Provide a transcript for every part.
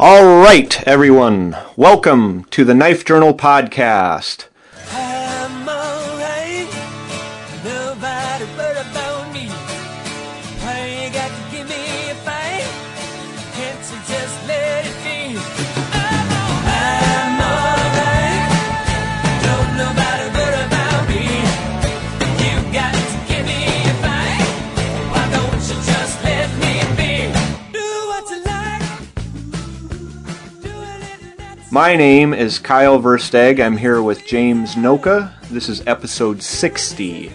All right, everyone. Welcome to the Knife Journal podcast. My name is Kyle Versteg. I'm here with James Noka. This is episode 60.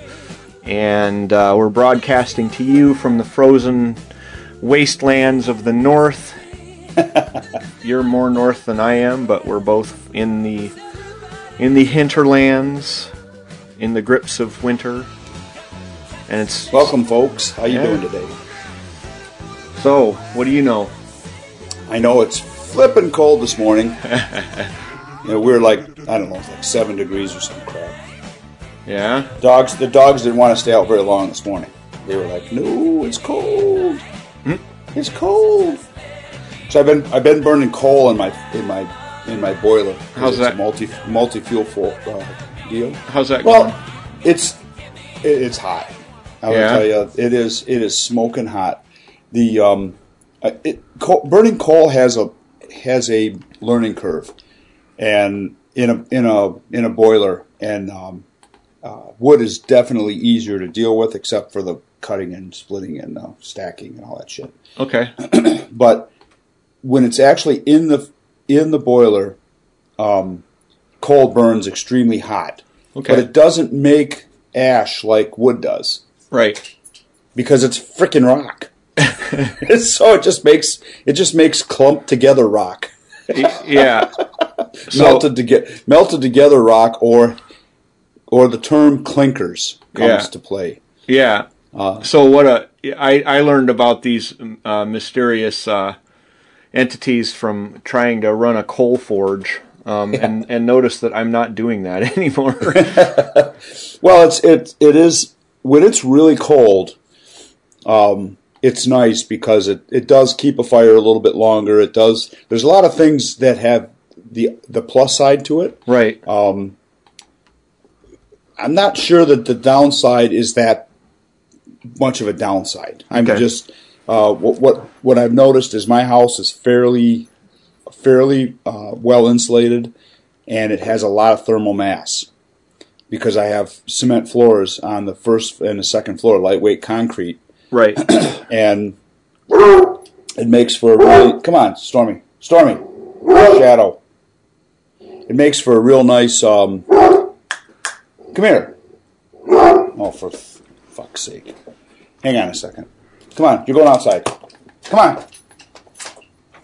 And uh, we're broadcasting to you from the frozen wastelands of the north. You're more north than I am, but we're both in the in the hinterlands, in the grips of winter. And it's Welcome, folks. How you Yeah. doing today? so. What do you know? I know it's flipping cold this morning. you know, we're like I don't know, it's like seven degrees or some crap. Yeah. Dogs, the dogs didn't want to stay out very long this morning. They were like, "No, it's cold. Hmm? It's cold." So I've been I've been burning coal in my in my in my boiler. How's it's that? Multi multi fuel for, uh, deal. How's that Well, going? it's it, it's hot. I will tell you, it is it is smoking hot. The um, it, coal, burning coal has a has a learning curve, and in a in a in a boiler, and um, uh, wood is definitely easier to deal with, except for the cutting and splitting and uh, stacking and all that shit. Okay. But when it's actually in the in the boiler, um, coal burns extremely hot. Okay. But it doesn't make ash like wood does Right. because it's freaking rock. so it just makes it just makes clumped together rock, Yeah. So- melted together, melted together rock, or or the term clinkers comes Yeah. to play. Yeah. Uh, so what a I I learned about these uh, mysterious uh, entities from trying to run a coal forge, um, and and noticed that I'm not doing that anymore. Well, it's it it is when it's really cold. Um, it's nice because it, it does keep a fire a little bit longer. It does. There's a lot of things that have the the plus side to it. right. I'm not sure that the downside is that much of a downside. I'm Okay. just uh, what what what I've noticed is my house is fairly fairly uh, well insulated, and it has a lot of thermal mass because I have cement floors on the first and the second floor, lightweight concrete, Right. and it makes for a really come on, Stormy, Stormy, Shadow. It makes for a real nice. Um, come here. Oh, for f- fuck's sake! Hang on a second. Come on, you're going outside. Come on.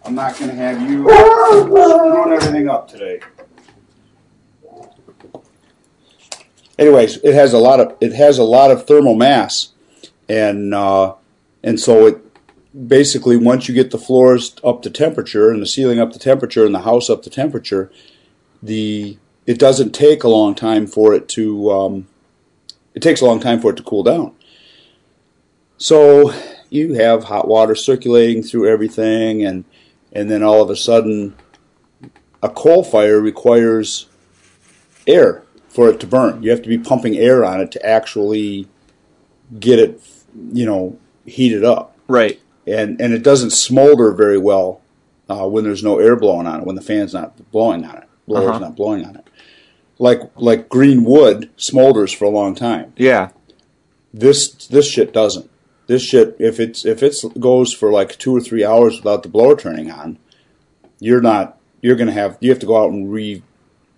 I'm not going to have you screwing everything up today. Anyways, it has a lot of it has a lot of thermal mass, and uh, and so it basically once you get the floors up to temperature and the ceiling up to temperature and the house up to temperature, the it doesn't take a long time for it to um, it takes a long time for it to cool down. So you have hot water circulating through everything, and and then all of a sudden, a coal fire requires air for it to burn. You have to be pumping air on it to actually get it, you know, heated up right. and and it doesn't smolder very well uh, when there's no air blowing on it, when the fan's not blowing on it, blower's Uh-huh. not blowing on it. Like like green wood smolders for a long time. Yeah. This this shit doesn't. This shit if it's if it goes for like two or three hours without the blower turning on, you're not you're gonna have you have to go out and re,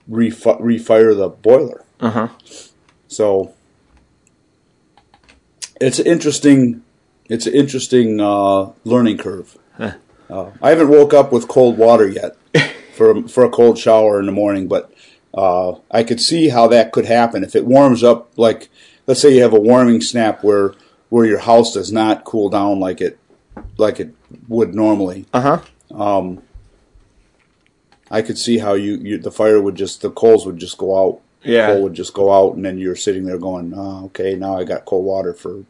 re refire the boiler. Uh huh. So it's an interesting, it's an interesting uh, learning curve. Uh, I haven't woke up with cold water yet for for a cold shower in the morning, but uh, I could see how that could happen if it warms up. Like, let's say you have a warming snap where where your house does not cool down like it like it would normally. Uh huh. I could see how you, you the fire would just the coals would just go out. Yeah. coal would just go out, and then you're sitting there going, oh, "Okay, now I got cold water for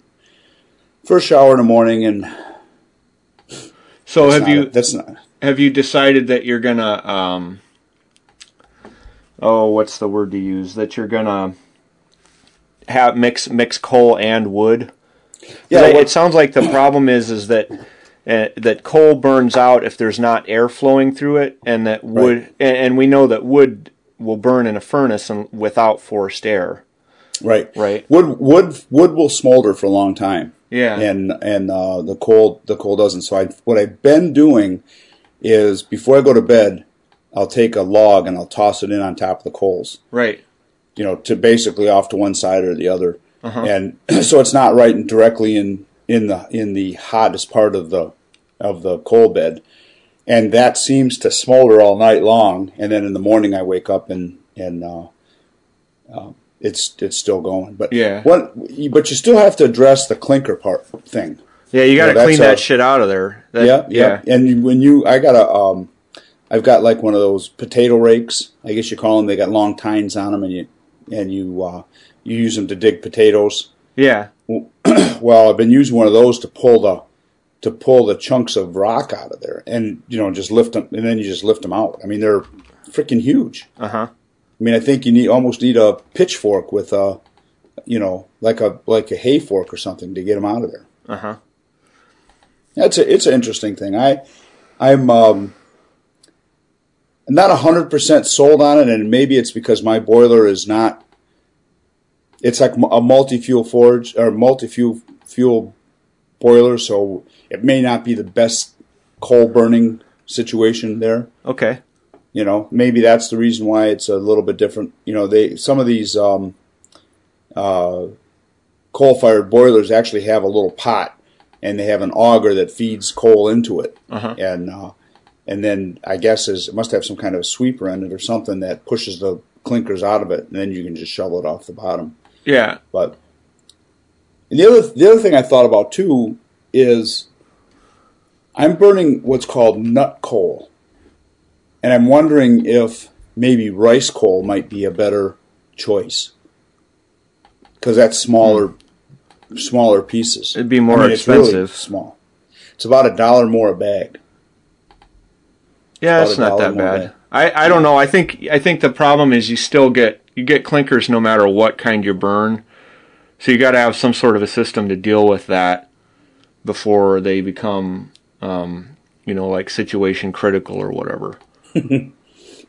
first shower in the morning." And So have you That's not. have you decided that you're gonna um oh what's the word to use that you're gonna have mix mix coal and wood Yeah, it, it sounds like the problem is is that uh, that coal burns out if there's not air flowing through it and that wood and, and we know that wood will burn in a furnace and without forced air Right. Right. Wood wood wood will smolder for a long time. Yeah. And and uh, the coal the coal doesn't. So I what I've been doing is before I go to bed, I'll take a log and I'll toss it in on top of the coals. right You know, to basically off to one side or the other. Uh-huh. And so it's not right directly in in the in the hottest part of the of the coal bed. And that seems to smolder all night long, and then in the morning I wake up and and uh, uh, it's it's still going. But Yeah. what? But you still have to address the clinker part thing. yeah you got to Yeah, clean that a- shit out of there That- yeah, yeah. And when you, I got a, um, I've got like one of those potato rakes. I guess you call them. They got long tines on them, and you and you uh, you use them to dig potatoes. yeah Well, I've been using one of those to pull the to pull the chunks of rock out of there, and you know just lift them, and then you just lift them out. I mean, they're freaking huge. uh-huh I mean, I think you need almost need a pitchfork with a, you know, like a like a hay fork or something to get them out of there. uh-huh That's a, it's an interesting thing. I I'm um, not hundred percent sold on it, and maybe it's because my boiler is not. It's like a multi-fuel forge or multi-fuel fuel boiler, so it may not be the best coal burning situation there. okay You know, maybe that's the reason why it's a little bit different. You know, they some of these um, uh, coal-fired boilers actually have a little pot, and they have an auger that feeds coal into it, Uh-huh. and uh, and then I guess is it must have some kind of a sweeper in it or something that pushes the clinkers out of it, and then you can just shovel it off the bottom. yeah But and the other the other thing I thought about too is I'm burning what's called nut coal, and I'm wondering if maybe rice coal might be a better choice because that's smaller smaller pieces. It'd be more it's really expensive. small. It's about a dollar more a bag. Yeah, About it's not that bad. I, I don't know. I think I think the problem is you still get you get clinkers no matter what kind you burn. So you got to have some sort of a system to deal with that before they become, um, you know, like situation critical or whatever.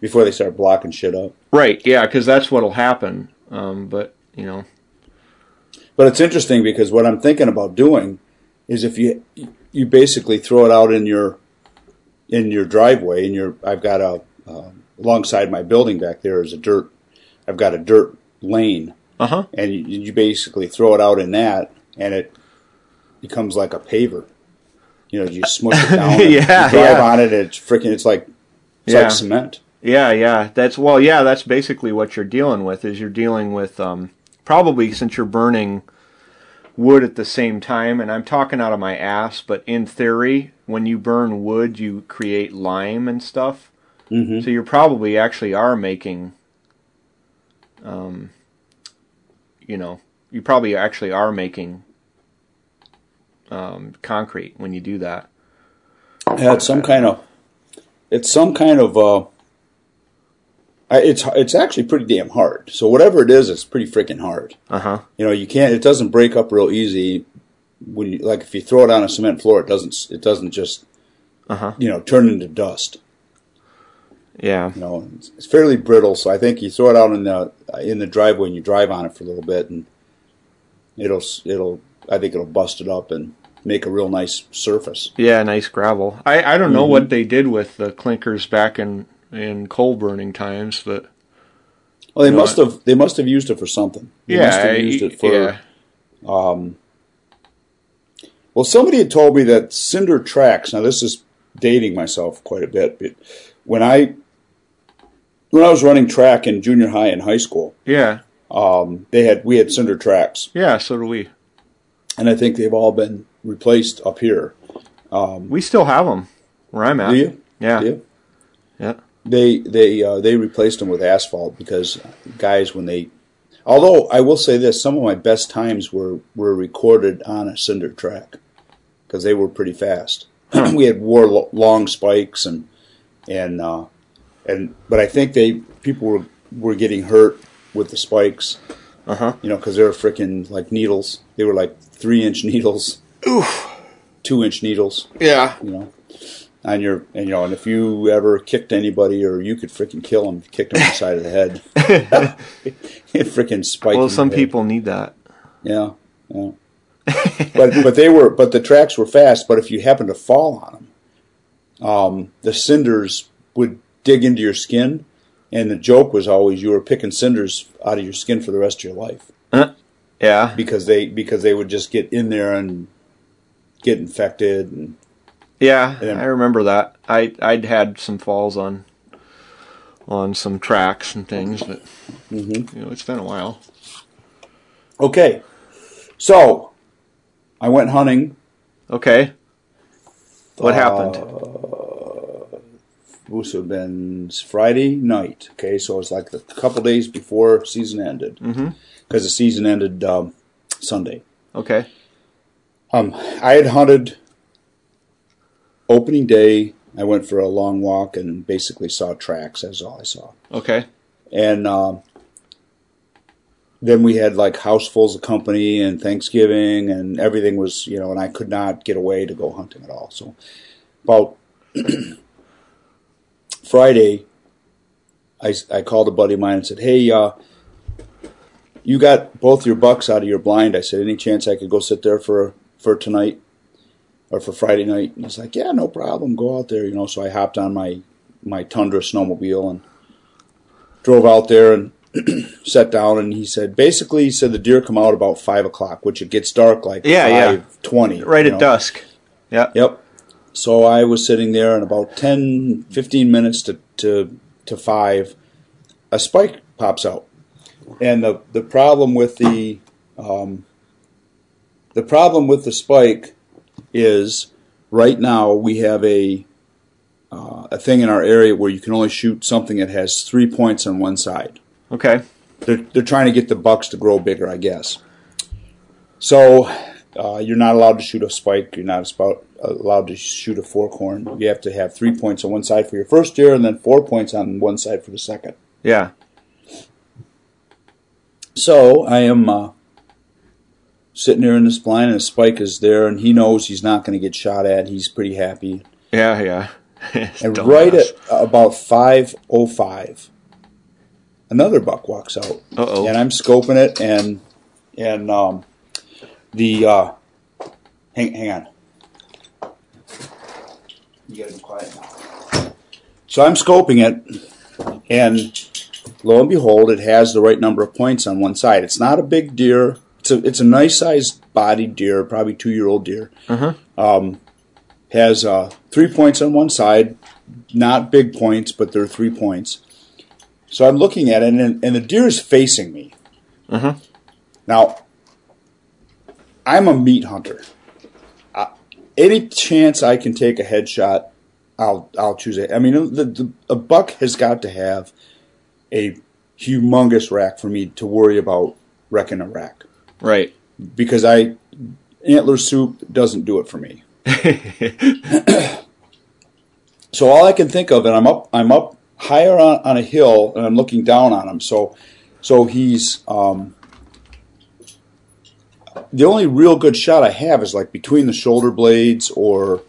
Before they start blocking shit up. Right? Yeah, because that's what'll happen. Um, but you know, But it's interesting because what I'm thinking about doing is if you you basically throw it out in your in your driveway and your I've got a um alongside my building back there is a dirt I've got a dirt lane uh huh. and you, you basically throw it out in that and it becomes like a paver. You know, you smush it down. Yeah, drive yeah. on it. It's freaking. It's like it's Yeah. like cement. Yeah, yeah. That's well, yeah. That's basically what you're dealing with. Is you're dealing with um, probably since you're burning wood at the same time. And I'm talking out of my ass, but in theory, when you burn wood, you create lime and stuff. Mm-hmm. So you're probably actually are making, um, you know, you probably actually are making um, concrete when you do that. Yeah, it's some kind of. It's some kind of. Uh, it's it's actually pretty damn hard. So whatever it is, it's pretty freaking hard. Uh huh. You know, you can't. It doesn't break up real easy. When you like, if you throw it on a cement floor, it doesn't. It doesn't just. Uh huh. You know, turn into dust. Yeah. You know, it's, it's fairly brittle. So I think you throw it out in the in the driveway and you drive on it for a little bit, and it'll it'll. I think it'll bust it up and make a real nice surface. Yeah, nice gravel. I, I don't know Mm-hmm. what they did with the clinkers back in, in coal burning times, but Well, they You know, must have they must have used it for something. They yeah, must have used it for. yeah, Well, somebody had told me that cinder tracks. Now, this is dating myself quite a bit, but when I when I was running track in junior high and high school, yeah, um, they had we had cinder tracks, yeah. So do we. and I think they've all been replaced up here. We still have them where I'm at. Do you? Yeah, Do you? yeah. They they uh, they replaced them with asphalt because guys when they. Although I will say this, some of my best times were were recorded on a cinder track because they were pretty fast. we had wore lo- long spikes and and uh, and but I think they people were were getting hurt with the spikes. Uh huh. You know, because they were freaking like needles. They were like three inch needles, Oof. two inch needles. Yeah. You know, on your and you know, and if you ever kicked anybody or you could freaking kill them, kicked them on the side of the head. it freaking spiked. Well, some people need that. Yeah, yeah. but but they were but the tracks were fast. But if you happened to fall on them, um, the cinders would dig into your skin, and the joke was always you were picking cinders out of your skin for the rest of your life Yeah. because they because they would just get in there and get infected. And Yeah, then- I remember that. I I'd had some falls on on some tracks and things, but Mm-hmm. you know, it's been a while. okay, so I went hunting. Okay. What Uh, happened? This would have been Friday night. Okay, so it's like a couple days before season ended because Mm-hmm. the season ended um, Sunday. Okay. Um, I had hunted opening day. I went for a long walk and basically saw tracks. That's all I saw. Okay. And um then we had like housefuls of company and Thanksgiving and everything was, you know, and I could not get away to go hunting at all. So about Friday, I, I called a buddy of mine and said, Hey, uh, you got both your bucks out of your blind. I said, Any chance I could go sit there for, for tonight or for Friday night? And he's like, Yeah, no problem. Go out there, you know. So I hopped on my, my Tundra snowmobile and drove out there and sat down and he said basically he said the deer come out about five o'clock which it gets dark like Yeah, yeah. twenty Right at know. dusk. Yeah. yep so i was sitting there and about 10 15 minutes to to to five a spike pops out and the the problem with the um, the problem with the spike is right now we have a uh, a thing in our area where you can only shoot something that has three points on one side Okay. they're they're trying to get the bucks to grow bigger, I guess. So uh, you're not allowed to shoot a spike. You're not allowed to shoot a fork horn. You have to have three points on one side for your first deer, and then four points on one side for the second. Yeah. So I am uh, sitting there in this blind, and the spike is there, and he knows he's not going to get shot at. He's pretty happy. Yeah, yeah. And Dumbass. right at about five oh five, another buck walks out. Uh-oh. And I'm scoping it, and and um, the uh, hang hang on. You gotta be quiet now. So I'm scoping it, and lo and behold, it has the right number of points on one side. It's not a big deer. It's a it's a nice sized bodied deer, probably two year old deer. Um, has uh, three points on one side, not big points, but they're three points. So I'm looking at it, and, and the deer is facing me. Mhm. Now, I'm a meat hunter. Uh, any chance I can take a headshot, I'll I'll choose it. I mean, the, the, a buck has got to have a humongous rack for me to worry about wrecking a rack Right. because I antler soup doesn't do it for me. so all I can think of, and I'm up, I'm up higher on, on a hill, and I'm looking down on him. So, so he's um, the only real good shot I have is like between the shoulder blades, or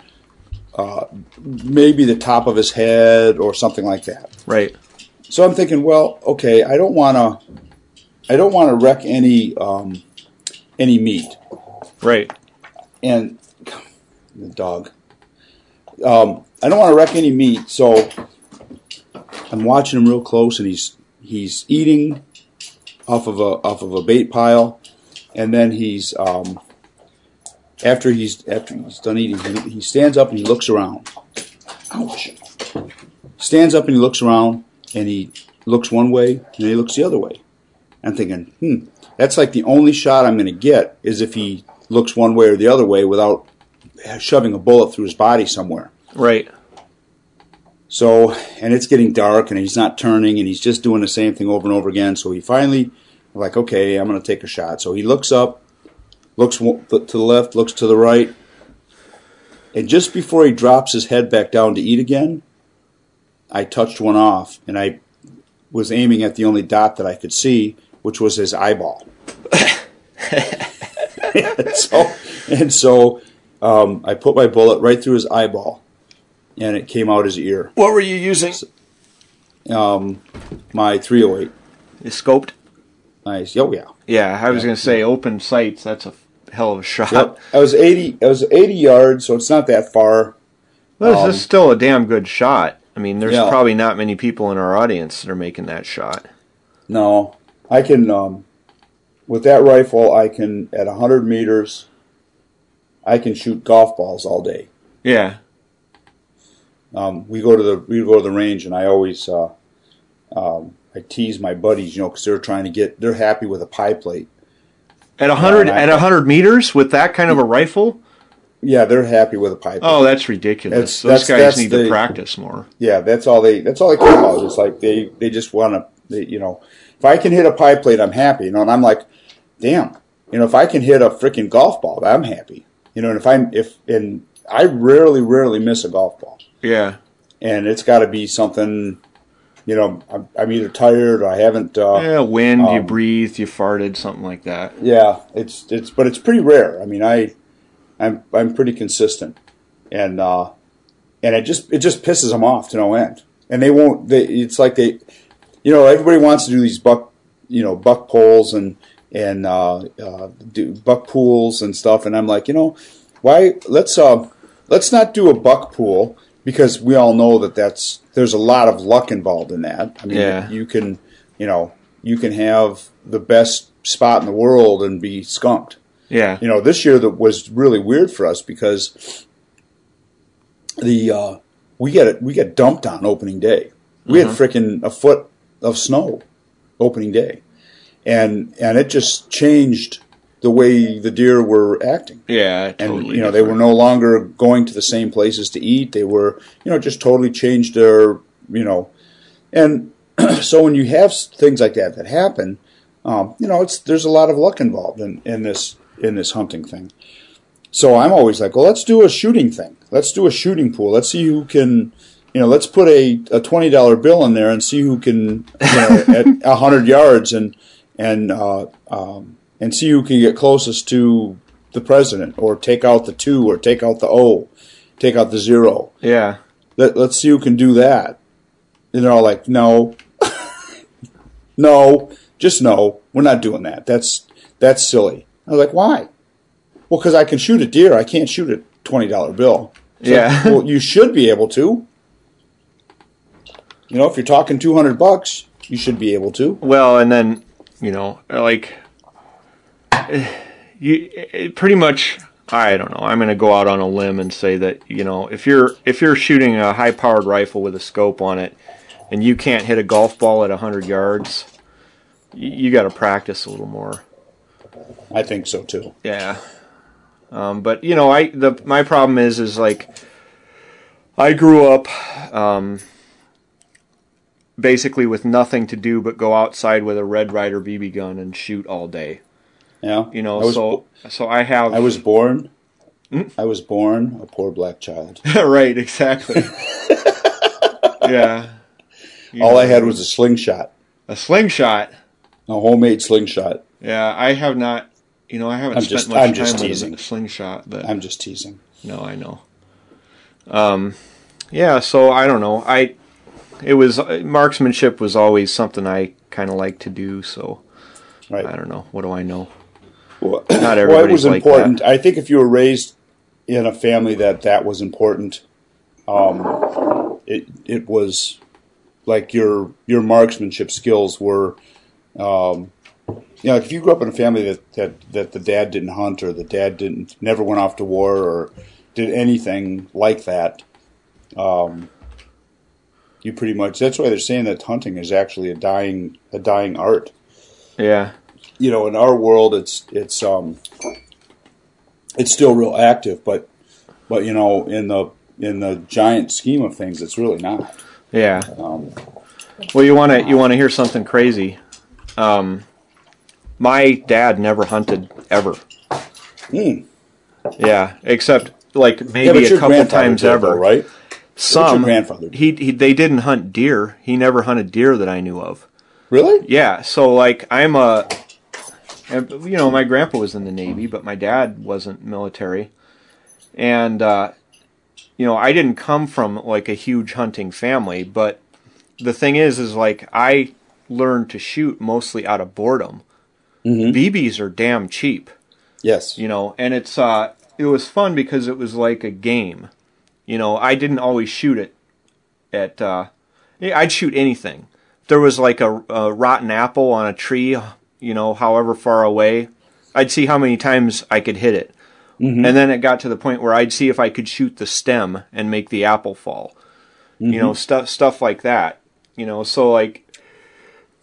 uh, maybe the top of his head, or something like that. Right. So I'm thinking, well, okay, I don't want to, I don't want to wreck any um, any meat Right. and the dog. Um, I don't want to wreck any meat, so I'm watching him real close, and he's he's eating off of a off of a bait pile, and then he's um, after he's after he's done eating, he, he stands up and he looks around. Ouch! Stands up and he looks around, and he looks one way, and he looks the other way. I'm thinking, hmm, that's like the only shot I'm going to get is if he looks one way or the other way without shoving a bullet through his body somewhere. Right. So, and it's getting dark, and he's not turning, and he's just doing the same thing over and over again. So he finally, like, okay, I'm going to take a shot. So he looks up, looks to the left, looks to the right, And just before he drops his head back down to eat again, I touched one off and I was aiming at the only dot that I could see, which was his eyeball. and so, and so um, I put my bullet right through his eyeball, and it came out his ear. What were you using? Um, my 308. You scoped? Nice. Oh yeah. Yeah, I was going to say open sights. That's a hell of a shot. Yep. I was 80. I was 80 yards, so it's not that far. Well, Um, this is still a damn good shot. I mean, there's Yeah. probably not many people in our audience that are making that shot. No, I can. Um, with that rifle, I can at 100 meters. I can shoot golf balls all day. Yeah, Um, we go to the we go to the range, and I always uh, um, I tease my buddies, you know, because they're trying to get they're happy with a pie plate. at a hundred I- at a hundred meters with that kind of a rifle. Yeah, they're happy with a pie plate. Oh, that's ridiculous. That's- Those that's- guys that's need to practice more. Yeah, that's all they that's all they care about. It's like they they just want to, you know, if I can hit a pie plate, I'm happy. You know, and I'm like, damn, you know, if I can hit a freaking golf ball, I'm happy. You know, and if I'm if and I rarely rarely miss a golf ball, Yeah, and it's got to be something. You know, I'm, I'm either tired or I haven't. Uh, yeah. Wind, you Um, breathed, you farted, something like that. Yeah, it's it's but it's pretty rare. I mean, I I'm I'm pretty consistent, and uh, and it just it just pisses them off to no end. And they won't. They it's like they, you know, everybody wants to do these buck, you know, buck poles and and uh, uh, do buck pools and stuff. And I'm like, you know, why let's uh let's not do a buck pool because we all know that that's there's a lot of luck involved in that. I mean, Yeah. you can you know you can have the best spot in the world and be skunked Yeah, you know, this year that was really weird for us because the uh, we get we get dumped on opening day. We had freaking a foot of snow opening day, and and it just changed the way the deer were acting. yeah. totally And you know, they were no longer going to the same places to eat. They were, you know, just totally changed their, you know, and so when you have things like that that happen, um, you know, it's there's a lot of luck involved in, in this in this hunting thing. So I'm always like, well, let's do a shooting thing. Let's do a shooting pool. Let's see who can, you know, let's put a, a twenty dollar bill in there and see who can, you know, at hundred yards and and uh, um, and see who can get closest to the president, or take out the two, or take out the O, take out the zero. Yeah, Let, let's see who can do that. And they're all like, no, no, just no. We're not doing that. That's that's silly. I was like, why? Well, because I can shoot a deer. I can't shoot a twenty dollar bill. Like, Yeah. well, you should be able to. You know, if you're talking two hundred bucks, you should be able to. Well, and then you know, like you it pretty much. I don't know. I'm going to go out on a limb and say that you know, if you're if you're shooting a high-powered rifle with a scope on it, and you can't hit a golf ball at 100 yards, you, you got to practice a little more. I think so too. Yeah. Um, but you know, I the my problem is is like I grew up um, basically with nothing to do but go outside with a Red Ryder BB gun and shoot all day. Yeah, You know, was, so so I have I was born. Hmm? I was born a poor black child. right exactly. yeah. You All know, I had was a slingshot, a slingshot. a homemade slingshot. Yeah, I have not. You know, I haven't I'm spent just- much I'm time just with teasing. a slingshot, but I'm just teasing. No, I know. Um, yeah, so I don't know. I it was marksmanship was always something I kind of like to do. So Right. I don't know. What do I know? Well, Not well, it was like important. I think if you were raised in a family that that was important, um, it it was like your your marksmanship skills were. Um, you know, if you grew up in a family that, that, that the dad didn't hunt or the dad didn't never went off to war or did anything like that, um, you pretty much that's why they're saying that hunting is actually a dying a dying art Yeah, you know, in our world, it's it's um, it's still real active, but but you know, in the in the giant scheme of things, it's really not. yeah. Um, Well, you want to you want to hear something crazy? Um, my dad never hunted ever. hmm, Yeah, except like Yeah, maybe a couple times ever. though, right? Some grandfather? He, he they didn't hunt deer. He never hunted deer that I knew of. Really? Yeah, so like I'm a, you know, my grandpa was in the Navy, but my dad wasn't military, and uh, you know, I didn't come from like a huge hunting family. But the thing is, is like I learned to shoot mostly out of boredom. BBs are damn cheap, Yes. you know, and it's uh, it was fun because it was like a game. You know, I didn't always shoot it at. Uh, I'd shoot anything. If there was like a, a rotten apple on a tree, you know, however far away, I'd see how many times I could hit it. And then it got to the point where I'd see if I could shoot the stem and make the apple fall. You know, stuff stuff like that. You know, so like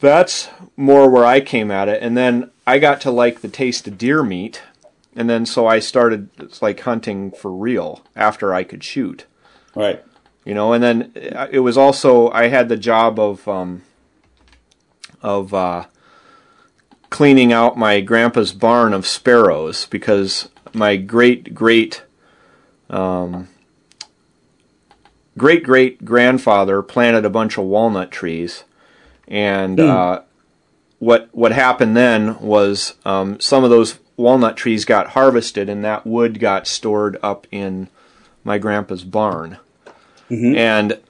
that's more where I came at it. And then I got to like the taste of deer meat. And then so I started it's like hunting for real after I could shoot. Right. you know and then uh, it was also i had the job of um of uh cleaning out my grandpa's barn of sparrows because my great great um great great grandfather planted a bunch of walnut trees. And uh what what happened then was um, some of those walnut trees got harvested and that wood got stored up in my grandpa's barn. And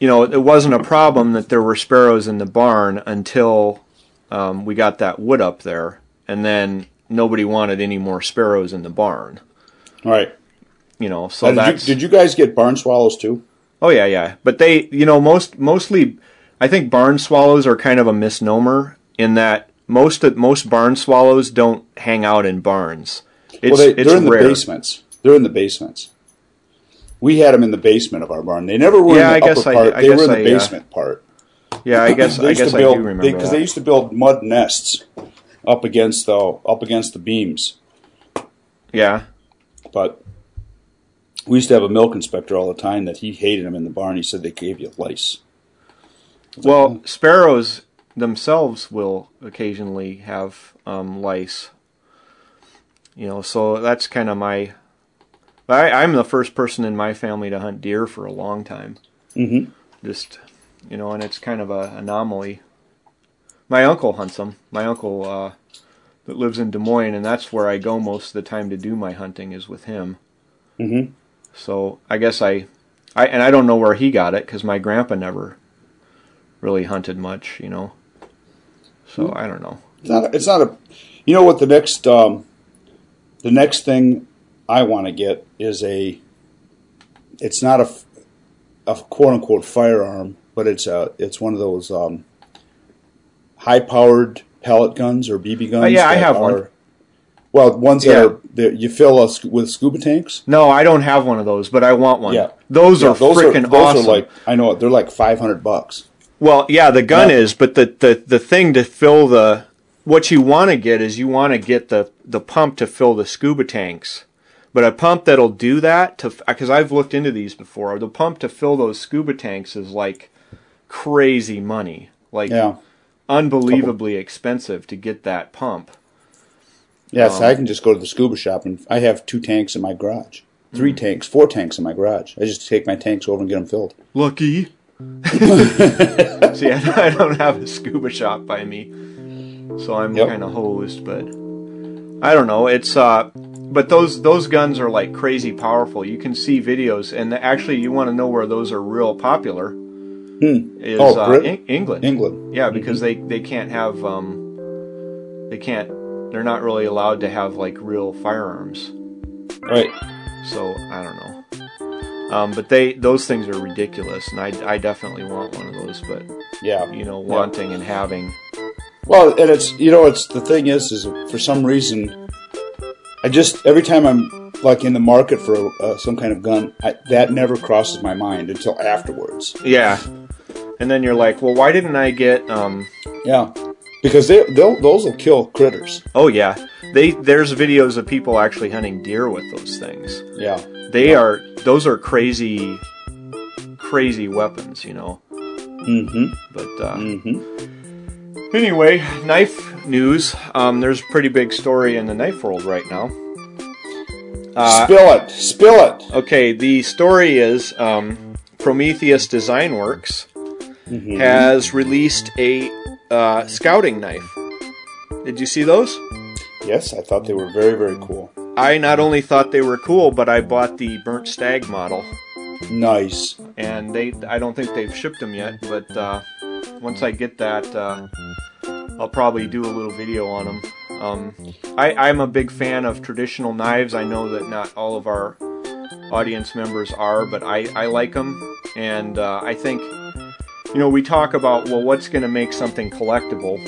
you know it wasn't a problem that there were sparrows in the barn until um, we got that wood up there. And then nobody wanted any more sparrows in the barn. Right. you know so Now, did, that's you, did you guys get barn swallows too? oh yeah yeah. But they you know most mostly i think barn swallows are kind of a misnomer in that most of, most barn swallows don't hang out in barns it's, well, they, it's they're in rare the basements. They're in the basements. We had them in the basement of our barn. They never were Yeah, in the I upper I- part. I they guess were in the I, uh, basement part. yeah i guess i guess build, i do remember because that. they used to build mud nests up against the up against the beams. yeah But we used to have a milk inspector all the time that he hated them in the barn. He said they gave you lice. Well, sparrows themselves will occasionally have um, lice. You know, so that's kind of my. I, I'm the first person in my family to hunt deer for a long time. Mm-hmm. Just, you know, and it's kind of an anomaly. My uncle hunts them. My uncle uh, that lives in Des Moines, and that's where I go most of the time to do my hunting is with him. Mm-hmm. So I guess I, I and I don't know where he got it because my grandpa never really hunted much, you know. So I don't know. It's not. It's not a. You know what? The next. Um, the next thing I want to get is a. It's not a, a quote unquote firearm, but it's a. It's one of those um, high powered pellet guns or BB guns. Oh, yeah, I have one. Well, ones that are that you fill a, sc- with scuba tanks. No, I don't have one of those, but I want one. Yeah, those Yeah, are those freaking those awesome. Are like I know they're like five hundred bucks. Well, yeah, the gun Yeah. is, but the, the the thing to fill the what you want to get is you want to get the the pump to fill the scuba tanks. But a pump that'll do that to because I've looked into these before. The pump to fill those scuba tanks is like crazy money. Like Yeah. unbelievably expensive to get that pump. Yeah, Um, so I can just go to the scuba shop and I have two tanks in my garage, Hmm. three tanks, four tanks in my garage. I just take my tanks over and get them filled. Lucky. See, I, don't have a scuba shop by me, so I'm Yep. kind of hosed. But I don't know. It's uh, but those those guns are like crazy powerful. You can see videos, and actually, you want to know where those are real popular. Is Oh, uh, England? England. Yeah, because they they can't have um, they can't. They're not really allowed to have like real firearms. Right. So I don't know. Um, but they those things are ridiculous, and I, I definitely want one of those. But Yeah. you know, Yeah. wanting and having. Well, and it's you know it's the thing is is for some reason, I just every time I'm like in the market for uh, some kind of gun, I, that never crosses my mind until afterwards. Yeah. And then you're like, well, why didn't I get? Um, Yeah. Because they they'll, those will kill critters. oh yeah, they there's videos of people actually hunting deer with those things. Yeah. They are those are crazy, crazy weapons, you know. Mm-hmm. But uh, Mm-hmm. anyway, knife news. Um, there's a pretty big story in the knife world right now. Spill it. Spill it. Okay, the story is um, Prometheus Design Werks has released a uh, scouting knife. Did you see those? Yes, I thought they were very, very cool. I not only thought they were cool, but I bought the burnt stag model, Nice. and they I don't think they've shipped them yet. But uh, once I get that, uh, I'll probably do a little video on them. Um, I, I'm a big fan of traditional knives. I know that not all of our audience members are, but I, I like them, and uh, I think you know we talk about well, what's going to make something collectible.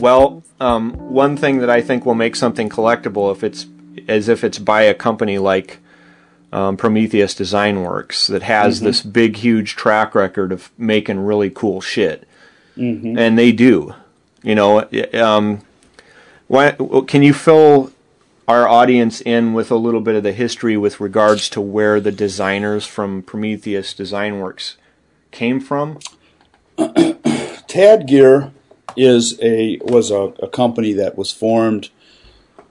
Well, um, one thing that I think will make something collectible if it's as if it's by a company like um, Prometheus Design Werks that has this big, huge track record of making really cool shit, and they do. You know, um, why, can you fill our audience in with a little bit of the history with regards to where the designers from Prometheus Design Werks came from? Tad Gear is a was a, a company that was formed.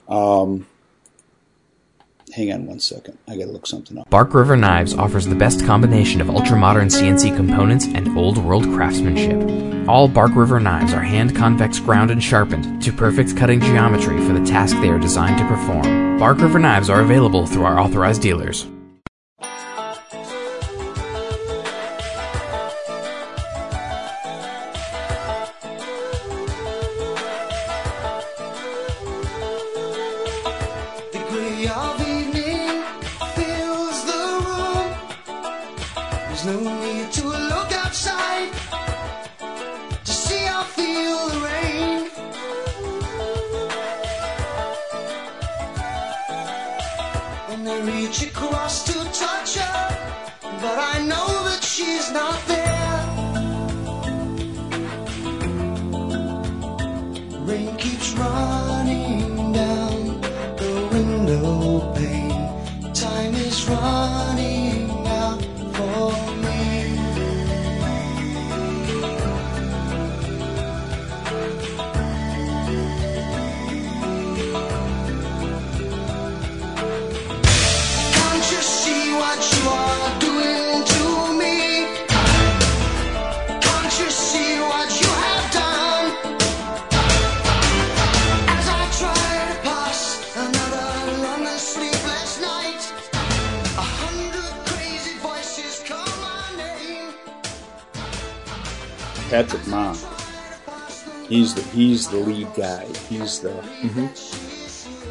Um, hang on one second. I got to look something up. Bark River Knives offers the best combination of ultra-modern CNC components and old-world craftsmanship. All Bark River knives are hand convex ground and sharpened to perfect cutting geometry for the task they are designed to perform. Bark River knives are available through our authorized dealers. He's the.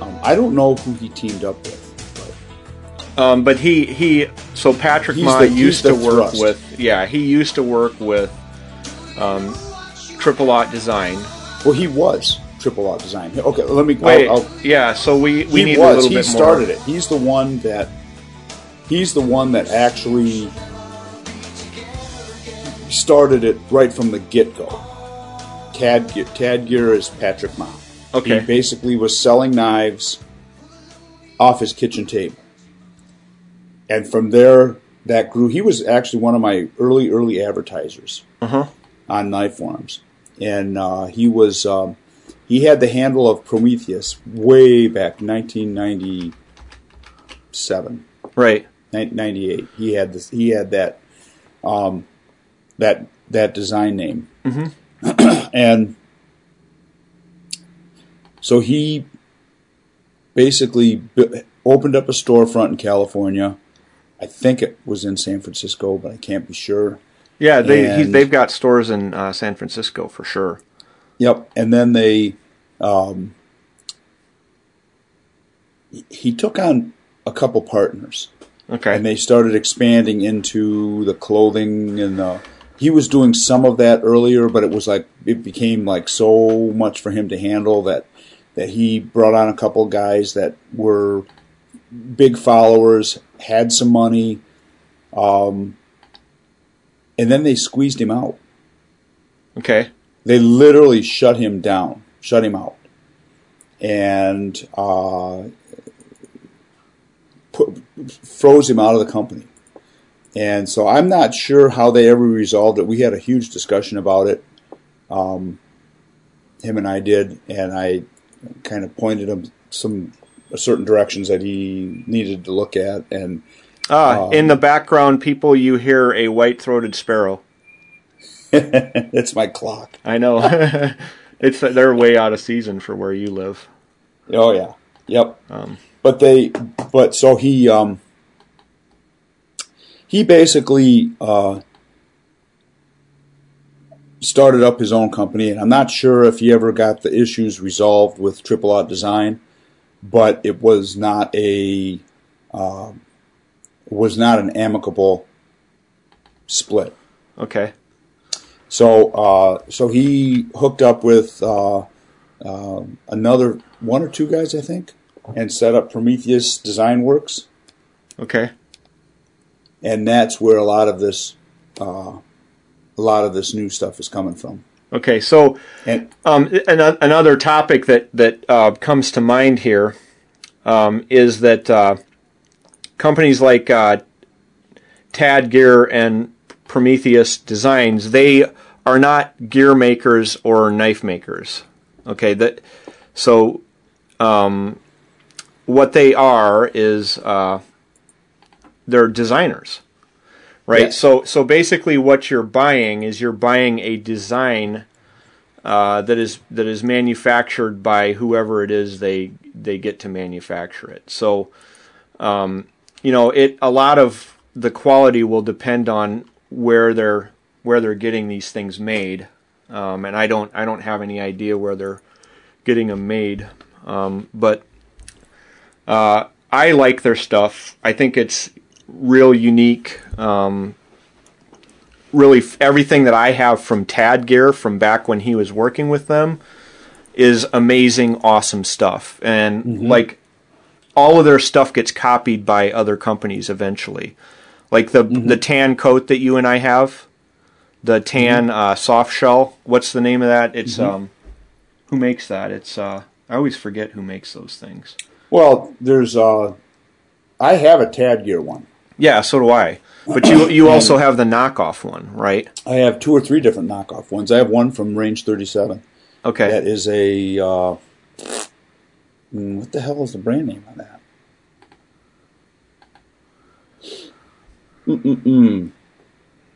Um, I don't know who he teamed up with, but Um, but he he so Patrick Ma the- used to work thrust. with yeah he used to work with um, Triple Aught Design. well, he was Triple Aught Design. Okay, let me. Wait, I'll, I'll, yeah. So we we he need was. a little he bit started more. it. He's the one that. He's the one that actually started it right from the get go. Tad Tad Gear is Patrick Ma. Okay. He basically was selling knives off his kitchen table, and from there that grew. He was actually one of my early early advertisers Uh-huh. on knife forums, and uh, he was um, he had the handle of Prometheus way back 1997, Right. 98. He had this. He had that um, that that design name, and so he basically opened up a storefront in California. I think it was in San Francisco, but I can't be sure. Yeah, they they've got stores in uh, San Francisco for sure. Yep. And then they, um, he- he took on a couple partners, Okay. and they started expanding into the clothing and the. He was doing some of that earlier, but it was like it became like so much for him to handle that that he brought on a couple guys that were big followers, had some money, um, and then they squeezed him out. okay. They literally shut him down, shut him out, and uh, put, froze him out of the company. And so I'm not sure how they ever resolved it. We had a huge discussion about it. Um, him and I did, and I kind of pointed him some certain directions that he needed to look at, and Ah, Um, in the background, people, you hear a white-throated sparrow. it's my clock. I know. it's they're way out of season for where you live. Oh yeah, yep. Um, but they, but so he, um, he basically uh, started up his own company, and I'm not sure if he ever got the issues resolved with Triple Aught Design, but it was not a uh, was not an amicable split. Okay. So, uh, so he hooked up with uh, uh, another one or two guys, I think, and set up Prometheus Design Werks, Okay. and that's where a lot of this, uh, a lot of this new stuff is coming from. Okay. So, And um, an- another topic that that uh, comes to mind here um, is that uh, companies like uh, Tad Gear and Prometheus Designs they are not gear makers or knife makers. Okay. That so um, what they are is uh, they're designers. Right. Yes. So so basically what you're buying is you're buying a design uh, that is that is manufactured by whoever it is they they get to manufacture it. So, um, you know, it a lot of the quality will depend on where they're where they're getting these things made, um, and I don't I don't have any idea where they're getting them made, um, but uh, I like their stuff. I think it's real unique. Um, really everything that I have from Tad Gear from back when he was working with them is amazing, awesome stuff. And like all of their stuff gets copied by other companies eventually. Like the the tan coat that you and I have, the tan uh, soft shell. What's the name of that? It's um, who makes that? It's uh, I always forget who makes those things. well, there's uh, I have a Tad Gear one. Yeah, so do I. But you you also have the knockoff one, right? I have two or three different knockoff ones. I have one from Range 37. Okay. That is a uh, mm, what the hell is the brand name on that? Mm-mm-mm.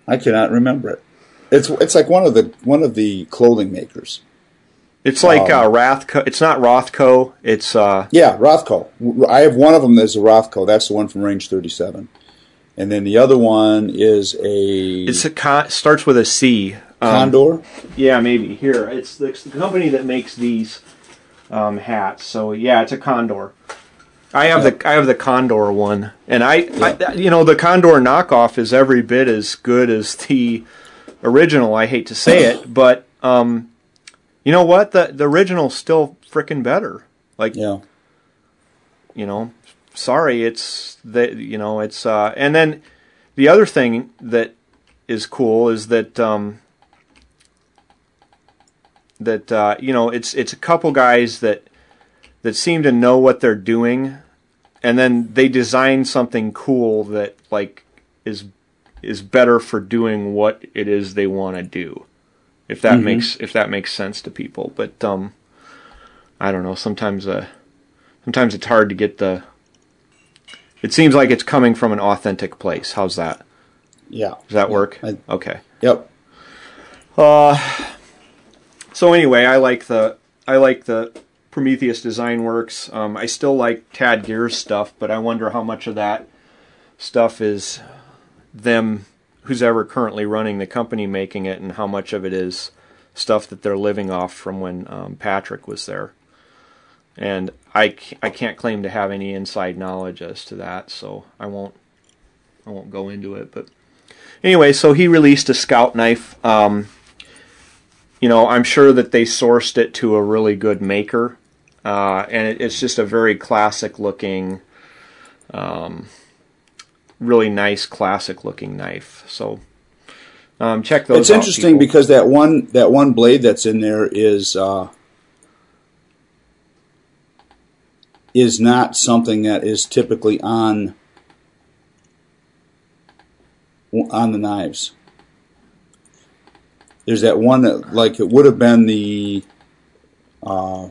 I cannot remember it. It's it's like one of the one of the clothing makers. It's like Um, uh. It's not Rothco. It's uh, Yeah, Rothco. I have one of them that's a Rothco. That's the one from Range 37. And then the other one is a it's a con- starts with a C. Um, Condor. Yeah, maybe here. It's the, it's the company that makes these um, hats. So yeah, it's a Condor. I have the I have the Condor one, and I, I you know the Condor knockoff is every bit as good as the original. I hate to say it, but um, you know what? The the original's still freaking better. Like Yeah. you know sorry it's that you know it's uh and then the other thing that is cool is that um that uh you know it's it's a couple guys that that seem to know what they're doing and then they design something cool that like is is better for doing what it is they want to do if that makes if that makes sense to people. But um i don't know sometimes uh sometimes it's hard to get the it seems like it's coming from an authentic place. How's that? Yeah. does that work? I- okay. Yep. so anyway i like the i like the prometheus design werks. Um, i still like tad gear's stuff but i wonder how much of that stuff is them who's ever currently running the company making it and how much of it is stuff that they're living off from when um, patrick was there. And I, I can't claim to have any inside knowledge as to that so i won't i won't go into it but anyway so he released a scout knife um, you know i'm sure that they sourced it to a really good maker uh, and it, it's just a very classic looking um, really nice classic looking knife so um, check those It's interesting people. because that one that one blade that's in there is uh, is not something that is typically on on the knives. There's that one that like it would have been the uh,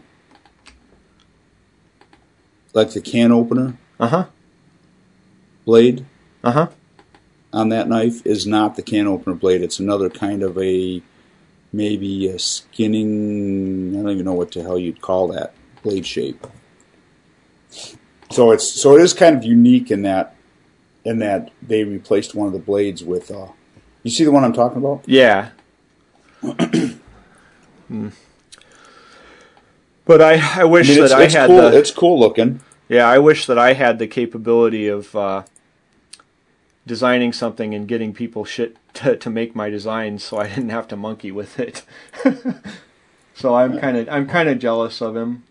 like the can opener Uh huh. blade Uh huh. on that knife is not the can opener blade. It's another kind of a maybe a skinning. I don't even know what the hell you'd call that blade shape. So it's so it is kind of unique in that in that they replaced one of the blades with. Uh, you see the one I'm talking about? Yeah. Hmm. But I, I wish I mean, it's, that I had cool. the It's cool looking. yeah I wish that I had the capability of uh, designing something and getting people shit to, to make my designs, so I didn't have to monkey with it. so I'm kind of I'm kind of jealous of him.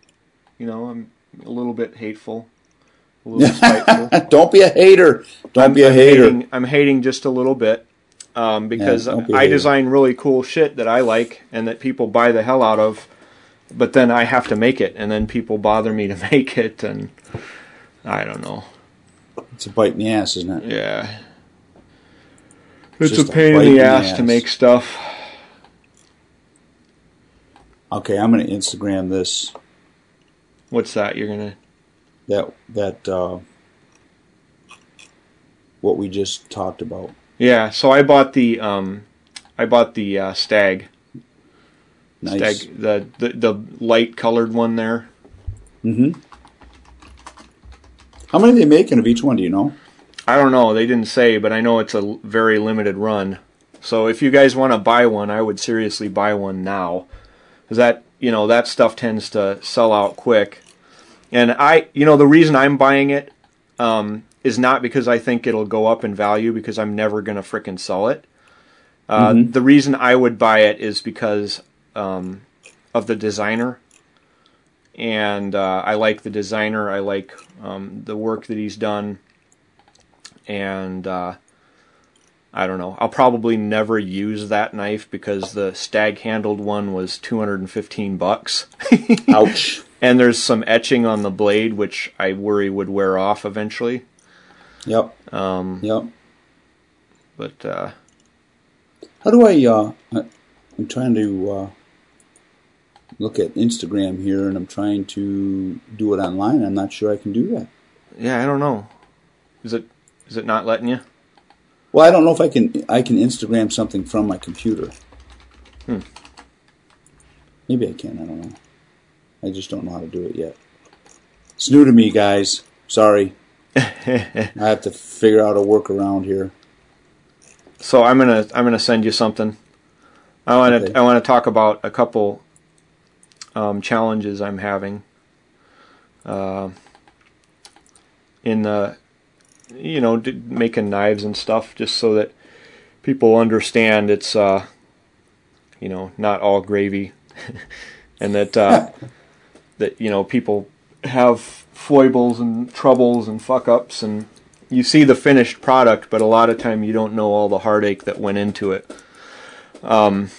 You know, I'm a little bit hateful, a little spiteful. Don't be a hater. Don't I'm, be a I'm hater. Hating, I'm hating just a little bit um, because don't be a I design really cool shit that I like and that people buy the hell out of, but then I have to make it, and then people bother me to make it, and I don't know. It's a bite in the ass, isn't it? Yeah, it's, just a a pain bite in in the the ass to make stuff. Okay, I'm going to Instagram this. What's that? You're gonna? That that uh, what we just talked about. Yeah. So I bought the um, I bought the uh, stag, Nice. stag, the, the the light colored one there. Mm-hmm. How many are they making of each one? Do you know? I don't know. They didn't say, but I know it's a very limited run. So if you guys want to buy one, I would seriously buy one now, because that you know that stuff tends to sell out quick. And I, you know, the reason I'm buying it um, is not because I think it'll go up in value, because I'm never gonna frickin' sell it. Uh, The reason I would buy it is because um, of the designer, and uh, I like the designer. I like um, the work that he's done and uh, I don't know. I'll probably never use that knife because the stag handled one was 215 bucks. Ouch. And there's some etching on the blade which I worry would wear off eventually. Yep. Um, Yep. but uh, How do I? Uh, I'm trying to uh, look at Instagram here, and I'm trying to do it online. I'm not sure I can do that. yeah, I don't know. Is it is it not letting you? Well, I don't know if I can. I can Instagram something from my computer. Hmm. Maybe I can. I don't know. I just don't know how to do it yet. It's new to me, guys. Sorry. I have to figure out a workaround here. So I'm gonna I'm gonna send you something. I want to Okay. I want to talk about a couple um, challenges I'm having. Uh, in the you know d- making knives and stuff, just so that people understand it's uh, you know not all gravy, and that uh, that you know people have foibles and troubles and fuck ups and you see the finished product, but a lot of time you don't know all the heartache that went into it. Um,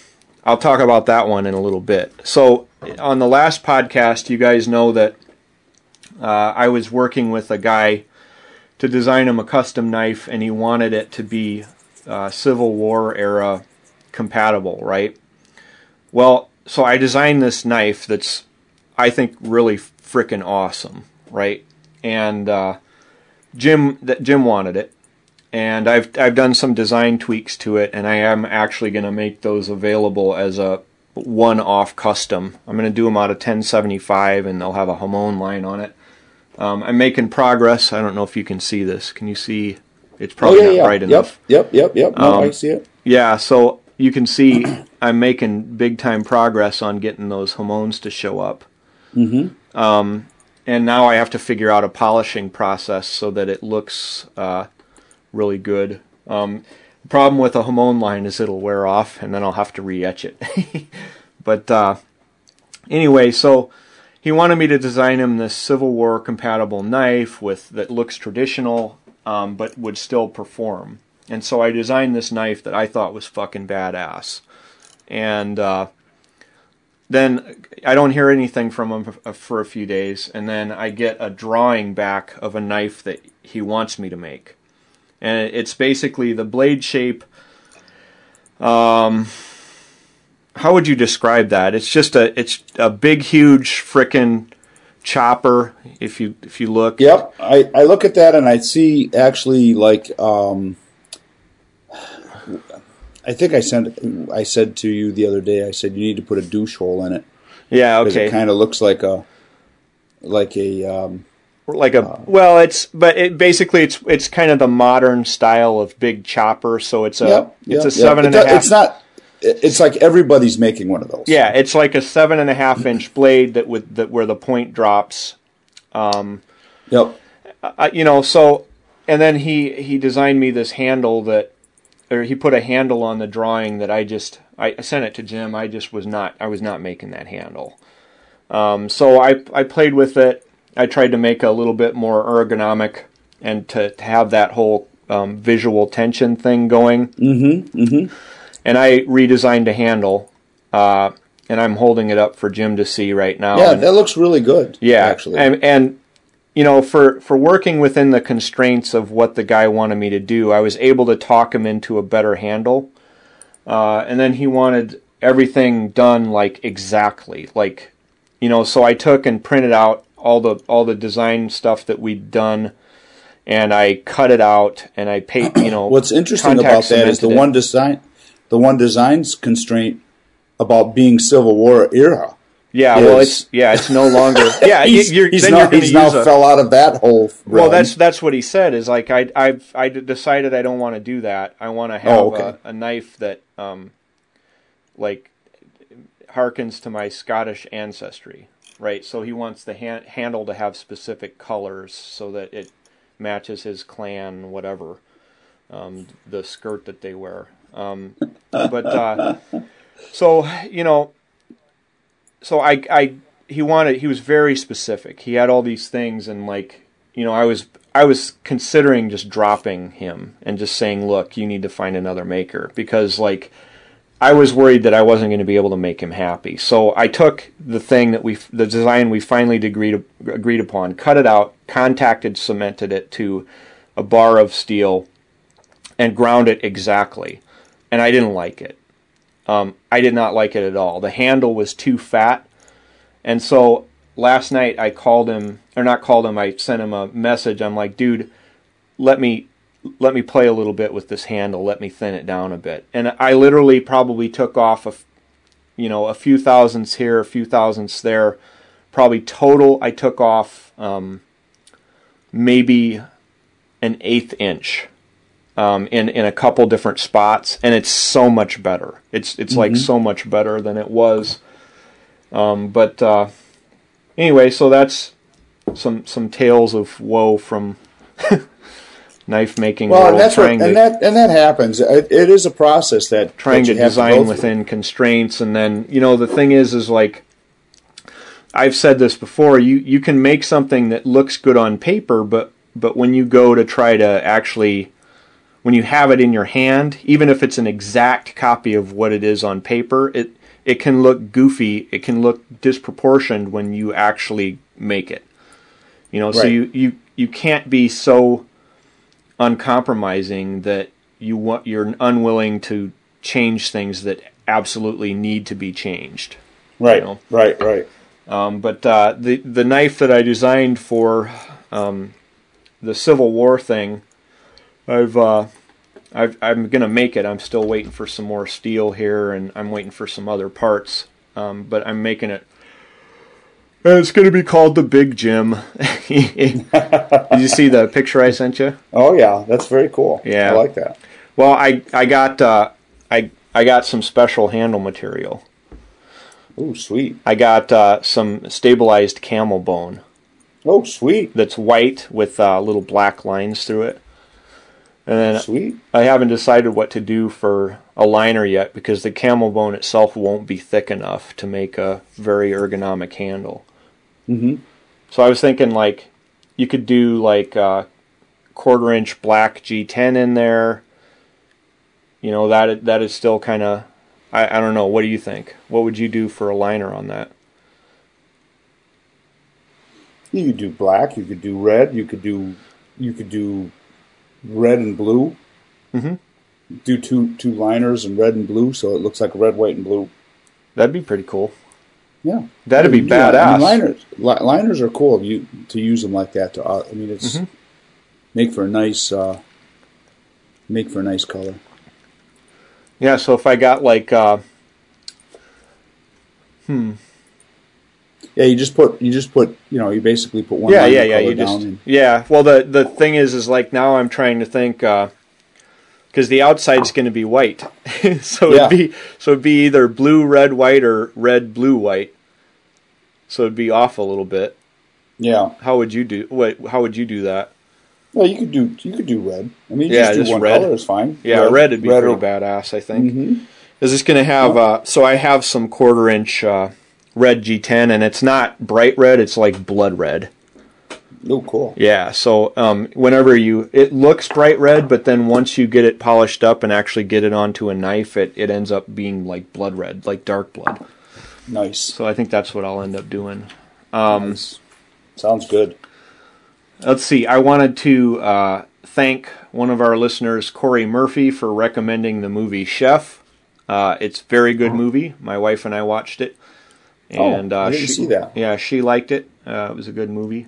I'll talk about that one in a little bit. So, on the last podcast, you guys know that uh, I was working with a guy to design him a custom knife, and he wanted it to be uh, Civil War era compatible, right? Well, so I designed this knife that's, I think, really freaking awesome, right? And uh, Jim that Jim wanted it, and I've I've done some design tweaks to it, and I am actually going to make those available as a one-off custom. I'm going to do them out of 1075, and they'll have a Hamon line on it. Um, I'm making progress. I don't know if you can see this. Can you see? It's probably oh yeah, not yeah. bright yep, enough. yep, yep, yep. No, Um, I see it. Yeah, so you can see I'm making big time progress on getting those Hamons to show up. Mm-hmm. Um, and now I have to figure out a polishing process so that it looks uh, really good. Um, the problem with a Hamon line is it'll wear off, and then I'll have to re-etch it. but uh, anyway, so he wanted me to design him this Civil War compatible knife with that looks traditional, um, but would still perform. And so I designed this knife that I thought was fucking badass. And uh, then I don't hear anything from him for, for a few days, and then I get a drawing back of a knife that he wants me to make, and it's basically the blade shape. Um, how would you describe that? It's just a it's a big, huge, frickin' chopper. If you if you look, Yep, I, I look at that and I see actually like um, I think I sent I said to you the other day. I said you need to put a douche hole in it yeah, because okay, it kind of looks like a like a um, like a well, it's but it basically it's it's kind of the modern style of big chopper. So it's a yep, it's yep, a seven yep. and It a do- half. It's not. It's like everybody's making one of those. Yeah, it's like a seven and a half inch blade that with that where the point drops. Yep. uh, you know so and then he he designed me this handle that or he put a handle on the drawing that i just i, sent it to jim i just was not i was not making that handle um, so i i played with it i tried to make a little bit more ergonomic and to, to have that whole um, visual tension thing going mm-hmm, mm-hmm. and i redesigned a handle uh, and i'm holding it up for jim to see right now Yeah, and- that looks really good. yeah, actually. and and you know, for for working within the constraints of what the guy wanted me to do, I was able to talk him into a better handle. Uh, and then he wanted everything done like exactly, like you know. So I took and printed out all the all the design stuff that we'd done, and I cut it out and I paid. You know, What's interesting about that is the it. one design, the one design's constraint about being Civil War era. Yeah, well, it's yeah, it's no longer. Yeah, he's, you're, he's now, he's now a, fell out of that whole. Well, that's that's what he said. Is like I I've I d- decided I don't want to do that. I want to have Oh, okay. a, a knife that um like harkens to my Scottish ancestry, right? So he wants the han- handle to have specific colors so that it matches his clan, whatever um, the skirt that they wear. Um, but uh, so you know, so I I he wanted he was very specific. He had all these things and like you know I was I was considering just dropping him and just saying, look, you need to find another maker because like I was worried that I wasn't going to be able to make him happy. So I took the thing that we the design we finally agreed agreed upon, cut it out, contacted cemented it to a bar of steel and ground it exactly. And I didn't like it. Um, I did not like it at all. The handle was too fat. And so last night I called him, or not called him, I sent him a message. I'm like, dude, let me let me play a little bit with this handle. Let me thin it down a bit. And I literally probably took off a you know, a few thousandths here, a few thousandths there. Probably total, I took off um, maybe an eighth inch um, in in a couple different spots, and it's so much better. It's it's like so much better than it was. Um, but uh, anyway, so that's some some tales of woe from knife making well, world. and that's what, and to that and that happens. It, it is a process that trying that to you have go design through. within constraints, and then you know the thing is is like I've said this before. You you can make something that looks good on paper, but but when you go to try to actually when you have it in your hand, even if it's an exact copy of what it is on paper, it it can look goofy. It can look disproportioned when you actually make it. You know, so you, you you can't be so uncompromising that you want you're unwilling to change things that absolutely need to be changed. Right, you know. right, right. Um, but uh, the the knife that I designed for um, the Civil War thing, I've, uh, I've I'm gonna make it. I'm still waiting for some more steel here, and I'm waiting for some other parts. Um, but I'm making it. And it's gonna be called the Big Jim. Did you see the picture I sent you? Oh yeah, that's very cool. Yeah. I like that. Well, I I got uh, I I got some special handle material. Oh sweet. I got uh, some stabilized camel bone. Oh sweet, that's white with uh, little black lines through it. And then sweet. I haven't decided what to do for a liner yet because the camel bone itself won't be thick enough to make a very ergonomic handle. Mhm. So I was thinking like you could do like uh, quarter inch black G10 in there. You know that that is still kind of I, I don't know. What do you think? What would you do for a liner on that? You could do black. You could do red. You could do you could do red and blue. Mhm. Do two two liners in red and blue, so it looks like red, white, and blue. That'd be pretty cool. Yeah, That'd be Yeah, I badass. mean, liners, li- liners are cool. You to use them like that. To, uh, I mean, it's Mm-hmm. make for a nice, uh, make for a nice color. Yeah, so if I got like uh, Yeah, you just put you just put you know you basically put one. yeah, yeah, yeah, you just and- yeah. Well, the the thing is, is like now I'm trying to think because the outside's going to be white, so Yeah. it'd be so it'd be either blue, red, white, or red, blue, white. So it'd be off a little bit. yeah. How would you do? What? How would you do that? Well, you could do you could do red. I mean, you Yeah, just do just one red. color is fine. Yeah, red, would be red pretty or- badass. I think. Mhm. Is this going to have? Uh, so I have some quarter inch uh, red G10, and it's not bright red. It's like blood red. Oh, cool. Yeah. So um, whenever you, it looks bright red, but then once you get it polished up and actually get it onto a knife, it it ends up being like blood red, like dark blood. Nice. So I think that's what I'll end up doing. Um, nice. Sounds good. Let's see. I wanted to uh, thank one of our listeners, Corey Murphy, for recommending the movie Chef. Uh, it's very good movie. My wife and I watched it, Oh, and uh, I didn't she, see that. Yeah, she liked it. Uh, it was a good movie.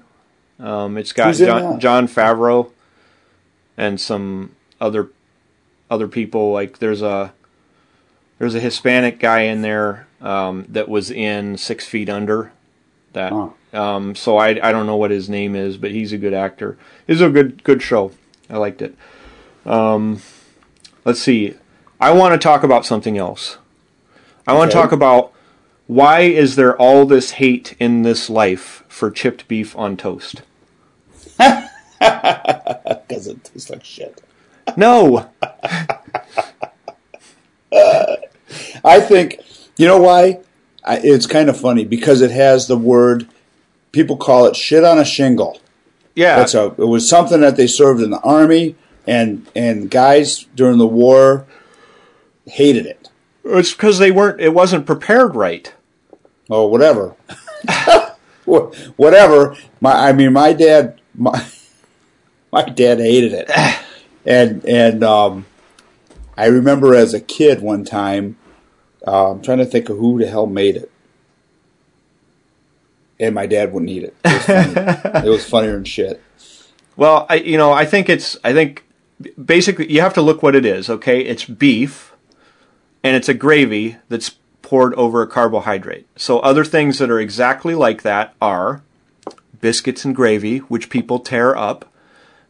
Um, it's got John. Jon Favreau and some other other people. Like there's a there's a Hispanic guy in there um, that was in Six Feet Under. That Huh. um, so I I don't know what his name is, but he's a good actor. It's a good good show. I liked it. Um, let's see. I want to talk about something else. I want to talk about why is there all this hate in this life for chipped beef on toast? Because it tastes like shit. No. I think you know why. I, it's kind of funny because it has the word. People call it shit on a shingle. Yeah. That's a. It was something that they served in the army, and and guys during the war hated it. It's because they weren't. It wasn't prepared right. Oh, whatever. Whatever. My, I mean, my dad, my, my dad hated it, and and um, I remember as a kid one time, uh, I'm trying to think of who the hell made it, and my dad wouldn't eat it. It was, funny. it was funnier than shit. Well, I you know I think it's I think basically you have to look what it is. Okay, it's beef, and it's a gravy that's poured over a carbohydrate. So other things that are exactly like that are biscuits and gravy, which people tear up,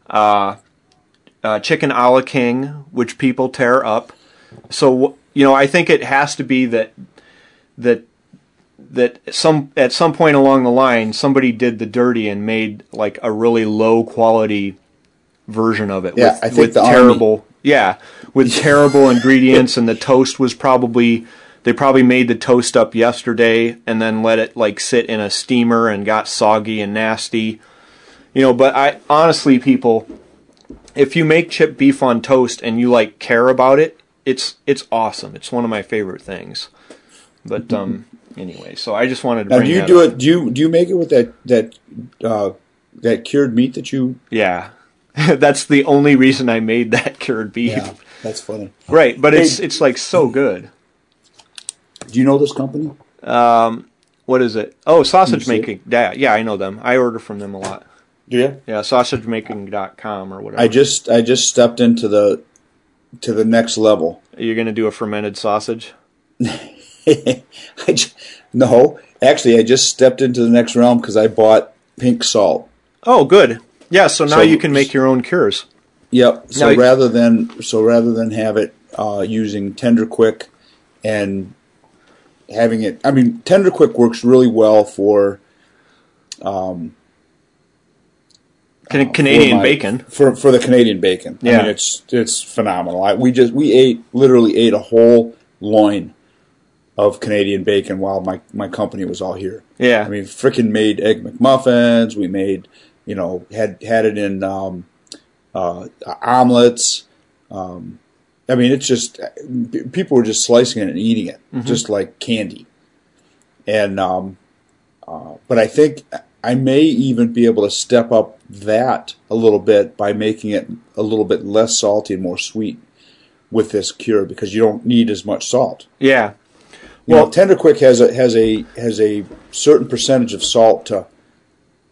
uh, uh, chicken a la king, which people tear up. So you know I think it has to be that that that some at some point along the line somebody did the dirty and made like a really low quality version of it Yeah, with, I think with the Army- terrible yeah with terrible ingredients and the toast was probably they probably made the toast up yesterday and then let it like sit in a steamer and got soggy and nasty you know but i honestly people if you make chipped beef on toast and you like care about it it's it's awesome it's one of my favorite things but um anyway so i just wanted to Now, do you do up. it? Do you do you make it with that that uh, that cured meat that you? yeah that's the only reason i made that cured beef Yeah, that's funny. right but it's Hey. it's like so hmm. good Do you know this company? Um, what is it oh sausage making yeah yeah i know them i order from them a lot Do you? yeah sausagemaking.com or whatever I just I just stepped into the to the next level. you're gonna do a fermented sausage I j- no, actually, I just stepped into the next realm because I bought pink salt. oh good yeah so now So- you can make your own cures Yep. So Now rather than so rather than have it uh, using Tender Quick and having it, I mean, Tender Quick works really well for Can- canadian for my- bacon for for the Canadian bacon. I Yeah. mean, it's it's phenomenal. I, we just we ate literally ate a whole loin of Canadian bacon while my my company was all here. yeah I mean, freaking made egg McMuffins. We made, you know, had had it in um, uh, omelets. Um, I mean, it's just people were just slicing it and eating it, just like candy. And um, uh, but I think I may even be able to step up that a little bit by making it a little bit less salty and more sweet with this cure because you don't need as much salt. Yeah. You Well- know, Tender Quick has a has a has a certain percentage of salt to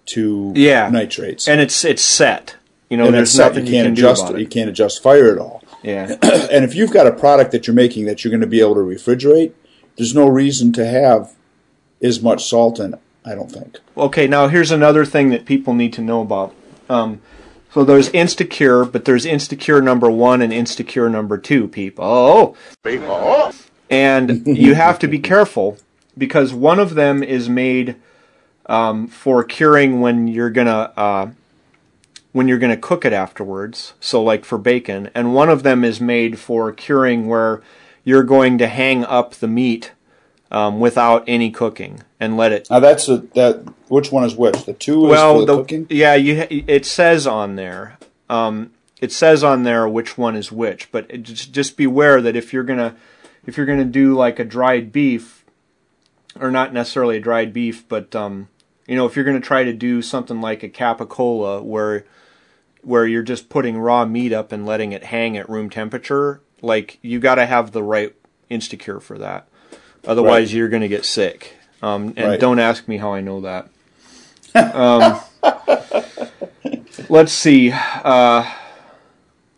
to Yeah. nitrates, and it's it's set. You know, And there's nothing you you, can't can adjust do about You can't adjust fire at all. Yeah. and if you've got a product that you're making that you're going to be able to refrigerate, there's no reason to have as much salt in it. I don't think. Okay, now here's another thing that people need to know about. Um, so there's Instacure, but there's Instacure number one and Instacure number two, people. Oh, and you have to be careful because one of them is made um, for curing when you're gonna uh, when you're gonna cook it afterwards. So like for bacon, and one of them is made for curing where you're going to hang up the meat um, without any cooking and let it Now that's a, that. Which one is which? The two is well, for the, the, cooking. yeah, you it says on there. Um, it says on there which one is which, but it, just just beware that if you're gonna if you're gonna do like a dried beef, or not necessarily a dried beef, but um, you know if you're gonna try to do something like a capicola where where you're just putting raw meat up and letting it hang at room temperature, like you got to have the right Instacure for that. Otherwise, Right. you're going to get sick. Um, and Right. don't ask me how I know that. Um, let's see. Uh,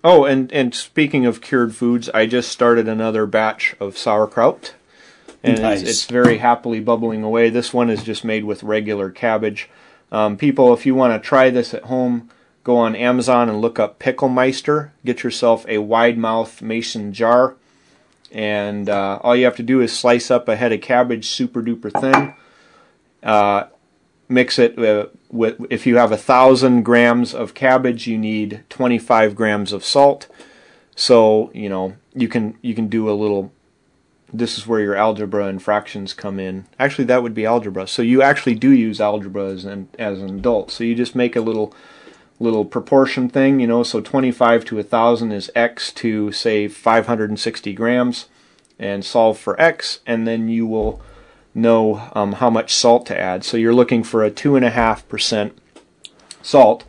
oh, and, and speaking of cured foods, I just started another batch of sauerkraut. And Nice. it's, it's very happily bubbling away. This one is just made with regular cabbage. Um, people, if you want to try this at home, go on Amazon and look up Picklemeister. Get yourself a wide mouth mason jar. And uh, all you have to do is slice up a head of cabbage super duper thin. Uh, mix it uh, with, if you have a thousand grams of cabbage, you need 25 grams of salt. So, you know, you can, you can do a little this is where your algebra and fractions come in. Actually, that would be algebra. So you actually do use algebra as an as an adult. So you just make a little little proportion thing, you know. So 25 to 1,000 is x to say 560 grams, and solve for x, and then you will know um, how much salt to add. So you're looking for a two and a half percent salt.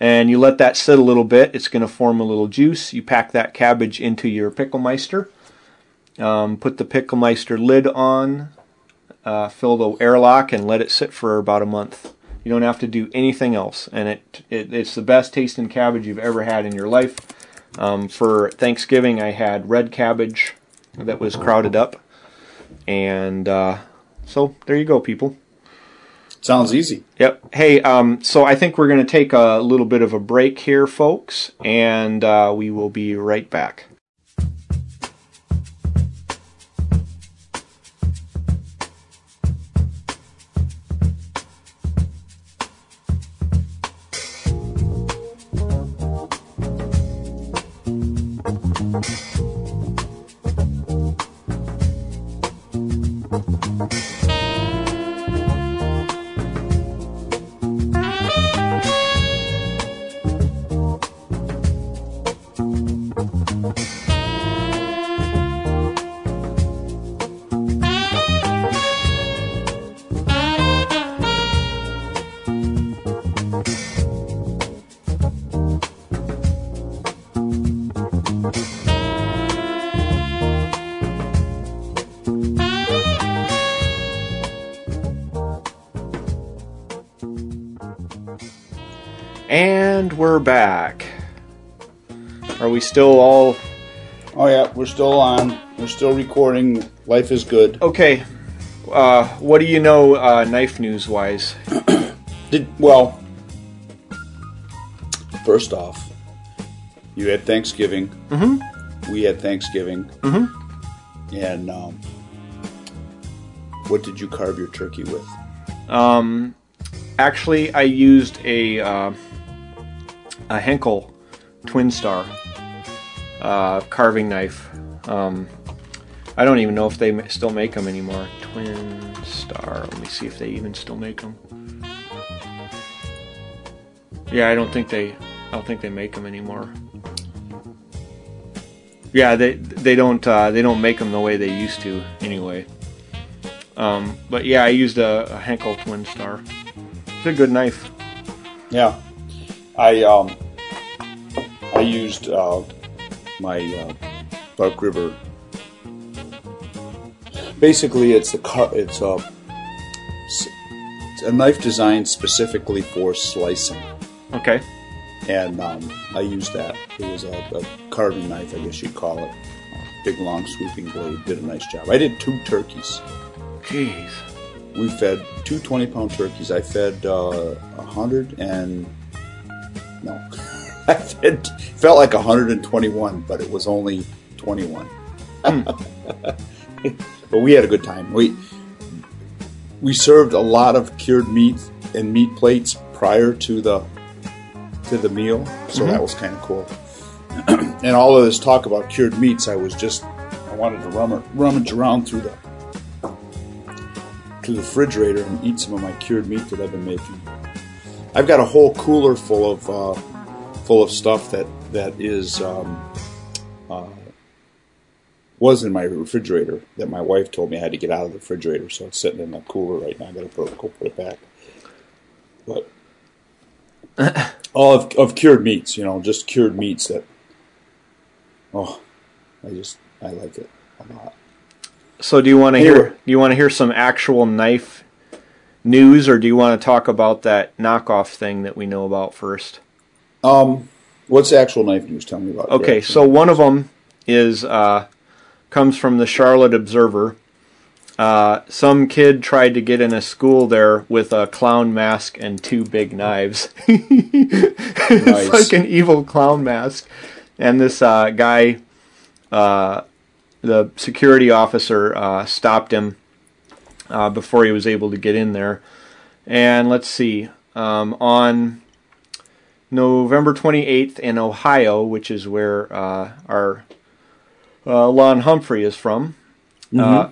And you let that sit a little bit. It's going to form a little juice. You pack that cabbage into your Picklemeister. Um, put the Picklemeister lid on, uh, fill the airlock, and let it sit for about a month. You don't have to do anything else, and it, it it's the best tasting cabbage you've ever had in your life. Um, for Thanksgiving, I had red cabbage that was crowded up, and uh, so there you go, people. Sounds easy. Yep. Hey, um, so I think we're going to take a little bit of a break here, folks, and uh, we will be right back. We still all Oh yeah, we're still on. We're still recording. Life is good. okay? Uh, what do you know, uh, knife news wise? Did well. First off, you had Thanksgiving. Mm-hmm. We had Thanksgiving. Mm-hmm. And um, what did you carve your turkey with? Um, actually, I used a uh, a Henkel Twin Star uh, carving knife. Um, I don't even know if they still make them anymore. Twin Star. Let me see if they even still make them. Yeah, I don't think they. I don't think they make them anymore. Yeah, they they don't uh, they don't make them the way they used to anyway. Um, but yeah, I used a, a Henkel Twin Star. It's a good knife. Yeah, I um, I used uh, my uh, Buck River basically it's a car. It's a it's a knife designed specifically for slicing, Okay. and um, I used that. It was a, a carving knife, I guess you'd call it. Big, long, sweeping blade. Did a nice job. I did two turkeys. Jeez. We fed two 20 pound turkeys. I fed uh, a hundred and no, I fed felt like 121, but it was only 21. but we had a good time. We we served a lot of cured meat and meat plates prior to the to the meal, so that was kind of cool. and all of this talk about cured meats, I was just I wanted to rum, rummage around through the to the refrigerator and eat some of my cured meat that I've been making. I've got a whole cooler full of uh, full of stuff that that is um, uh, was in my refrigerator that my wife told me I had to get out of the refrigerator, so it's sitting in the cooler right now. I got to put it, go put it back. But all of, of cured meats, you know, just cured meats that. Oh, I just I like it a lot. So do you want to Anyway. hear? Do you want to hear some actual knife news, or do you want to talk about that knockoff thing that we know about first? Um, what's the actual knife news? Tell me about. Okay, so one of them is uh, comes from the Charlotte Observer. Uh, some kid tried to get in a school there with a clown mask and two big knives. it's like an evil clown mask, and this uh, guy, uh, the security officer, uh, stopped him uh, before he was able to get in there. And let's see, um, on November 28th in Ohio, which is where uh, our uh, Lon Humphrey is from. Uh,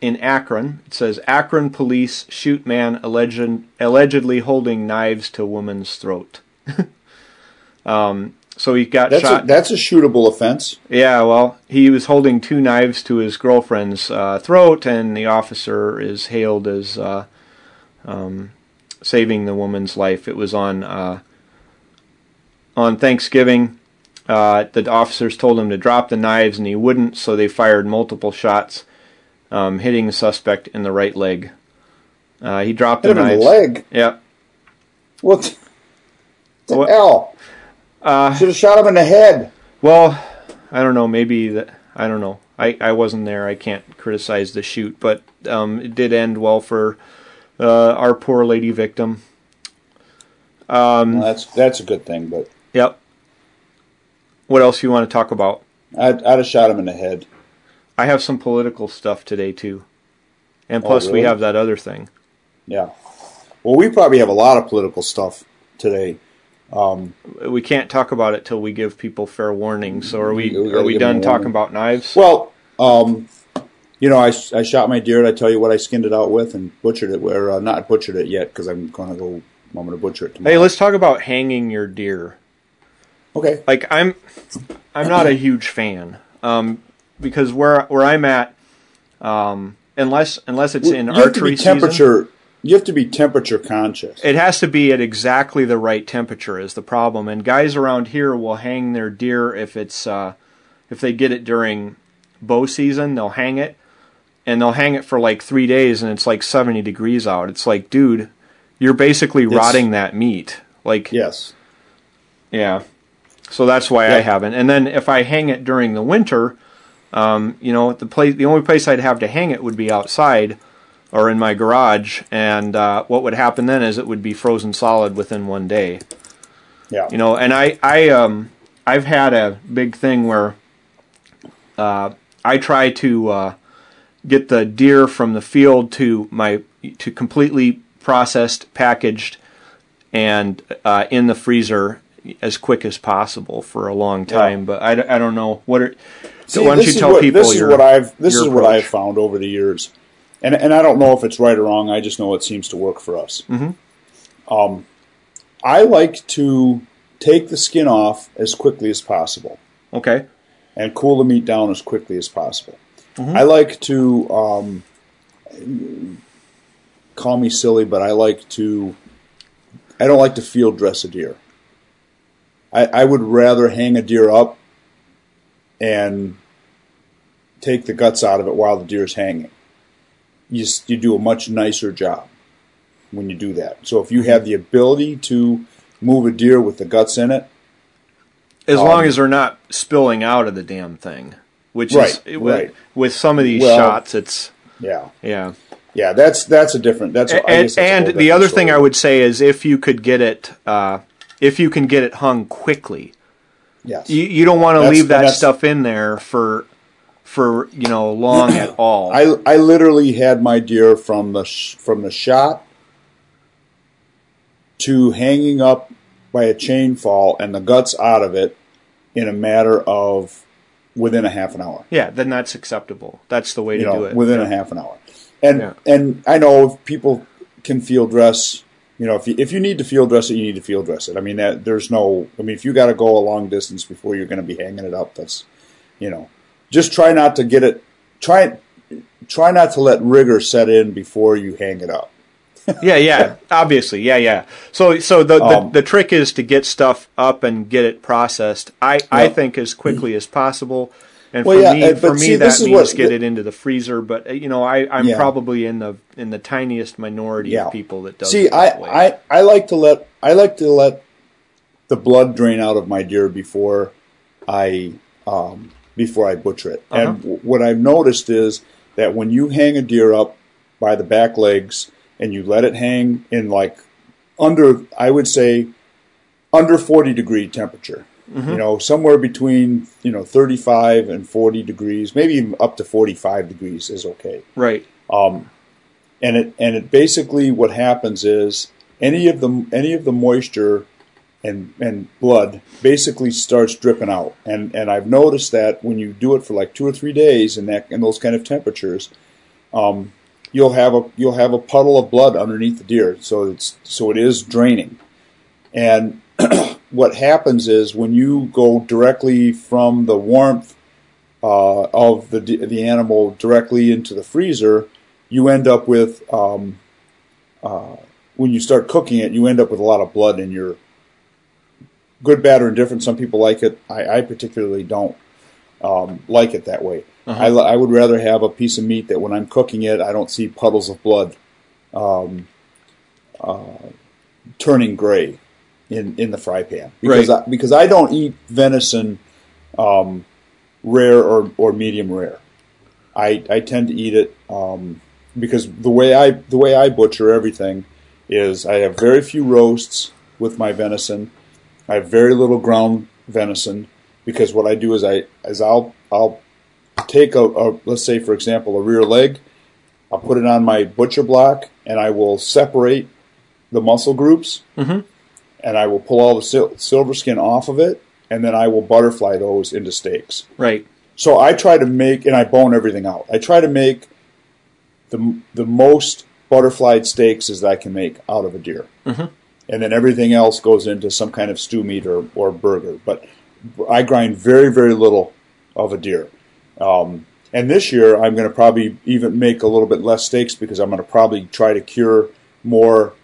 in Akron, it says Akron police shoot man alleged, allegedly holding knives to woman's throat. um, so he got that's shot. a, that's a shootable offense. Yeah, well, he was holding two knives to his girlfriend's uh, throat, and the officer is hailed as uh, um, saving the woman's life. It was on uh, on Thanksgiving. Uh, the officers told him to drop the knives, and he wouldn't, so they fired multiple shots, um, hitting the suspect in the right leg. Uh, he dropped the Hit him in knives. the leg. Yep. What the What- hell? Uh, Should have shot him in the head. Well, I don't know. Maybe that I don't know. I, I wasn't there. I can't criticize the shoot, but um, it did end well for uh, our poor lady victim. Um, Well, that's that's a good thing, but Yep. What else you want to talk about? I'd, I'd have shot him in the head. I have some political stuff today too, and Oh, plus we have that other thing. Yeah. Well, we probably have a lot of political stuff today. Um, We can't talk about it till we give people fair warning. So are we? We Are we done talking about knives? well, um, you know, I, I shot my deer. and I tell you what I skinned it out with and butchered it? Where uh, not butchered it yet because I'm going to go. I'm going to butcher it tomorrow. hey, let's talk about hanging your deer. Okay. like I'm I'm not a huge fan um, because where where I'm at um, unless unless it's in you have to archery be season temperature. You have to be temperature conscious. it has to be at exactly the right temperature is the problem and guys around here will hang their deer if it's uh, if they get it during bow season they'll hang it and they'll hang it for like three days and it's like 70 degrees out it's like dude you're basically rotting that meat like yes. Yeah. So that's why I haven't. And then if I hang it during the winter, um, you know, the place, the only place I'd have to hang it would be outside or in my garage. And uh, what would happen then is it would be frozen solid within one day. Yeah. You know, and I, I, um, I've had a big thing where uh, I try to uh, get the deer from the field to my to completely processed, packaged, and uh, in the freezer as quick as possible for a long time. But I, I don't know what are. So why don't this you is tell what, people this your is what I've this is what. I've found over the years, and and I don't know if it's right or wrong. I just know it seems to work for us. Mm-hmm. Um, I like to take the skin off as quickly as possible okay? and cool the meat down as quickly as possible. Mm-hmm. I like to um, call me silly, but I like to. I don't like to field dress a deer. I, I would rather hang a deer up and take the guts out of it while the deer is hanging. You you do a much nicer job when you do that. So if you have the ability to move a deer with the guts in it, As long Um, as they're not spilling out of the damn thing, which Right, is with, right. with some of these Well- shots, it's yeah, yeah. yeah, that's that's a different. That's and that's and the other thing I would say is if you could get it, uh, if you can get it hung quickly, yes, you, you don't want to leave that stuff in there for for you know long at all. I I literally had my deer from the sh- from the shot to hanging up by a chain fall and the guts out of it in a matter of within a half an hour. yeah, then that's acceptable. That's the way You to do it. within yeah. a half an hour. And Yeah. and I know people can field dress. You know, if you, if you need to field dress it, you need to field dress it. I mean, that there's no. I mean, if you got to go a long distance before you're going to be hanging it up, that's, you know, just try not to get it. Try try not to let rigor set in before you hang it up. yeah, yeah, obviously, yeah, yeah. So, so the, Um, the the trick is to get stuff up and get it processed. I I think as quickly as possible. And Well, for yeah, me, uh, for me, see, that means what- get it into the freezer. But uh, you know, I I'm Yeah. probably in the in the tiniest minority Yeah. of people that does. See, it I. I I like to let I like to let the blood drain out of my deer before I um, before I butcher it. Uh-huh. And w- what I've noticed is that when you hang a deer up by the back legs and you let it hang in like under, I would say, under 40 degree temperature. Mm-hmm. You know, somewhere between you know 35 and 40 degrees, maybe even up to 45 degrees is okay right. and it and it basically what happens is any of the any of the moisture and and blood basically starts dripping out and and I've noticed that when you do it for like two or three days in that in those kind of temperatures um, you'll have a you'll have a puddle of blood underneath the deer so it's so it is draining and what happens is when you go directly from the warmth uh, of the the animal directly into the freezer, you end up with um, uh, when you start cooking it, you end up with a lot of blood in your good, bad, or indifferent. Some people like it. I, I particularly don't um, like it that way. I, I would rather have a piece of meat that when I'm cooking it, I don't see puddles of blood um, uh, turning gray in, in the fry pan because Right. I, because I don't eat venison um, rare or, or medium rare. I, I tend to eat it um, because the way I the way I butcher everything is I have very few roasts with my venison. I have very little ground venison because what I do is I is I'll I'll take a, a let's say for example a rear leg, I'll put it on my butcher block and I will separate the muscle groups and I will pull all the sil- silver skin off of it and then I will butterfly those into steaks. Right. So I try to make, and I bone everything out. I try to make the the most butterflied steaks as I can make out of a deer, mm-hmm. and then everything else goes into some kind of stew meat or, or burger. But I grind very very little of a deer. Um, and this year I'm going to probably even make a little bit less steaks because I'm going to probably try to cure more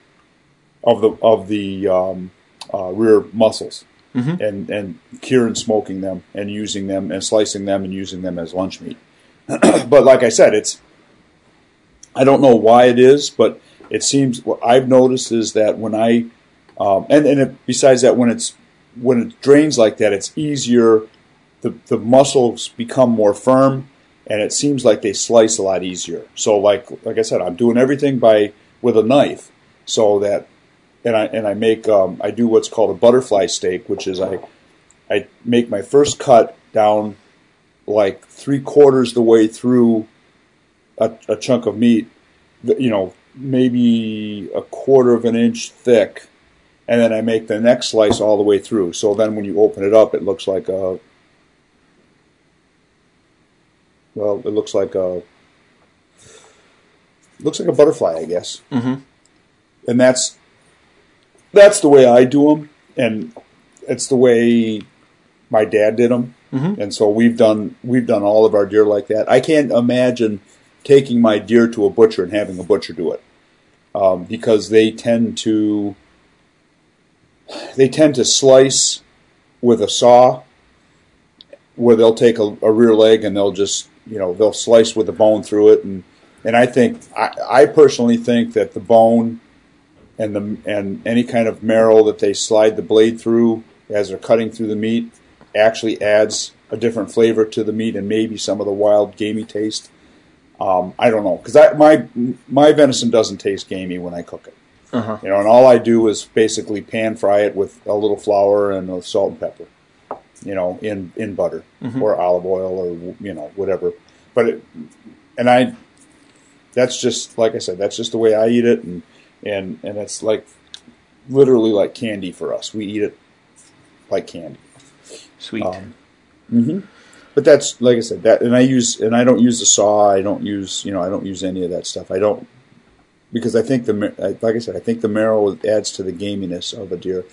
of the of the um, uh, rear muscles and and and smoking them and using them and slicing them and using them as lunch meat. but like I said, it's I don't know why it is, but it seems what I've noticed is that when I um, and and it, besides that, when it's when it drains like that, it's easier. The the muscles become more firm, and it seems like they slice a lot easier. So like like I said, I'm doing everything by with a knife, so that and I and I make um, I do what's called a butterfly steak, which is I I make my first cut down like three quarters the way through a, a chunk of meat, you know, maybe a quarter of an inch thick, and then I make the next slice all the way through. So then when you open it up, it looks like a well, it looks like a looks like a butterfly, I guess. Mm-hmm. And that's that's the way I do them, and it's the way my dad did them. And so we've done we've done all of our deer like that. I can't imagine taking my deer to a butcher and having a butcher do it um, because they tend to they tend to slice with a saw where they'll take a, a rear leg and they'll just you know they'll slice with the bone through it, and and I think I, I personally think that the bone and the and any kind of marrow that they slide the blade through as they're cutting through the meat actually adds a different flavor to the meat and maybe some of the wild gamey taste. Um, I don't know because my my venison doesn't taste gamey when I cook it. Uh-huh. You know, and all I do is basically pan fry it with a little flour and salt and pepper. You know, in in butter or olive oil or you know whatever. But it, and I, that's just like I said, that's just the way I eat it, and and and it's like literally like candy for us. We eat it like candy. Sweet. Um, But that's like I said that, and I use and I don't use the saw. I don't use you know I don't use any of that stuff. I don't because I think the like I said I think the marrow adds to the gaminess of a deer,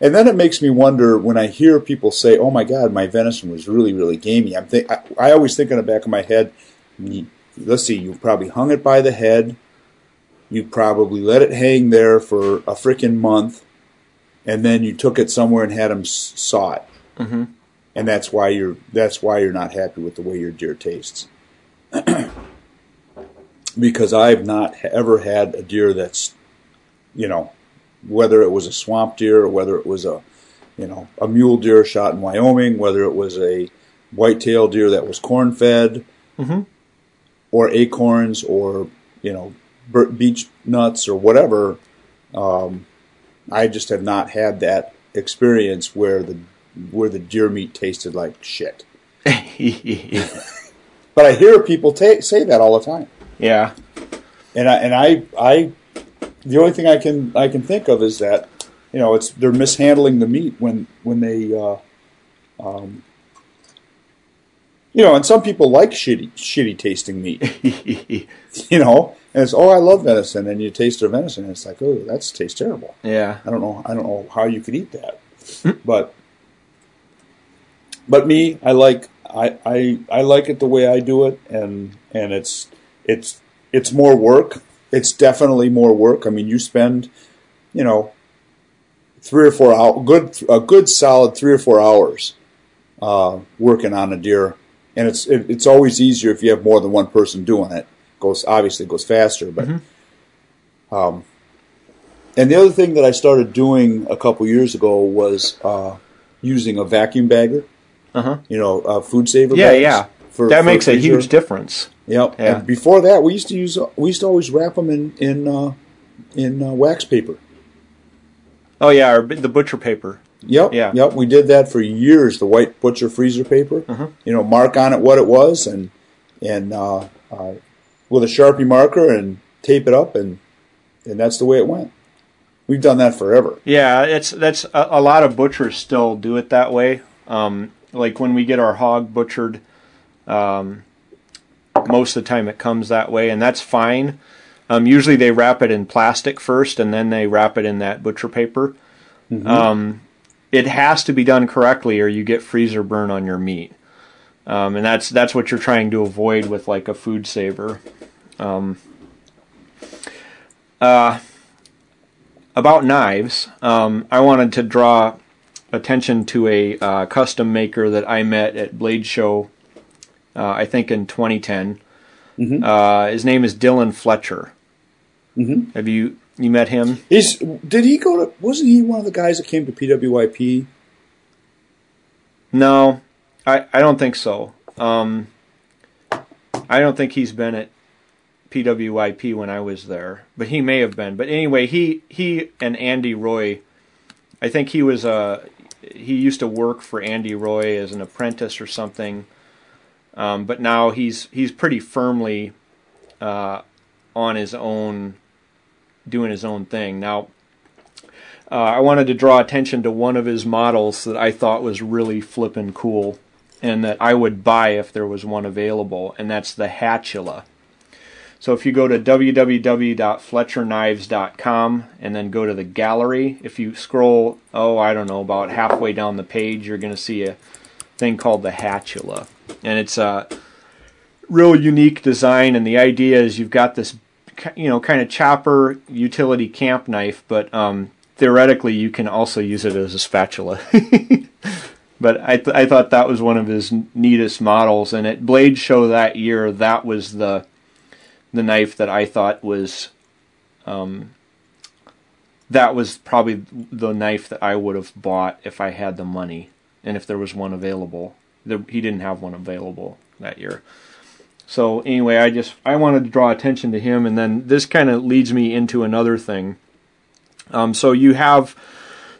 and then it makes me wonder when I hear people say, "Oh my God, my venison was really really gamey." I'm think I, I always think in the back of my head, let's see, you probably hung it by the head, you probably let it hang there for a freaking month, and then you took it somewhere and had them saw it. Mm-hmm. And that's why you're that's why you're not happy with the way your deer tastes. because I've not ever had a deer that's, you know, whether it was a swamp deer or whether it was a, you know, a mule deer shot in Wyoming, whether it was a whitetail deer that was corn fed, mm-hmm. or acorns, or you know, beech nuts or whatever. Um, I just have not had that experience where the where the deer meat tasted like shit. But I hear people ta- say that all the time, yeah. and I and I I the only thing I can I can think of is that you know it's they're mishandling the meat when when they uh, um, you know and some people like shitty shitty tasting meat you know and it's oh I love venison and you taste their venison and it's like oh that tastes terrible yeah. I don't know. I don't know how you could eat that, but but me, I like I, I I like it the way I do it, and and it's it's it's more work. It's definitely more work. I mean, you spend, you know, three or four hours, good a good solid three or four hours uh, working on a deer, and it's it, it's always easier if you have more than one person doing it. Goes obviously it goes faster, but um, and the other thing that I started doing a couple years ago was uh, using a vacuum bagger. Uh-huh. You know, uh, food saver. Yeah, yeah. for- that for makes a huge difference. Yep. Yeah. And before that, we used to use we used to always wrap them in in uh, in uh, wax paper. Oh yeah, or the butcher paper. Yep. Yeah. Yep. We did that for years. The white butcher freezer paper. Uh-huh. You know, mark on it what it was, and and uh, uh, with a sharpie marker and tape it up, and and that's the way it went. We've done that forever. Yeah, it's that's a, a lot of butchers still do it that way. Um, like when we get our hog butchered, um, most of the time it comes that way, and that's fine. Um, usually they wrap it in plastic first, and then they wrap it in that butcher paper. Um, it has to be done correctly, or you get freezer burn on your meat, um, and that's that's what you're trying to avoid with like a food saver. Um, uh, about knives, um, I wanted to draw attention to a uh, custom maker that I met at Blade Show, uh, I think in 2010. Uh, his name is Dylan Fletcher. Mm-hmm. Have you you met him? He's did he go to? Wasn't he one of the guys that came to PWIP? No, I, I don't think so. Um, I don't think he's been at PWIP when I was there, but he may have been. But anyway, he he and Andy Roy, I think he was a he used to work for Andy Roy as an apprentice or something. Um, but now he's he's pretty firmly uh, on his own, doing his own thing now. Uh, I wanted to draw attention to one of his models that I thought was really flippin' cool, and that I would buy if there was one available, and that's the Hatchula. So if you go to www.fletcherknives.com and then go to the gallery, if you scroll, oh, I don't know, about halfway down the page, you're going to see a thing called the Hatchula. And it's a real unique design, and the idea is you've got this, you know, kind of chopper utility camp knife, but um, theoretically you can also use it as a spatula. but I th- I thought that was one of his neatest models, and at Blade Show that year, that was the the knife that I thought was, um, that was probably the knife that I would have bought if I had the money and if there was one available. There, he didn't have one available that year. So anyway, I just I wanted to draw attention to him, and then this kind of leads me into another thing. Um, so you have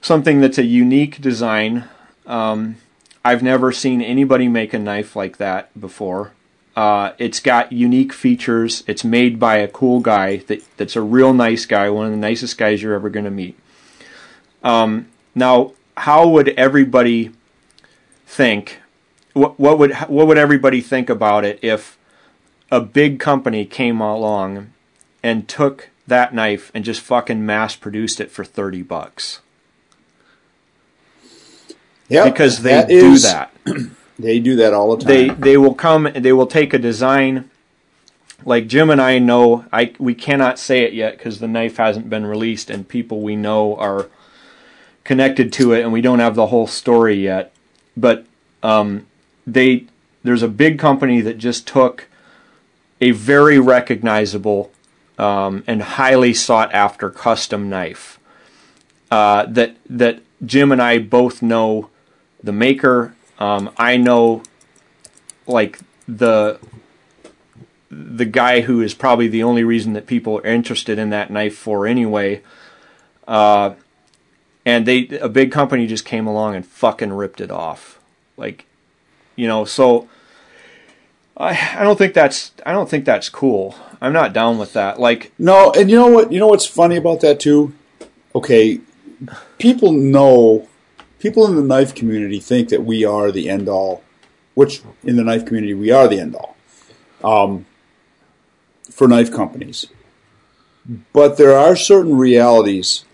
something that's a unique design. Um, I've never seen anybody make a knife like that before. Uh, it's got unique features. It's made by a cool guy that, that's a real nice guy, one of the nicest guys you're ever going to meet. Um, now, how would everybody think? What, what would what would everybody think about it if a big company came along and took that knife and just fucking mass produced it for 30 bucks? Yeah, Because they that do is- that. They do that all the time. they they will come they will take a design like Jim and I know I we cannot say it yet because the knife hasn't been released and people we know are connected to it and we don't have the whole story yet but um, they there's a big company that just took a very recognizable um, and highly sought after custom knife uh, that that Jim and I both know the maker. Um, I know like the the guy who is probably the only reason that people are interested in that knife for anyway. Uh, and they a big company just came along and fucking ripped it off, like you know. So I I don't think that's I don't think that's cool. I'm not down with that. Like No, and you know what? You know what's funny about that too? Okay, people know, people in the knife community think that we are the end all, which in the knife community we are the end all, um, for knife companies. But there are certain realities,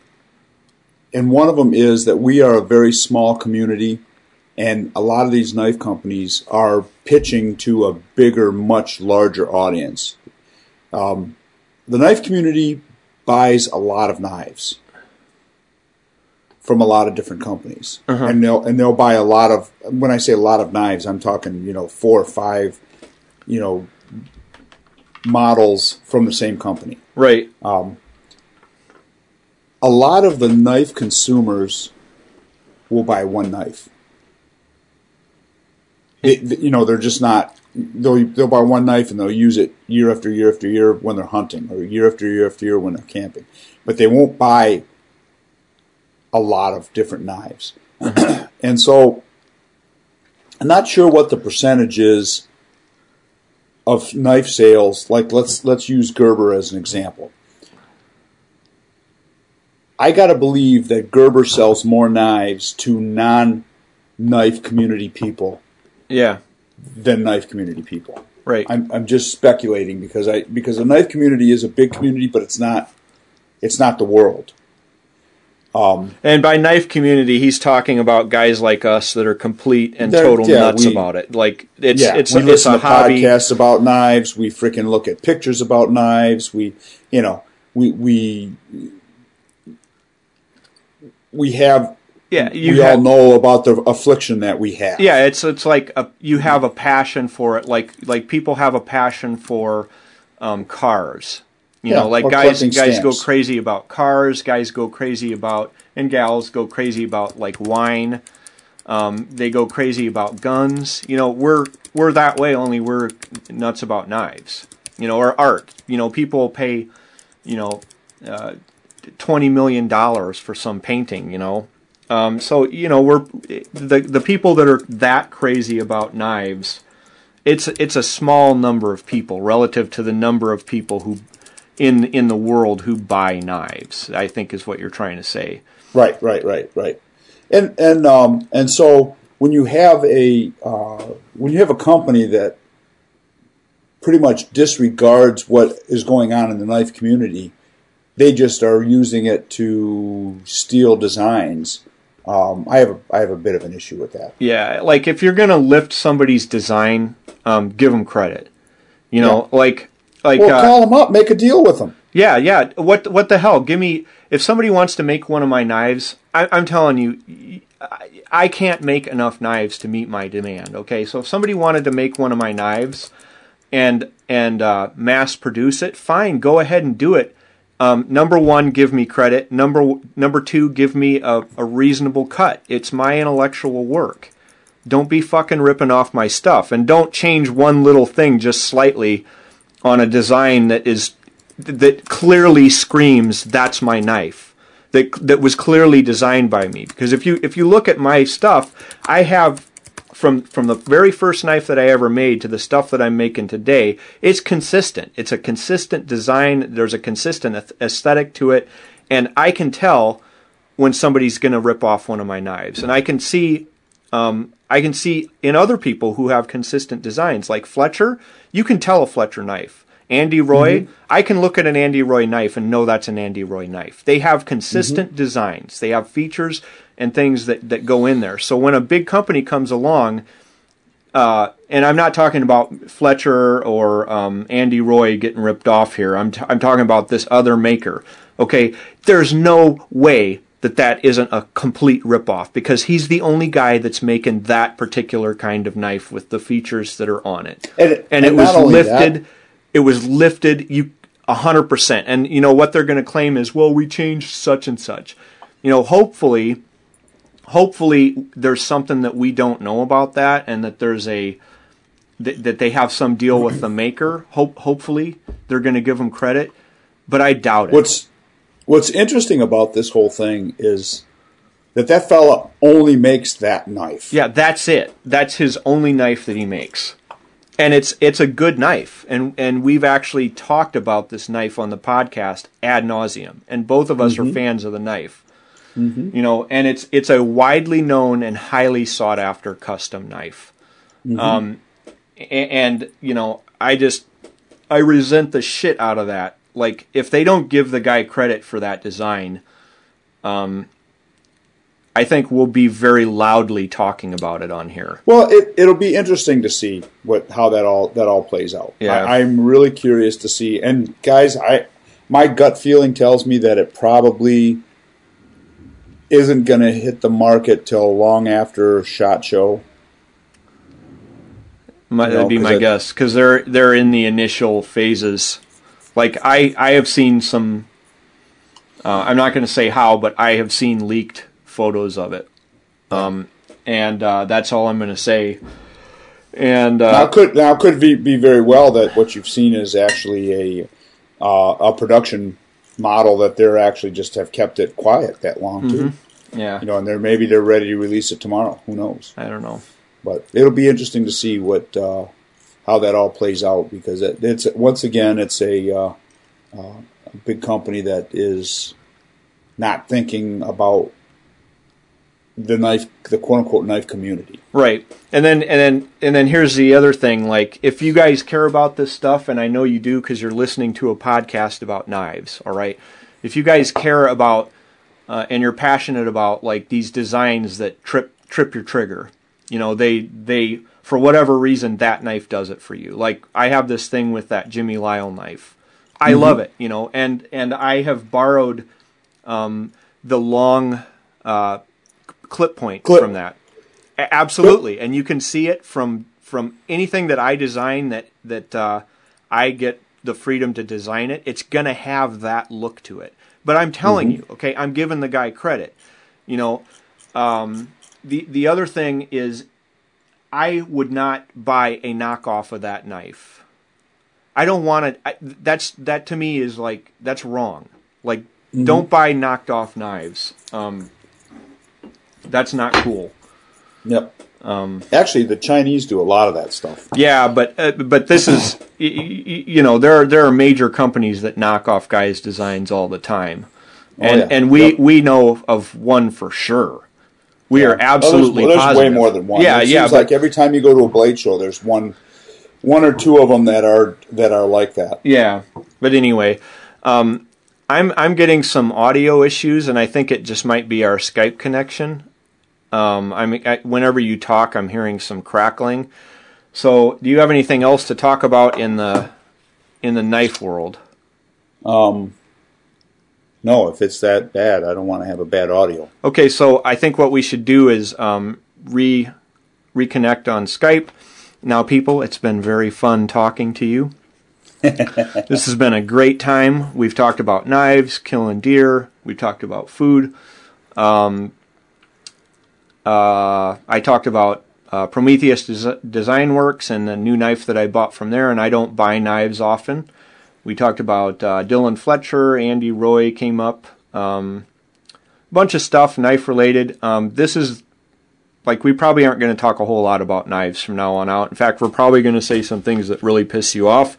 and one of them is that we are a very small community, and a lot of these knife companies are pitching to a bigger, much larger audience the knife community buys a lot of knives from a lot of different companies, uh-huh. and they'll and they'll buy a lot of. When I say a lot of knives, I'm talking you know four or five, you know, models from the same company. right, um, A lot of the knife consumers will buy one knife. It, you know, they're just not. They'll they'll buy one knife and they'll use it year after year after year when they're hunting, or year after year after year when they're camping. But they won't buy a lot of different knives, and so I'm not sure what the percentage is of knife sales. Like let's let's use Gerber as an example. I got to believe that Gerber sells more knives to non knife community people yeah, than knife community people. right. I'm, I'm just speculating because I because the knife community is a big community, but it's not it's not the world. And by knife community, he's talking about guys like us that are complete and total yeah, nuts we- about it. Like it's yeah, it's we it's listen a to hobby. podcasts about knives. We freaking look at pictures about knives. We you know we we we have Yeah, you we have, all know about the affliction that we have. Yeah, it's it's like a, you have a passion for it. Like like people have a passion for um, cars. You Yeah, know, like guys guys go crazy about cars. Guys go crazy about and gals go crazy about like wine. Um, they go crazy about guns. You know, we're we're that way. Only we're nuts about knives. You know, or art. You know, people pay. You know, uh, twenty million dollars for some painting. You know, um, so you know we're the the people that are that crazy about knives. It's it's a small number of people relative to the number of people who in in the world who buy knives. I think is what you're trying to say. Right, right, right, right. And and um and so when you have a uh, when you have a company that pretty much disregards what is going on in the knife community, they just are using it to steal designs. Um, I have a, I have a bit of an issue with that. Yeah, like if you're gonna lift somebody's design, um, give them credit. You know, like like Well, uh, call them up, make a deal with them. Yeah, yeah. What what the hell? Give me if somebody wants to make one of my knives. I, I'm telling you, I, I can't make enough knives to meet my demand. Okay, so if somebody wanted to make one of my knives and and uh, mass produce it, fine, go ahead and do it. Um, number one, give me credit. Number number two, give me a, a reasonable cut. It's my intellectual work. Don't be fucking ripping off my stuff, and don't change one little thing just slightly on a design that is that clearly screams that's my knife. That that was clearly designed by me. Because if you if you look at my stuff, I have from from the very first knife that I ever made to the stuff that I'm making today, it's consistent. It's a consistent design. There's a consistent aesthetic to it, and I can tell when somebody's going to rip off one of my knives, and I can see. Um, I can see in other people who have consistent designs, like Fletcher. You can tell a Fletcher knife. Andy Roy, I can look at an Andy Roy knife and know that's an Andy Roy knife. They have consistent designs. They have features and things that, that go in there. So when a big company comes along, uh, and I'm not talking about Fletcher or um, Andy Roy getting ripped off here. I'm, t- I'm talking about this other maker. Okay, there's no way that that isn't a complete ripoff because he's the only guy that's making that particular kind of knife with the features that are on it. And- it and was lifted. that- it was lifted. You a hundred percent. And you know what they're going to claim is, well, we changed such and such. You know, hopefully hopefully there's something that we don't know about that and that there's a that, that they have some deal with the maker hope hopefully they're going to give them credit but i doubt it What's What's interesting about this whole thing is that that fella only makes that knife. yeah that's it. That's his only knife that he makes. And it's it's a good knife. And and we've actually talked about this knife on the podcast ad nauseum. And both of us are mm-hmm. fans of the knife. Mm-hmm. You know and it's it's a widely known and highly sought after custom knife. Mm-hmm. Um a- and you know i just i resent the shit out of that like if they don't give the guy credit for that design um i think we'll be very loudly talking about it on here Well, it, it'll be interesting to see what how that all that all plays out. Yeah. I, I'm really curious to see. And guys, I my gut feeling tells me that it probably isn't going to hit the market till long after Shot Show. My, that'd be my it- guess because they're they're in the initial phases. Like I I have seen some. Uh, I'm not going to say how, but I have seen leaked photos of it, um, and uh, that's all I'm going to say. And Now, uh, it could now could be, be very well that what you've seen is actually a uh, a production model that they're actually just have kept it quiet that long too. yeah, You know, and they're maybe they're ready to release it tomorrow. Who knows? I don't know. But it'll be interesting to see what uh, how that all plays out because it, it's once again it's a, uh, uh, big company that is not thinking about the knife, the quote unquote knife community. Right. And then and then and then here's the other thing like if you guys care about this stuff and I know you do cuz you're listening to a podcast about knives, all right? If you guys care about uh, and you're passionate about like these designs that trip trip your trigger, you know, they they for whatever reason that knife does it for you. Like I have this thing with that Jimmy Lile knife. I love it, you know, and and I have borrowed um, the long uh, clip point Clip. from that. A- Absolutely, and you can see it from from anything that I design that that uh, I get the freedom to design it. It's gonna have that look to it. But I'm telling you, okay, I'm giving the guy credit. You know, um, the the other thing is, I would not buy a knockoff of that knife. I don't want to. That's that to me is like that's wrong. Like, don't buy knocked off knives. Um, that's not cool. Yep. Um, Actually, the Chinese do a lot of that stuff. Yeah, but uh, but this is y- y- you know there are there are major companies that knock off guys' designs all the time, and yeah. and we Yep. we know of one for sure. We are Oh, absolutely there's, there's positive. way more than one. Yeah, it yeah, seems but- like every time you go to a blade show, there's one, one or two of them that are that are like that. Yeah, but anyway, um, I'm I'm getting some audio issues, and I think it just might be our Skype connection. Um, I mean, I, whenever you talk, I'm hearing some crackling. So, do you have anything else to talk about in the in the knife world? No, No, if it's that bad, I don't want to have a bad audio. Okay, so I think what we should do is um, re reconnect on Skype. Now, people, it's been very fun talking to you. this has been a great time. We've talked about knives, killing deer. We've talked about food. Um, uh, I talked about uh, Prometheus Des- Design Werks and the new knife that I bought from there, and I don't buy knives often. We talked about uh, Dylan Fletcher, Andy Roy came up, um, a bunch of stuff knife related. Um, this is like we probably aren't going to talk a whole lot about knives from now on out. In fact, we're probably going to say some things that really piss you off.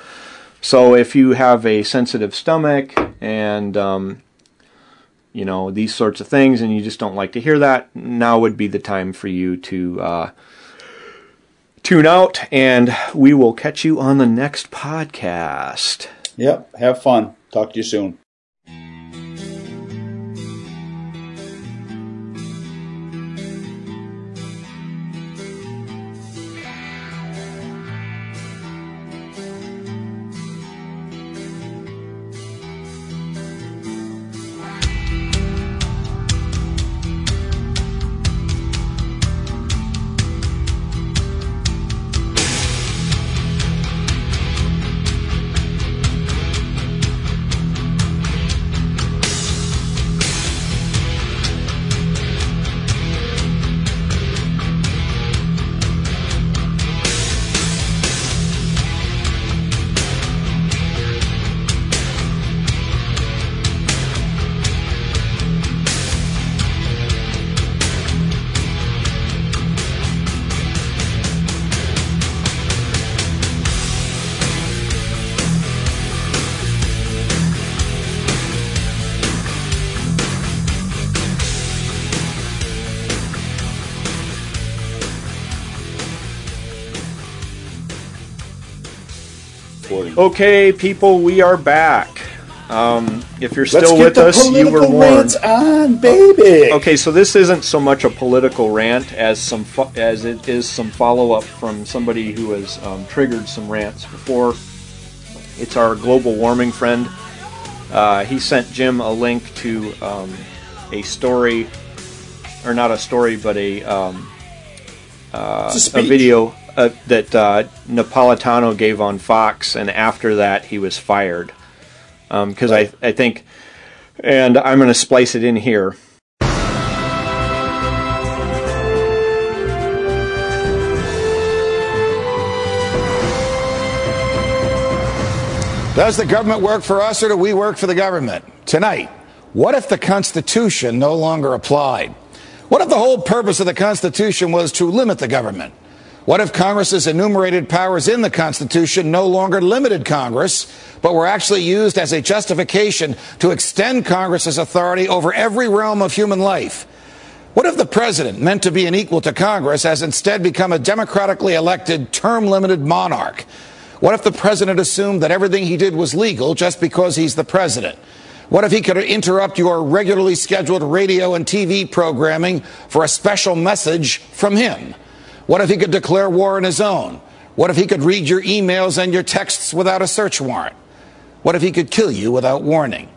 So if you have a sensitive stomach and um, you know these sorts of things, and you just don't like to hear that, now would be the time for you to uh, tune out. And we will catch you on the next podcast. Yep. Have fun. Talk to you soon. Okay, people, we are back. Um, if you're still with us, you were warned. on, baby. Okay, so this isn't so much a political rant as some fo- as it is some follow up from somebody who has um, triggered some rants before. It's our global warming friend. Uh, he sent Jim a link to um, a story, or not a story, but a um, uh, a a video uh, that uh, Napolitano gave on Fox, and after that he was fired because I I think, and I'm going to splice it in here. Does the government work for us or do we work for the government? Tonight, what if the Constitution no longer applied? What if the whole purpose of the Constitution was to limit the government? What if Congress's enumerated powers in the Constitution no longer limited Congress, but were actually used as a justification to extend Congress's authority over every realm of human life? What if the president, meant to be an equal to Congress, has instead become a democratically elected, term limited monarch? What if the president assumed that everything he did was legal just because he's the president? What if he could interrupt your regularly scheduled radio and TV programming for a special message from him? What if he could declare war on his own? What if he could read your emails and your texts without a search warrant? What if he could kill you without warning?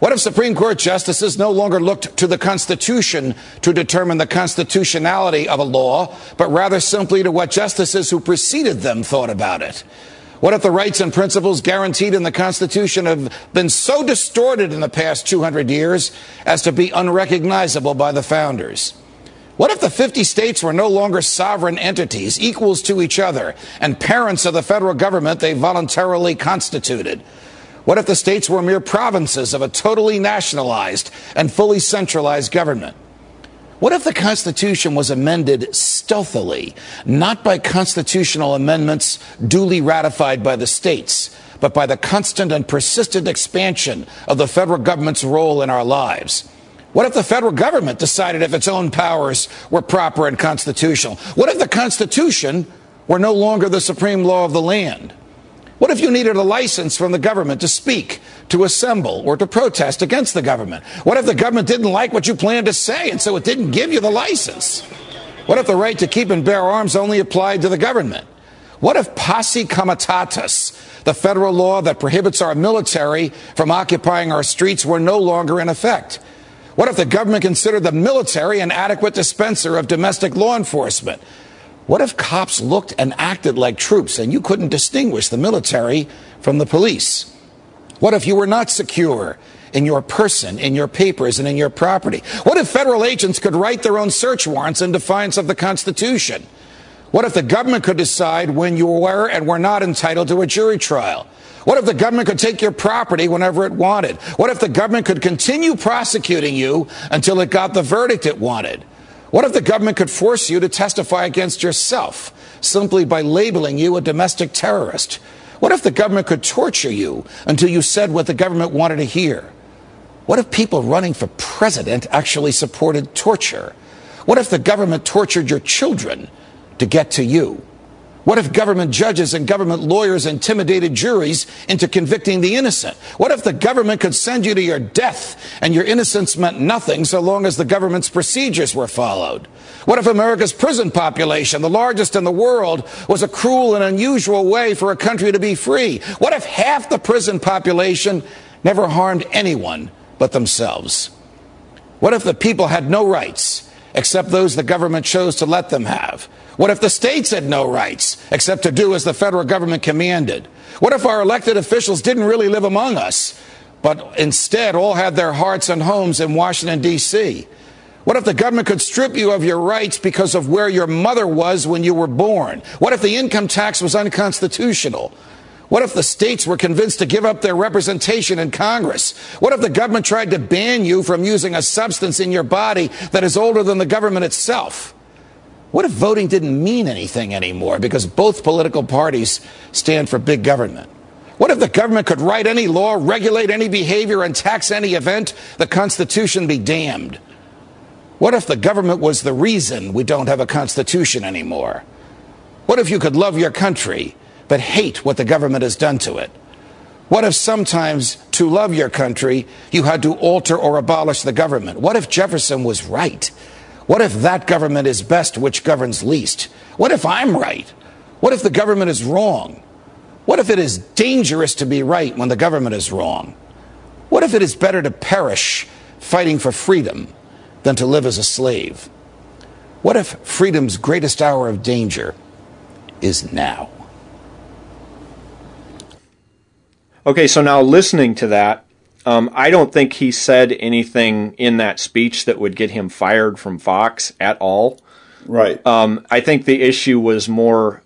What if Supreme Court justices no longer looked to the Constitution to determine the constitutionality of a law, but rather simply to what justices who preceded them thought about it? What if the rights and principles guaranteed in the Constitution have been so distorted in the past 200 years as to be unrecognizable by the founders? What if the 50 states were no longer sovereign entities, equals to each other, and parents of the federal government they voluntarily constituted? What if the states were mere provinces of a totally nationalized and fully centralized government? What if the Constitution was amended stealthily, not by constitutional amendments duly ratified by the states, but by the constant and persistent expansion of the federal government's role in our lives? What if the federal government decided if its own powers were proper and constitutional? What if the Constitution were no longer the supreme law of the land? What if you needed a license from the government to speak, to assemble, or to protest against the government? What if the government didn't like what you planned to say and so it didn't give you the license? What if the right to keep and bear arms only applied to the government? What if posse comitatus, the federal law that prohibits our military from occupying our streets, were no longer in effect? What if the government considered the military an adequate dispenser of domestic law enforcement? What if cops looked and acted like troops and you couldn't distinguish the military from the police? What if you were not secure in your person, in your papers, and in your property? What if federal agents could write their own search warrants in defiance of the Constitution? What if the government could decide when you were and were not entitled to a jury trial? What if the government could take your property whenever it wanted? What if the government could continue prosecuting you until it got the verdict it wanted? What if the government could force you to testify against yourself simply by labeling you a domestic terrorist? What if the government could torture you until you said what the government wanted to hear? What if people running for president actually supported torture? What if the government tortured your children to get to you? What if government judges and government lawyers intimidated juries into convicting the innocent? What if the government could send you to your death and your innocence meant nothing so long as the government's procedures were followed? What if America's prison population, the largest in the world, was a cruel and unusual way for a country to be free? What if half the prison population never harmed anyone but themselves? What if the people had no rights except those the government chose to let them have? What if the states had no rights except to do as the federal government commanded? What if our elected officials didn't really live among us, but instead all had their hearts and homes in Washington, D.C.? What if the government could strip you of your rights because of where your mother was when you were born? What if the income tax was unconstitutional? What if the states were convinced to give up their representation in Congress? What if the government tried to ban you from using a substance in your body that is older than the government itself? What if voting didn't mean anything anymore because both political parties stand for big government? What if the government could write any law, regulate any behavior, and tax any event? The Constitution be damned. What if the government was the reason we don't have a Constitution anymore? What if you could love your country but hate what the government has done to it? What if sometimes to love your country you had to alter or abolish the government? What if Jefferson was right? What if that government is best which governs least? What if I'm right? What if the government is wrong? What if it is dangerous to be right when the government is wrong? What if it is better to perish fighting for freedom than to live as a slave? What if freedom's greatest hour of danger is now? Okay, so now listening to that, um, I don't think he said anything in that speech that would get him fired from Fox at all. Right. Um, I think the issue was more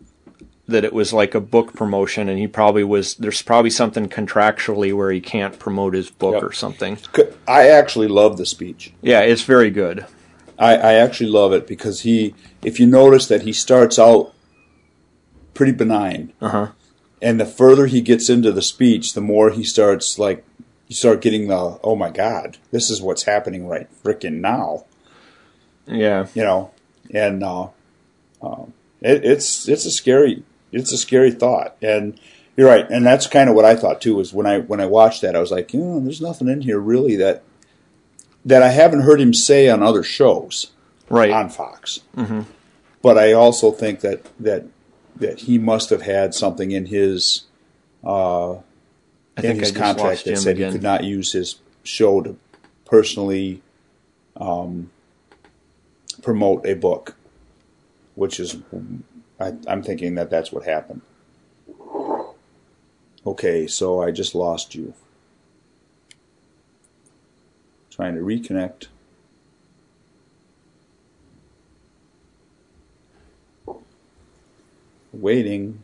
that it was like a book promotion, and he probably was. There's probably something contractually where he can't promote his book Yep. or something. I actually love the speech. Yeah, it's very good. I, I actually love it because he, if you notice that he starts out pretty benign, Uh-huh. And the further he gets into the speech, the more he starts like you start getting the oh my god, this is what's happening right frickin' now, Yeah, you know, and uh, um, it, it's it's a scary it's a scary thought, and you're right, and that's kind of what I thought too. Was when I when I watched that, I was like, you know, there's nothing in here really that that I haven't heard him say on other shows right. on Fox. But I also think that that that he must have had something in his uh, I in think his contract that said again. he could not use his show to personally um, promote a book, which is I, I'm thinking that that's what happened. Okay, so I just lost you. Trying to reconnect. waiting.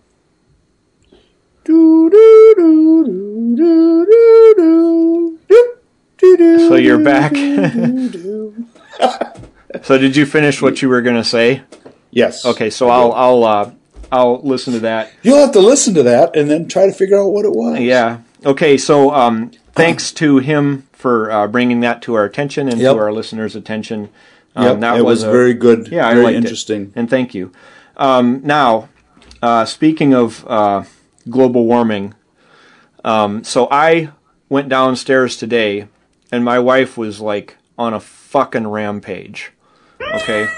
So you're back. so did you finish what you were going to say? Yes. Okay, so I'll I'll uh, I'll listen to that. You'll have to listen to that and then try to figure out what it was. Yeah. Okay. So um, uh-huh. thanks to him for uh, bringing that to our attention and yep. to our listeners' attention. Um, yep. That was, was, very good. Yeah, very interesting. It. And thank you. Um, now uh, speaking of uh, global warming, um, so I went downstairs today, and my wife was like on a fucking rampage. Okay.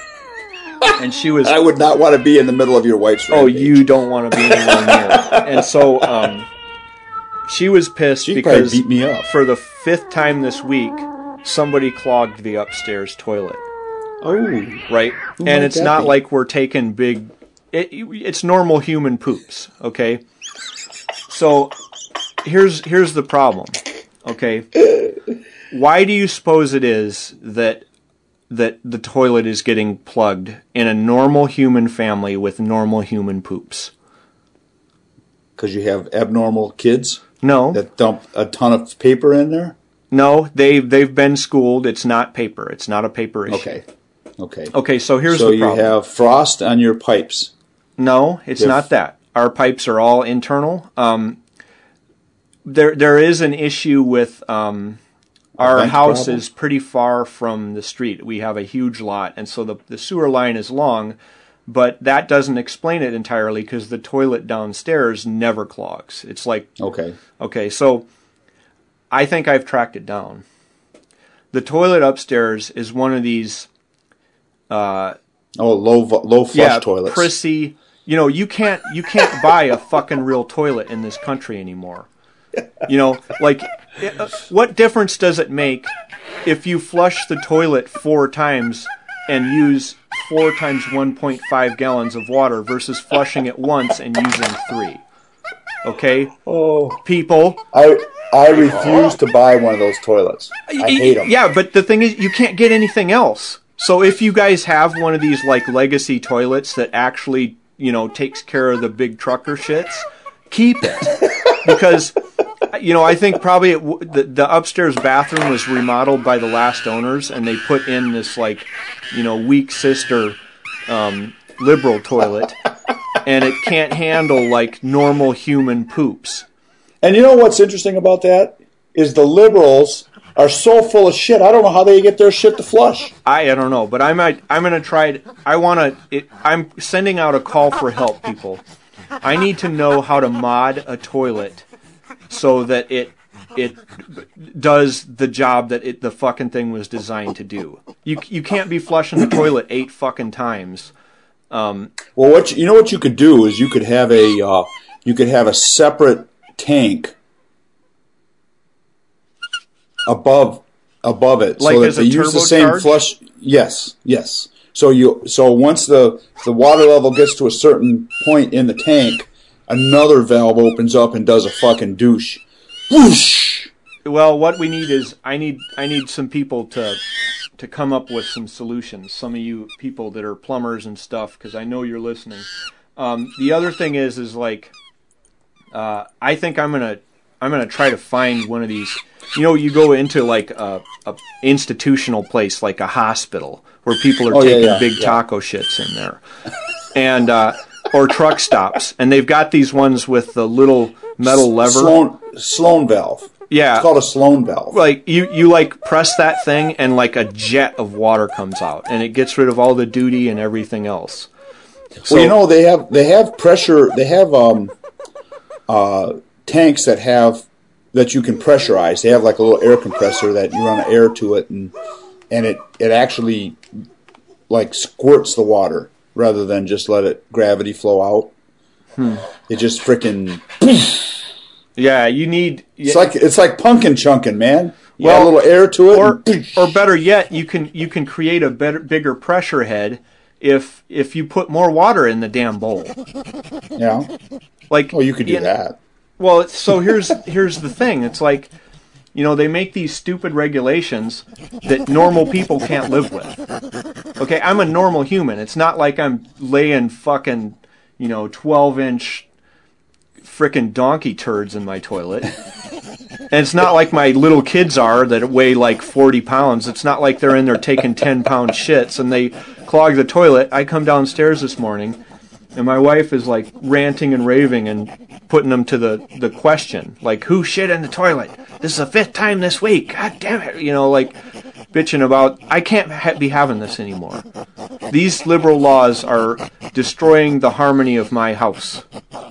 and she was I would not want to be in the middle of your wife's. Oh, rampage. you don't want to be anywhere near. it. And so, um, she was pissed She'd because beat me up. for the fifth time this week, somebody clogged the upstairs toilet. Oh, Right, Who and it's not be? like we're taking big. It, it's normal human poops. Okay, so here's here's the problem. Okay, why do you suppose it is that that the toilet is getting plugged in a normal human family with normal human poops? because you have abnormal kids No, that dump a ton of paper in there. no, they've they've been schooled. It's not paper. It's not a paper issue. Okay, okay. Okay, so here's so the problem. you have frost on your pipes. No, it's not that. Our pipes are all internal. Um, there, there is an issue with um, our house problem? is pretty far from the street. We have a huge lot, and so the the sewer line is long, but that doesn't explain it entirely because the toilet downstairs never clogs. It's like Okay, Okay, so I think I've tracked it down. The toilet upstairs is one of these oh low low flush yeah, toilets. prissy. You know, you can't you can't buy a fucking real toilet in this country anymore. You know, like uh, what difference does it make if you flush the toilet four times and use four times 1.5 gallons of water versus flushing it once and using three? Okay, oh, people. I I refuse to buy one of those toilets. I hate them. Yeah, but the thing is, you can't get anything else. So if you guys have one of these like legacy toilets that actually, you know, takes care of the big trucker shits, keep it because, you know, I think probably w- the, the upstairs bathroom was remodeled by the last owners, and they put in this like, you know, weak sister um, liberal toilet, and it can't handle like normal human poops. And you know what's interesting about that is the liberals are so full of shit. I don't know how they get their shit to flush. I, I don't know, but I might. I'm gonna try. It. I want to. I'm sending out a call for help, people. I need to know how to mod a toilet so that it it does the job that it the fucking thing was designed to do. You you can't be flushing the toilet eight fucking times. Well, what you, you know what you could do is you could have a uh, you could have a separate tank above above it, Like so that they use the same turbocharge? flush. Yes, yes. So you so once the the water level gets to a certain point in the tank, another valve opens up and does a fucking douche. Whoosh! Well, what we need is I need I need some people to to come up with some solutions. Some of you people that are plumbers and stuff, because I know you're listening. Um, the other thing is is like uh, I think I'm gonna I'm gonna try to find one of these. You know, you go into like a, a institutional place like a hospital where people are Oh, yeah, taking yeah, big yeah. taco shits in there, and uh, or truck stops, and they've got these ones with the little metal lever. Sloan Sloan valve. yeah, It's called a Sloan valve. like you you like press that thing and like a jet of water comes out and it gets rid of all the duty and everything else. So, well, you know they have they have pressure. They have um, uh, tanks that have that you can pressurize. They have like a little air compressor that you run air to it, and and it it actually like squirts the water rather than just let it gravity flow out. Hmm. It just freaking. yeah, you need It's like it's like pumpkin chunking, man. You Well, a little air to it, or or better yet, you can you can create a better bigger pressure head if if you put more water in the damn bowl. yeah. Like Oh, you could do that. Well, so here's here's the thing. It's like, you know, they make these stupid regulations that normal people can't live with. Okay, I'm a normal human. It's not like I'm laying fucking, you know, 12 inch frickin' donkey turds in my toilet. And it's not like my little kids are that weigh like 40 pounds. It's not like they're in there taking 10 pound shits and they clog the toilet. I come downstairs this morning and my wife is like ranting and raving and putting them to the, the question. Like, who shit in the toilet? This is the fifth time this week. God damn it. You know, like bitching about, I can't ha- be having this anymore. These liberal laws are destroying the harmony of my house.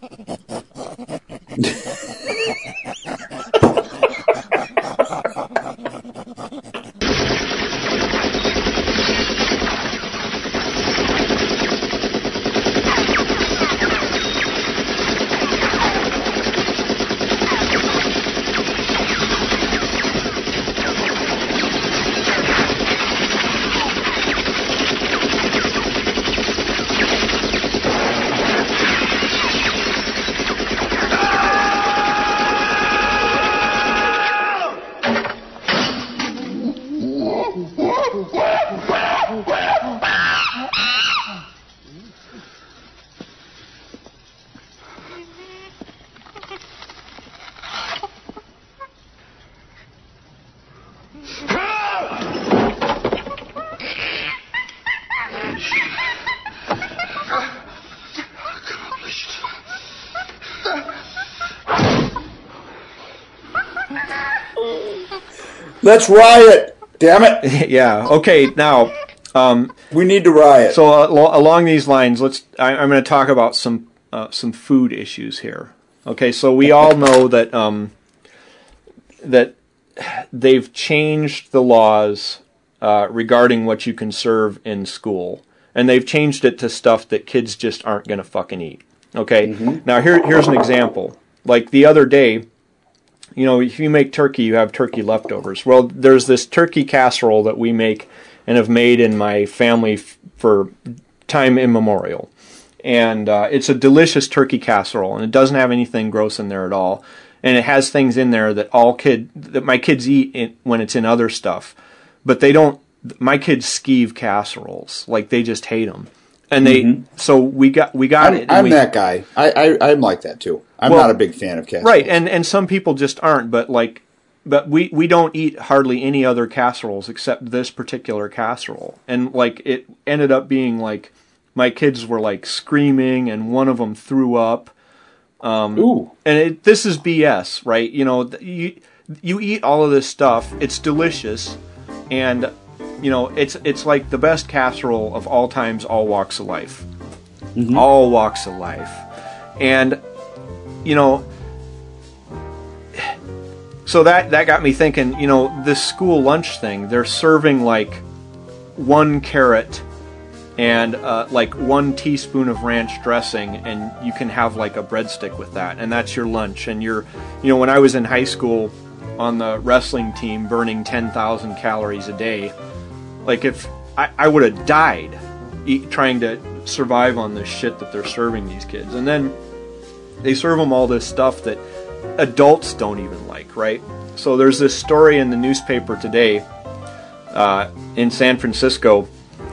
Let's riot. Damn it. yeah. Okay. Now, um, We need to riot. so uh, lo- along these lines, let's. I, I'm going to talk about some uh, some food issues here. Okay. So we all know that um, that they've changed the laws uh, regarding what you can serve in school, and they've changed it to stuff that kids just aren't going to fucking eat. Okay. Now here here's an example. Like the other day, you know, if you make turkey, you have turkey leftovers. Well, there's this turkey casserole that we make and have made in my family f- for time immemorial. And uh, it's a delicious turkey casserole, and it doesn't have anything gross in there at all. And it has things in there that all kid that my kids eat in, when it's in other stuff, but they don't. My kids skeeve casseroles, like they just hate them. And they mm-hmm. so we got we got I'm, it. I'm we, that guy. I, I I'm like that too. I'm Well, not a big fan of casseroles. Right, and and some people just aren't, but like but we we don't eat hardly any other casseroles except this particular casserole. And like it ended up being like my kids were like screaming and one of them threw up. Um, Ooh. And it, this is BS, right? You know, you you eat all of this stuff. It's delicious and you know, it's it's like the best casserole of all times all walks of life. All walks of life. And you know, so that that got me thinking you know this school lunch thing they're serving like one carrot and uh, like one teaspoon of ranch dressing and you can have like a breadstick with that and that's your lunch and you're you know when i was in high school on the wrestling team burning 10000 calories a day like if i, I would have died eat, trying to survive on this shit that they're serving these kids and then they serve them all this stuff that adults don't even like, right? So there's this story in the newspaper today uh, in San Francisco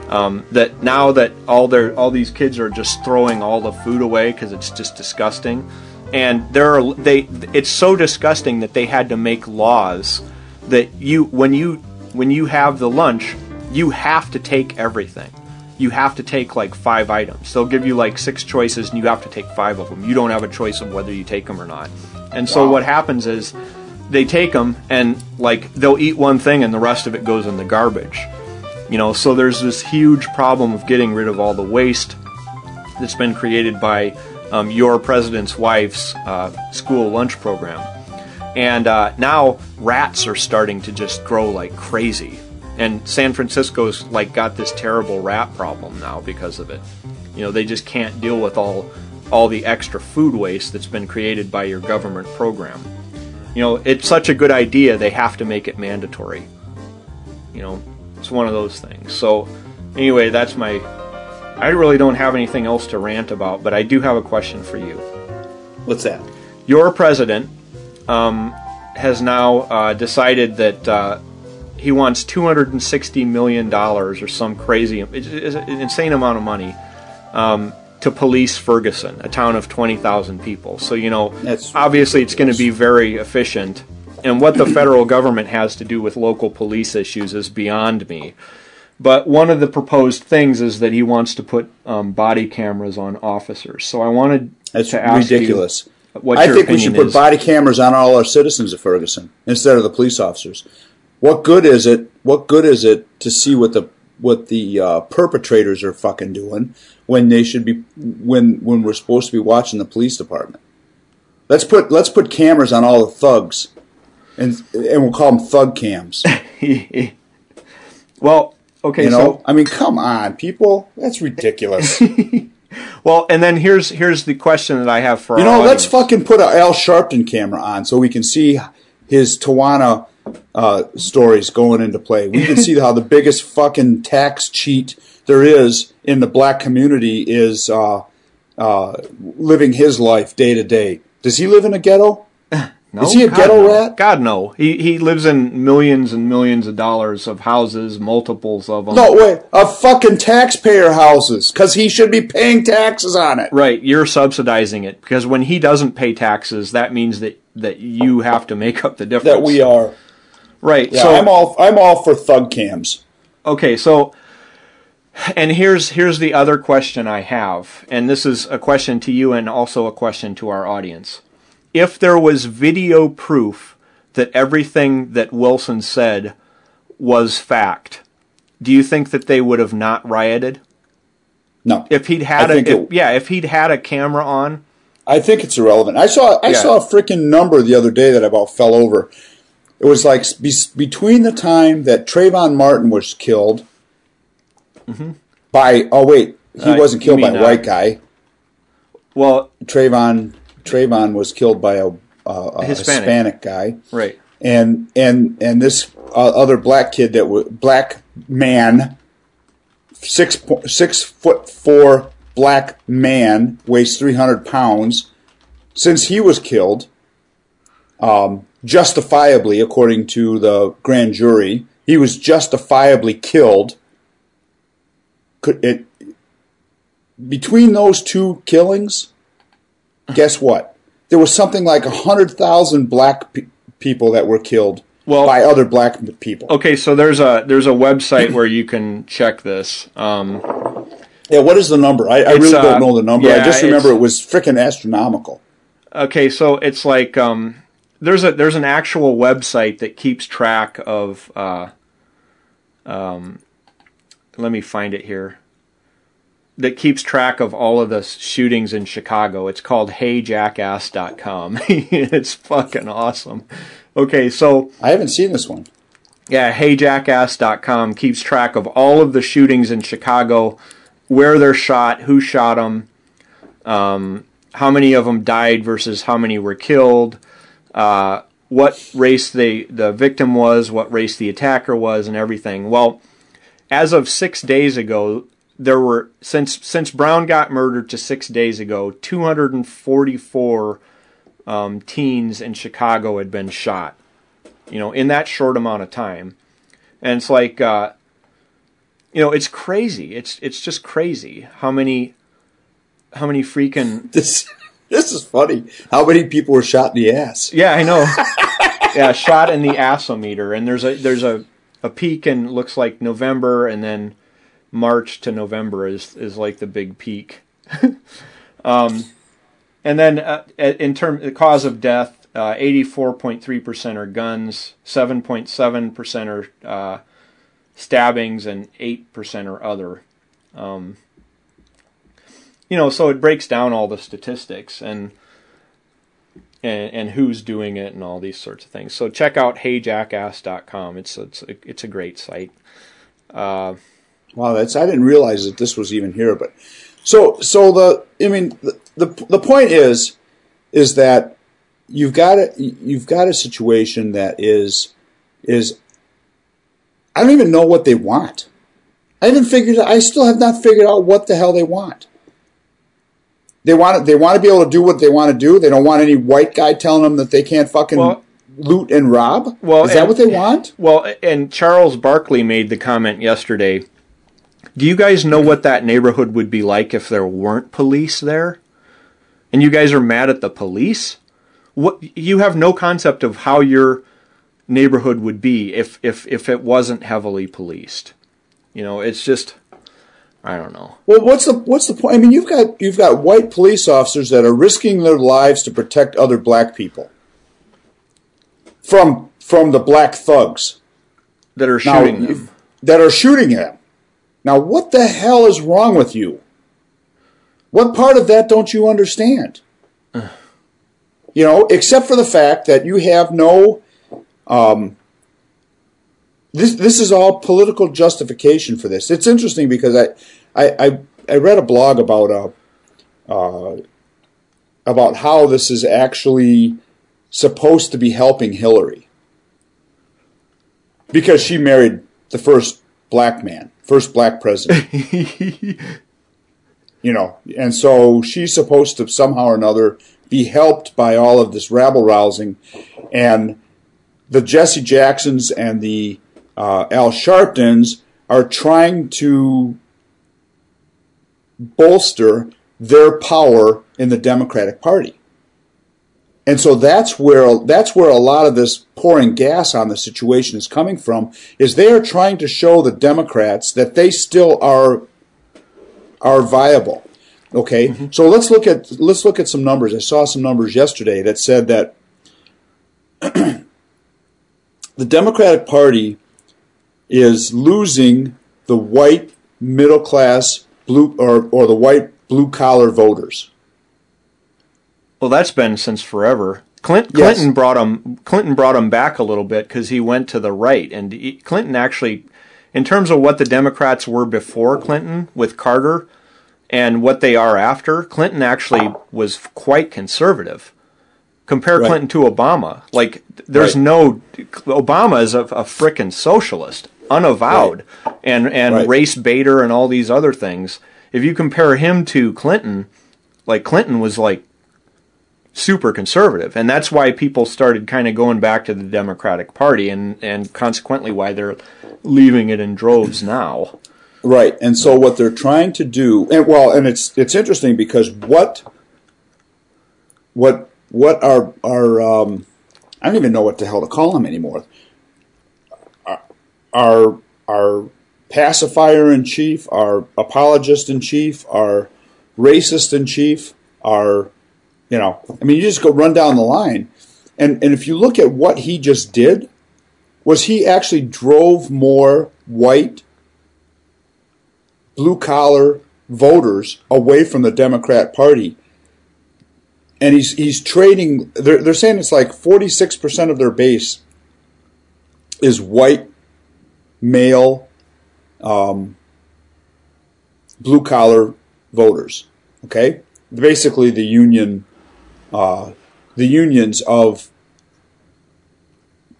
um, that now that all their all these kids are just throwing all the food away because it's just disgusting, and there are they it's so disgusting that they had to make laws that you when you when you have the lunch you have to take everything you have to take like five items. They'll give you like six choices and you have to take five of them. You don't have a choice of whether you take them or not. And so what happens is they take them and like they'll eat one thing and the rest of it goes in the garbage. You know, so there's this huge problem of getting rid of all the waste that's been created by um, your president's wife's uh, school lunch program. And uh, now rats are starting to just grow like crazy. And San Francisco's like got this terrible rat problem now because of it. You know, they just can't deal with all all the extra food waste that's been created by your government program. You know, it's such a good idea they have to make it mandatory. You know, it's one of those things. So anyway, that's my I really don't have anything else to rant about, but I do have a question for you. What's that? Your president um, has now uh, decided that uh, he wants 260 million dollars or some crazy, it's, it's an insane amount of money um, to police Ferguson, a town of 20,000 people. So you know, That's obviously it's going to be very efficient. And what the federal government has to do with local police issues is beyond me. But one of the proposed things is that he wants to put um, body cameras on officers. So I wanted That's to ask ridiculous. you what I think we should put is. body cameras on all our citizens of Ferguson instead of the police officers. What good is it? What good is it to see what the what the uh, perpetrators are fucking doing when they should be when when we're supposed to be watching the police department? Let's put let's put cameras on all the thugs, and and we'll call them thug cams. well, okay, You know, so I mean, come on, people, that's ridiculous. well, and then here's here's the question that I have for You our know, let's fucking put a Al Sharpton camera on so we can see his Tawana uh, stories going into play. We can see how the biggest fucking tax cheat there is in the black community is uh, uh, living his life day to day. Does he live in a ghetto? No? Is he a God, ghetto no. rat? God no. He he lives in millions and millions of dollars of houses, multiples of them. No, wait, of fucking taxpayer houses because he should be paying taxes on it. Right, you're subsidizing it because when he doesn't pay taxes, that means that that you have to make up the difference. That we are. Right. Yeah, so I'm all I'm all for thug cams. Okay, so and here's here's the other question I have, and this is a question to you and also a question to our audience. If there was video proof that everything that Wilson said was fact, do you think that they would have not rioted? No, If he'd had I a if, it- yeah, if he'd had a camera on, I think it's irrelevant. I saw I Yeah. saw a freaking number the other day that about fell over. It was like be, between the time that Trayvon Martin was killed by oh wait he Mm-hmm. Uh, wasn't killed by a uh, white guy. well, Trayvon Trayvon was killed by a, a, a Hispanic. Hispanic. guy, right. and and and this uh, other black kid that was black man, six po- six foot four black man weighs three hundred pounds. Since he was killed, um, justifiably according to the grand jury, he was justifiably killed. Could it between those two killings? Guess what? There was something like a hundred thousand black pe- people that were killed Well- by other black people. Okay, so there's a there's a website where you can check this. Um, Yeah, what is the number? I, I really uh, don't know the number. I just remember it was freaking astronomical. Okay, so it's like um, there's a there's an actual website that keeps track of. Uh, um, let me find it here. That keeps track of all of the shootings in Chicago. It's called HeyJackass.com. it's fucking awesome. Okay, so I haven't seen this one. yeah, HeyJackass.com keeps track of all of the shootings in Chicago, where they're shot, who shot them, um, how many of them died versus how many were killed, uh, what race they the victim was, what race the attacker was, and everything. Well, as of six days ago, there were since since Brown got murdered to six days ago, 244 um, teens in Chicago had been shot. You know, in that short amount of time, and it's like, uh, you know, it's crazy. It's it's just crazy how many how many freaking This this is funny. How many people were shot in the ass? Yeah, I know. yeah, shot in the assometer, and there's a there's a a peak in looks like November, and then March to November is is like the big peak. um, and then uh, in term the cause of death, eighty four point three percent are guns, seven point seven percent are uh, stabbings, and eight percent are other. Um, you know, so it breaks down all the statistics and and, and who's doing it and all these sorts of things. So check out heyjackass.com. It's it's a, it's a great site. Uh, Wow, that's I didn't realize that this was even here. But so so the I mean the the, the point is is that you've got a you've got a situation that is is I don't even know what they want. I haven't figured. I still have not figured out what the hell they want. They want they want to be able to do what they want to do. They don't want any white guy telling them that they can't fucking Well- loot and rob. Well, is that and- what they want? well, and Charles Barkley made the comment yesterday. Do you guys know what that neighborhood would be like if there weren't police there? And you guys are mad at the police? What you have no concept of how your neighborhood would be if if if it wasn't heavily policed. You know, it's just I don't know. Well, what's the what's the point? I mean, you've got you've got white police officers that are risking their lives to protect other black people from from the black thugs That are now, shooting them. that are shooting them. Now, what the hell is wrong with you? What part of that don't you understand? you know, except for the fact that you have no. Um, this this is all political justification for this. It's interesting because I I I, I read a blog about uh, uh, about how this is actually supposed to be helping Hillary because she married the first black man, first black president. you know, and so she's supposed to somehow or another be helped by all of this rabble rousing, and the Jesse Jacksons and the uh, Al Sharptons are trying to bolster their power in the Democratic Party. And so that's where that's where a lot of this pouring gas on the situation is coming from. Is they are trying to show the Democrats that they still are are viable. Okay, so let's look at let's look at some numbers. I saw some numbers yesterday that said that the Democratic Party is losing the white middle class blue or, or the white blue collar voters. Well, that's been since forever. Clint, Yes. Clinton brought him. Clinton brought him back a little bit because he went to the right, and he, Clinton actually, in terms of what the Democrats were before Clinton with Carter, and what they are after, Clinton actually was quite conservative. Compare Right. Clinton to Obama. Like, there's Right. no Obama is a, a frickin' socialist, unavowed, and and Right. race baiter and all these other things. If you compare him to Clinton, like Clinton was like super conservative, and that's why people started kind of going back to the Democratic Party, and and consequently why they're leaving it in droves now. Right, and so what they're trying to do, and well, and it's it's interesting because what what what our our um, I don't even know what the hell to call him anymore. Our our, pacifier in chief, our apologist in chief, our racist in chief, our you know, I mean, you just go run down the line, and and if you look at what he just did, was he actually drove more white blue collar voters away from the Democrat Party. And he's he's trading. They're they're saying it's like forty six percent of their base is white, male, um, blue collar voters. Okay, basically the union, uh, the unions of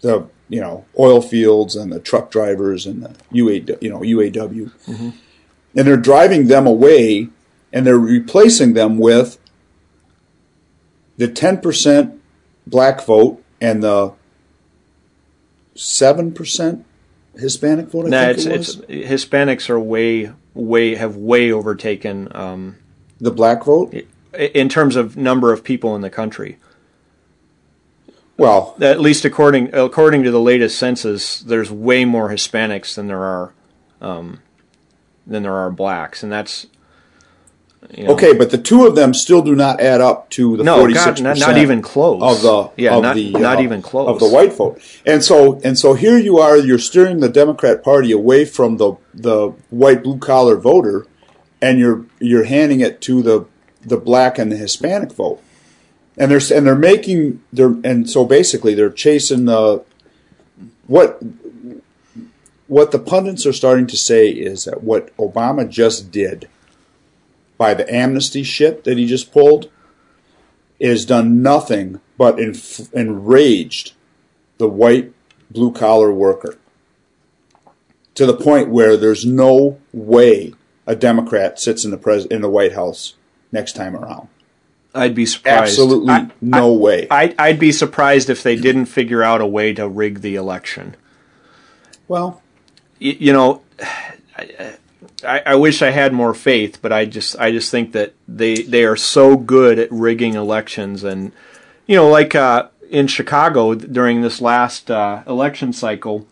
the you know oil fields and the truck drivers and the UA you know UAW and they're driving them away and they're replacing them with the 10% black vote and the 7% Hispanic vote, I think it's, it it's. Hispanics are way way have way overtaken um, the black vote? in terms of number of people in the country. Well, At least according according to the latest census, there's way more Hispanics than there are um, than there are blacks, and that's you know, okay, but the two of them still do not add up to the No, 46% God, not- not even close. of the Yeah, of not- the not uh, even close. of the white vote. And so and so here you are you're steering the Democrat Party away from the the white blue collar voter and you're you're handing it to the the black and the Hispanic vote. And they're and they're making they're and so basically they're chasing the what what the pundits are starting to say is that what Obama just did by the amnesty shit that he just pulled has done nothing but enf- enraged the white blue collar worker to the point where there's no way a Democrat sits in the pres- in the White House next time around. I'd be surprised. Absolutely I- no way. I, I'd be surprised if they didn't figure out a way to rig the election. well, Y- you know, I, I wish I had more faith, but I just I just think that they they are so good at rigging elections, and you know, like uh, in Chicago during this last uh, election cycle,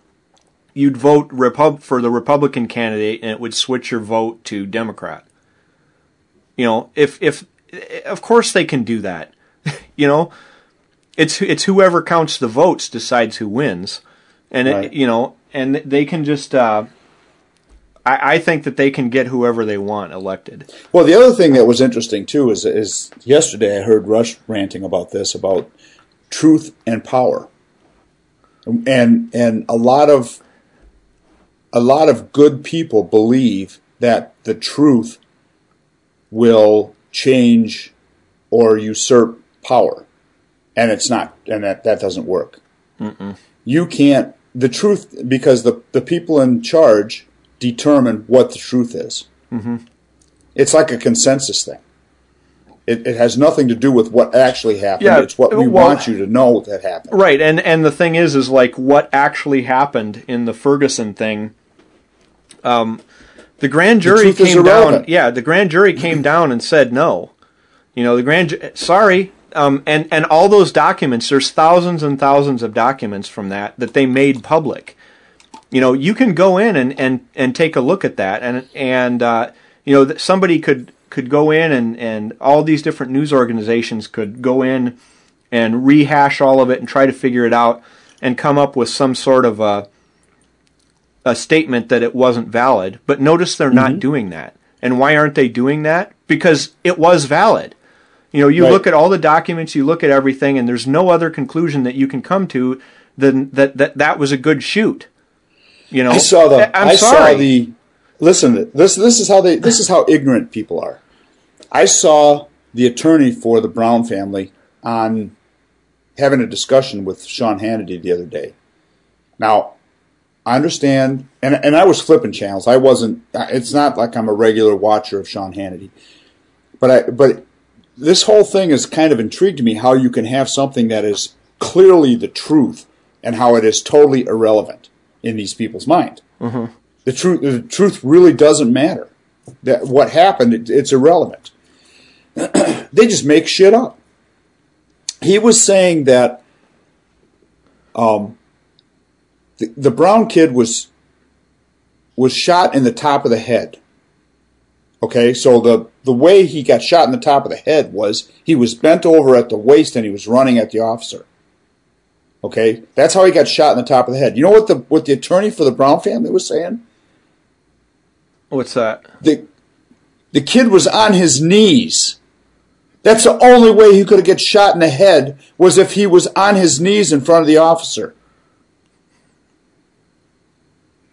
you'd vote Repub- for the Republican candidate, and it would switch your vote to Democrat. You know, if if of course they can do that. you know, it's it's whoever counts the votes decides who wins, and Right. it, you know, and they can just. Uh, I, I think that they can get whoever they want elected. Well, the other thing that was interesting too is is yesterday I heard Rush ranting about this about truth and power, and and a lot of a lot of good people believe that the truth will change or usurp power, and it's not, and that that doesn't work. You can't the truth because the the people in charge determine what the truth is. It's like a consensus thing. It, it has nothing to do with what actually happened. Yeah, it's what we well- want you to know that happened. Right, and and the thing is, is like what actually happened in the Ferguson thing. Um, the grand jury is came down. Yeah, the grand jury came down and said no. You know, the grand. ju- Sorry, um, and and all those documents. There's thousands and thousands of documents from that that they made public. You know, you can go in and and and take a look at that, and and uh, you know somebody could could go in and and all these different news organizations could go in and rehash all of it and try to figure it out and come up with some sort of a a statement that it wasn't valid. But notice they're not doing that. And why aren't they doing that? Because it was valid. You know, you Right. look at all the documents, you look at everything, and there's no other conclusion that you can come to than that that, that was a good shoot. You know, I saw the. I'm I sorry. saw the. Listen, this this is how they. This is how ignorant people are. I saw the attorney for the Brown family on having a discussion with Sean Hannity the other day. Now, I understand, and and I was flipping channels. I wasn't. It's not like I'm a regular watcher of Sean Hannity, but I but this whole thing has kind of intrigued me. How you can have something that is clearly the truth, and how it is totally irrelevant in these people's mind. The truth, the truth really doesn't matter. That what happened, it, it's irrelevant. they just make shit up. He was saying that um, the, the brown kid was was shot in the top of the head. Okay, so the the way he got shot in the top of the head was he was bent over at the waist and he was running at the officer. Okay, that's how he got shot in the top of the head. You know what the what the attorney for the Brown family was saying? what's that? The the kid was on his knees. That's the only way he could have get shot in the head was if he was on his knees in front of the officer.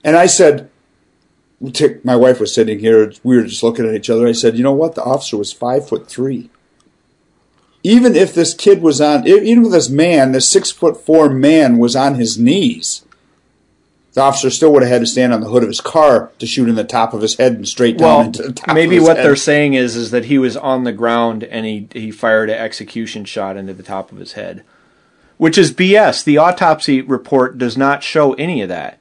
And I said, my wife was sitting here. We were just looking at each other. I said, you know what? The officer was five foot three. Even if this kid was on, even if this man, this six foot four man, was on his knees, the officer still would have had to stand on the hood of his car to shoot in the top of his head and straight down Well, into the top. maybe of his what head. they're saying is is that he was on the ground and he he fired an execution shot into the top of his head, which is BS. The autopsy report does not show any of that.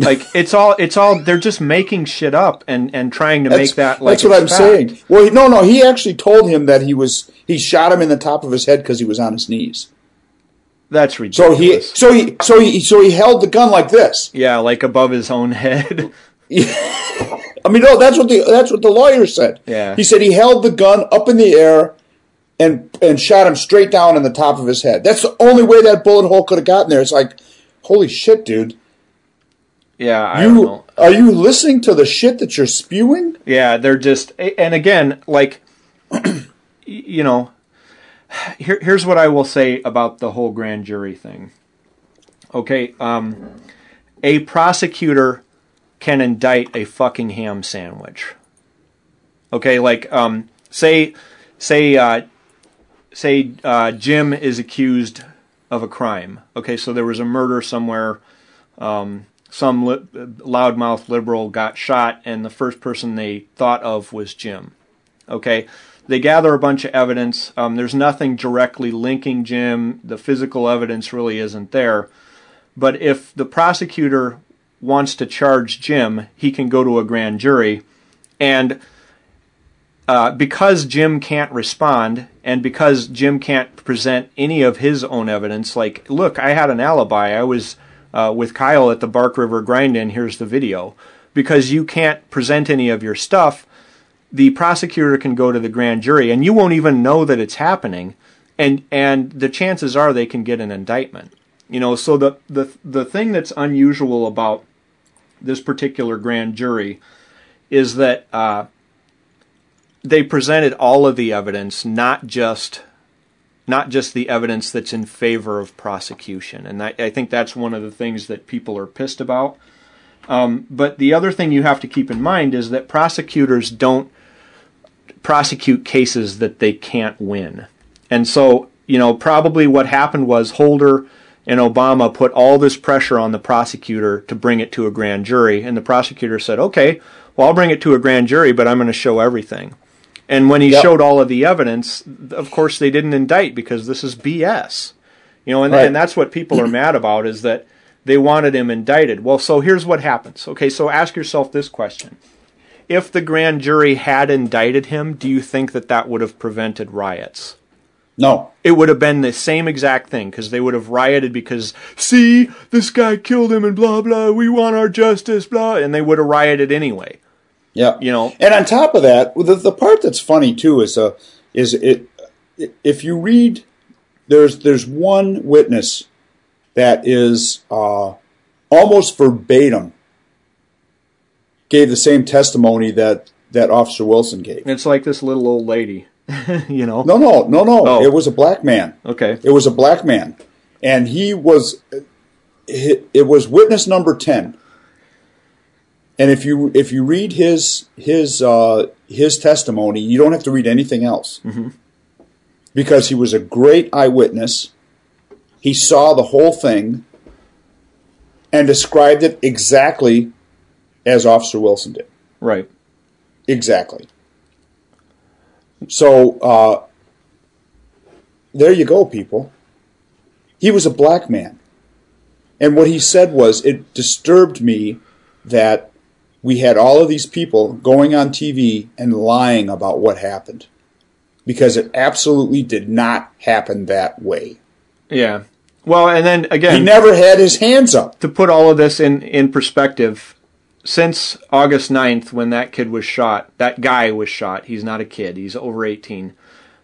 Like it's all it's all they're just making shit up and and trying to make that like that's what I'm fact. saying. Well, he- no, no, he actually told him that he was he shot him in the top of his head because he was on his knees. That's ridiculous. So he, so he, so he, so he held the gun like this. yeah, like above his own head. I mean, no, that's what the that's what the lawyer said. Yeah. he said he held the gun up in the air and and shot him straight down in the top of his head. That's the only way that bullet hole could have gotten there. It's like, holy shit, dude! Yeah, I don't You know. are you listening to the shit that you're spewing? Yeah, they're just, and again, like, you know, here, here's what I will say about the whole grand jury thing. Okay, um, a prosecutor can indict a fucking ham sandwich. Okay, like, um, say, say, uh, say, uh, Jim is accused of a crime. Okay, so there was a murder somewhere some li- loudmouth liberal got shot, and the first person they thought of was Jim. Okay, they gather a bunch of evidence. Um, there's nothing directly linking Jim. The physical evidence really isn't there. But if the prosecutor wants to charge Jim, he can go to a grand jury, and uh, because Jim can't respond, and because Jim can't present any of his own evidence, like, look, I had an alibi. I was uh, with Kyle at the Bark River Grind In. Here's the video. Because you can't present any of your stuff, the prosecutor can go to the grand jury, and you won't even know that it's happening, and and the chances are they can get an indictment. You know, so the the the thing that's unusual about this particular grand jury is that. Uh, they presented all of the evidence, not just not just the evidence that's in favor of prosecution, and I, I think that's one of the things that people are pissed about. Um, but the other thing you have to keep in mind is that prosecutors don't prosecute cases that they can't win, and so you know probably what happened was Holder and Obama put all this pressure on the prosecutor to bring it to a grand jury, and the prosecutor said, "Okay, well I'll bring it to a grand jury, but I'm going to show everything." And when he Yep. showed all of the evidence, of course they didn't indict because this is BS. You know, and, Right. and that's what people are mad about is that they wanted him indicted. Well, so here's what happens. Okay, so ask yourself this question. If the grand jury had indicted him, do you think that that would have prevented riots? No. It would have been the same exact thing because they would have rioted because, see, this guy killed him and blah, blah, we want our justice, blah, and they would have rioted anyway. Yeah. You know. And on top of that, the, the part that's funny too is uh, is it if you read there's there's one witness that is uh, almost verbatim gave the same testimony that that Officer Wilson gave. It's like this little old lady, you know? No, no, no, no. Oh. It was a black man. Okay. It was a black man, and he was. It it was witness number ten. And if you if you read his his uh, his testimony, you don't have to read anything else, because he was a great eyewitness. He saw the whole thing and described it exactly as Officer Wilson did. Right. Exactly. So uh, there you go, people. He was a black man. And what he said was, it disturbed me that we had all of these people going on TV and lying about what happened. Because it absolutely did not happen that way. Yeah. Well, and then again, He never had his hands up. to put all of this in, in perspective, since August 9th, when that kid was shot, that guy was shot, he's not a kid, he's over 18.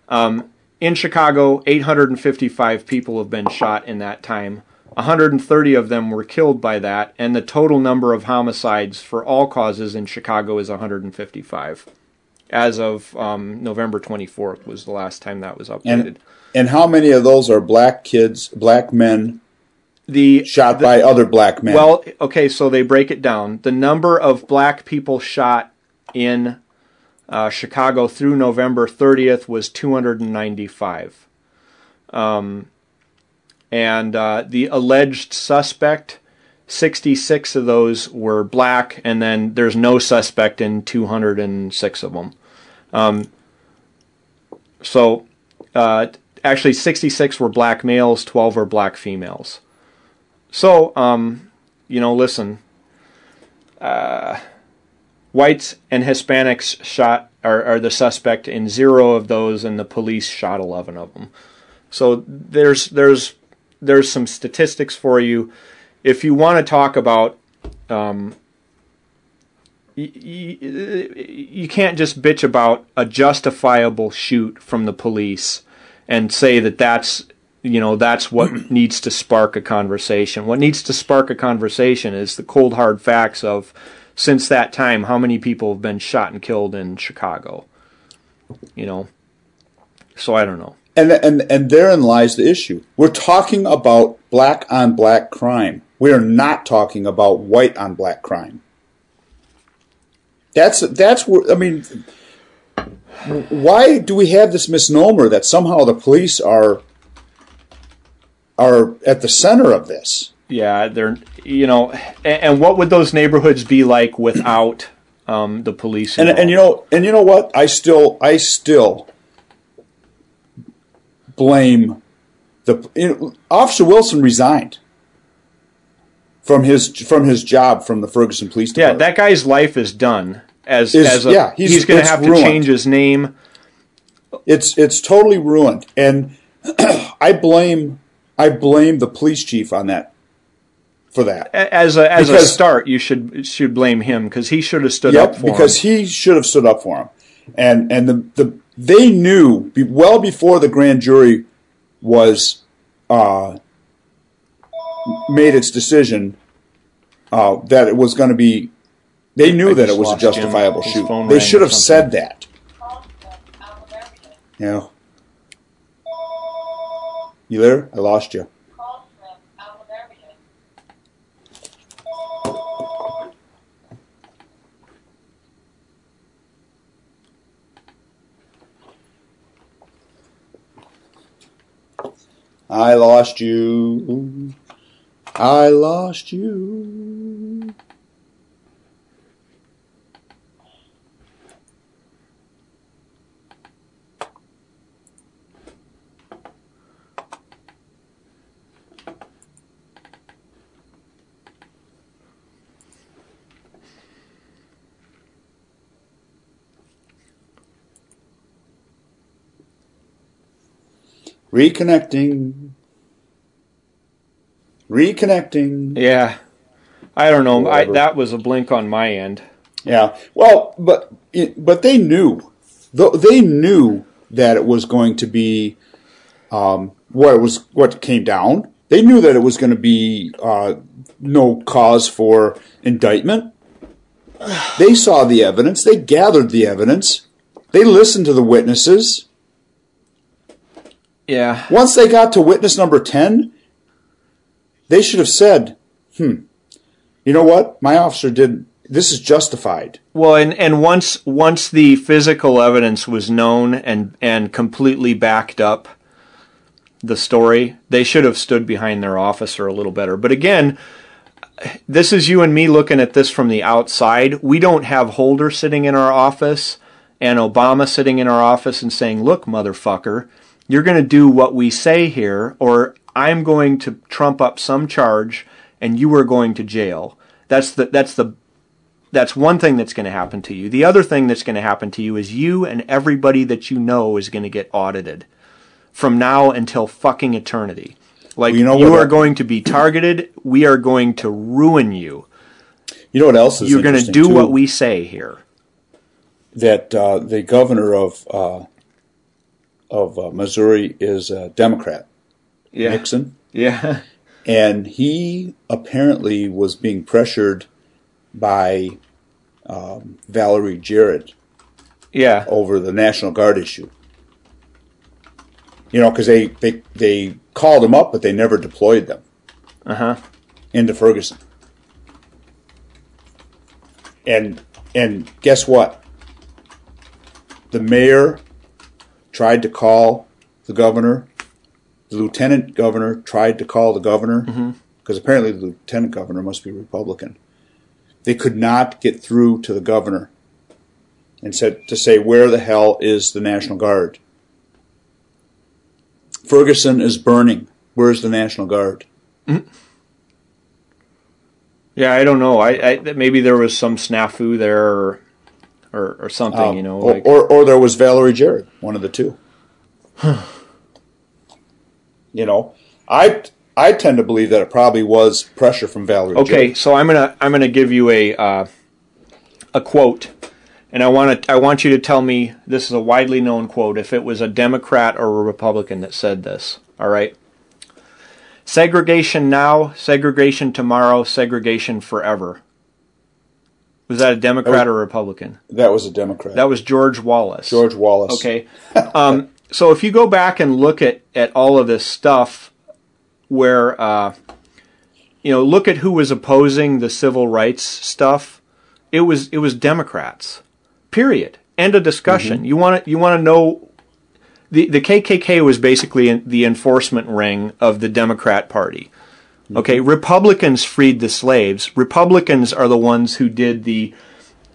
Um, in Chicago, 855 people have been shot in that time. 130 of them were killed by that, and the total number of homicides for all causes in Chicago is 155. As of um, November 24th was the last time that was updated. And, and how many of those are black kids, black men, the shot by other black men? Well, okay, so they break it down. The number of black people shot in uh, Chicago through November 30th was 295. Um, and uh, the alleged suspect, 66 of those were black, and then there's no suspect in 206 of them. Um, so uh, actually, 66 were black males, 12 were black females. So, um, you know, listen. Uh, whites and Hispanics shot are, are the suspect in zero of those, and the police shot eleven of them. So there's there's there's some statistics for you. If you want to talk about, um, y- y- you can't just bitch about a justifiable shoot from the police and say that that's you know that's what needs to spark a conversation. What needs to spark a conversation is the cold hard facts of since that time how many people have been shot and killed in Chicago. You know. So I don't know. And, and and therein lies the issue. We're talking about black on black crime. We are not talking about white on black crime. That's that's where I mean. Why do we have this misnomer that somehow the police are are at the center of this? Yeah, they're you know, and, and what would those neighborhoods be like without um, the police? And and you know and you know what? I still I still blame the you know, Officer Wilson resigned from his from his job from the Ferguson Police Department. yeah, that guy's life is done. As Is- as a, yeah, he's- he's, going to have ruined. to change his name. it's it's totally ruined, and I blame I blame the police chief on that for that. As a as a start, you should should blame him because he should have stood up Yep, for because him. he should have stood up for him, and and the the they knew well before the grand jury was uh, made its decision uh, that it was going to be. They knew I that it was a lost Jim. justifiable shoot. They should have said that. Yeah. You there? I lost you. I lost you. I lost you. reconnecting Reconnecting. Yeah. I don't know. I, that was a blink on my end. Yeah. Well, but but they knew, Though they knew that it was going to be um, what it was what came down. They knew that it was going to be uh, no cause for indictment. They saw the evidence. They gathered the evidence. They listened to the witnesses. Yeah. Once they got to witness number 10, they should have said, hmm, you know what? My officer did, this is justified. Well, and, and once once the physical evidence was known and and completely backed up the story, they should have stood behind their officer a little better. But again, this is you and me looking at this from the outside. We don't have Holder sitting in our office and Obama sitting in our office and saying, "Look, motherfucker, you're going to do what we say here, or I'm going to trump up some charge, and you are going to jail." That's the that's the that's one thing that's going to happen to you. The other thing that's going to happen to you is you and everybody that you know is going to get audited from now until fucking eternity. Like Well, you know you are going to be targeted. We are going to ruin you. You know what else is You're going to do too? what we say here. that uh, the governor of uh, of uh, Missouri is a Democrat, Yeah. Nixon, Yeah. and he apparently was being pressured by um, Valerie Jarrett Yeah. over the National Guard issue. You know, because they, they they called them up, but they never deployed them Uh huh. into Ferguson. And and guess what? The mayor tried to call the governor. The lieutenant governor tried to call the governor because apparently the lieutenant governor must be Republican. They could not get through to the governor and said to say where the hell is the National Guard? Ferguson is burning. Where's the National Guard? Yeah. I don't know. I, I maybe there was some snafu there or or, or something. Um, you know. or, Like, or or there was Valerie Jarrett, one of the two. You know, I I tend to believe that it probably was pressure from Valerie. Okay, Jarrett. so I'm gonna I'm gonna give you a uh, a quote, and I want to I want you to tell me this is a widely known quote. If it was a Democrat or a Republican that said this, all right. Segregation now, segregation tomorrow, segregation forever. Was that a Democrat or a Republican? that was a Democrat. That was George Wallace. George Wallace. Okay. Um, so if you go back and look at, at all of this stuff, where, uh, you know, look at who was opposing the civil rights stuff, it was it was Democrats. Period. End of discussion. You want to you want to know. The, the KKK was basically in- the enforcement ring of the Democrat Party. Okay, Republicans freed the slaves. Republicans are the ones who did the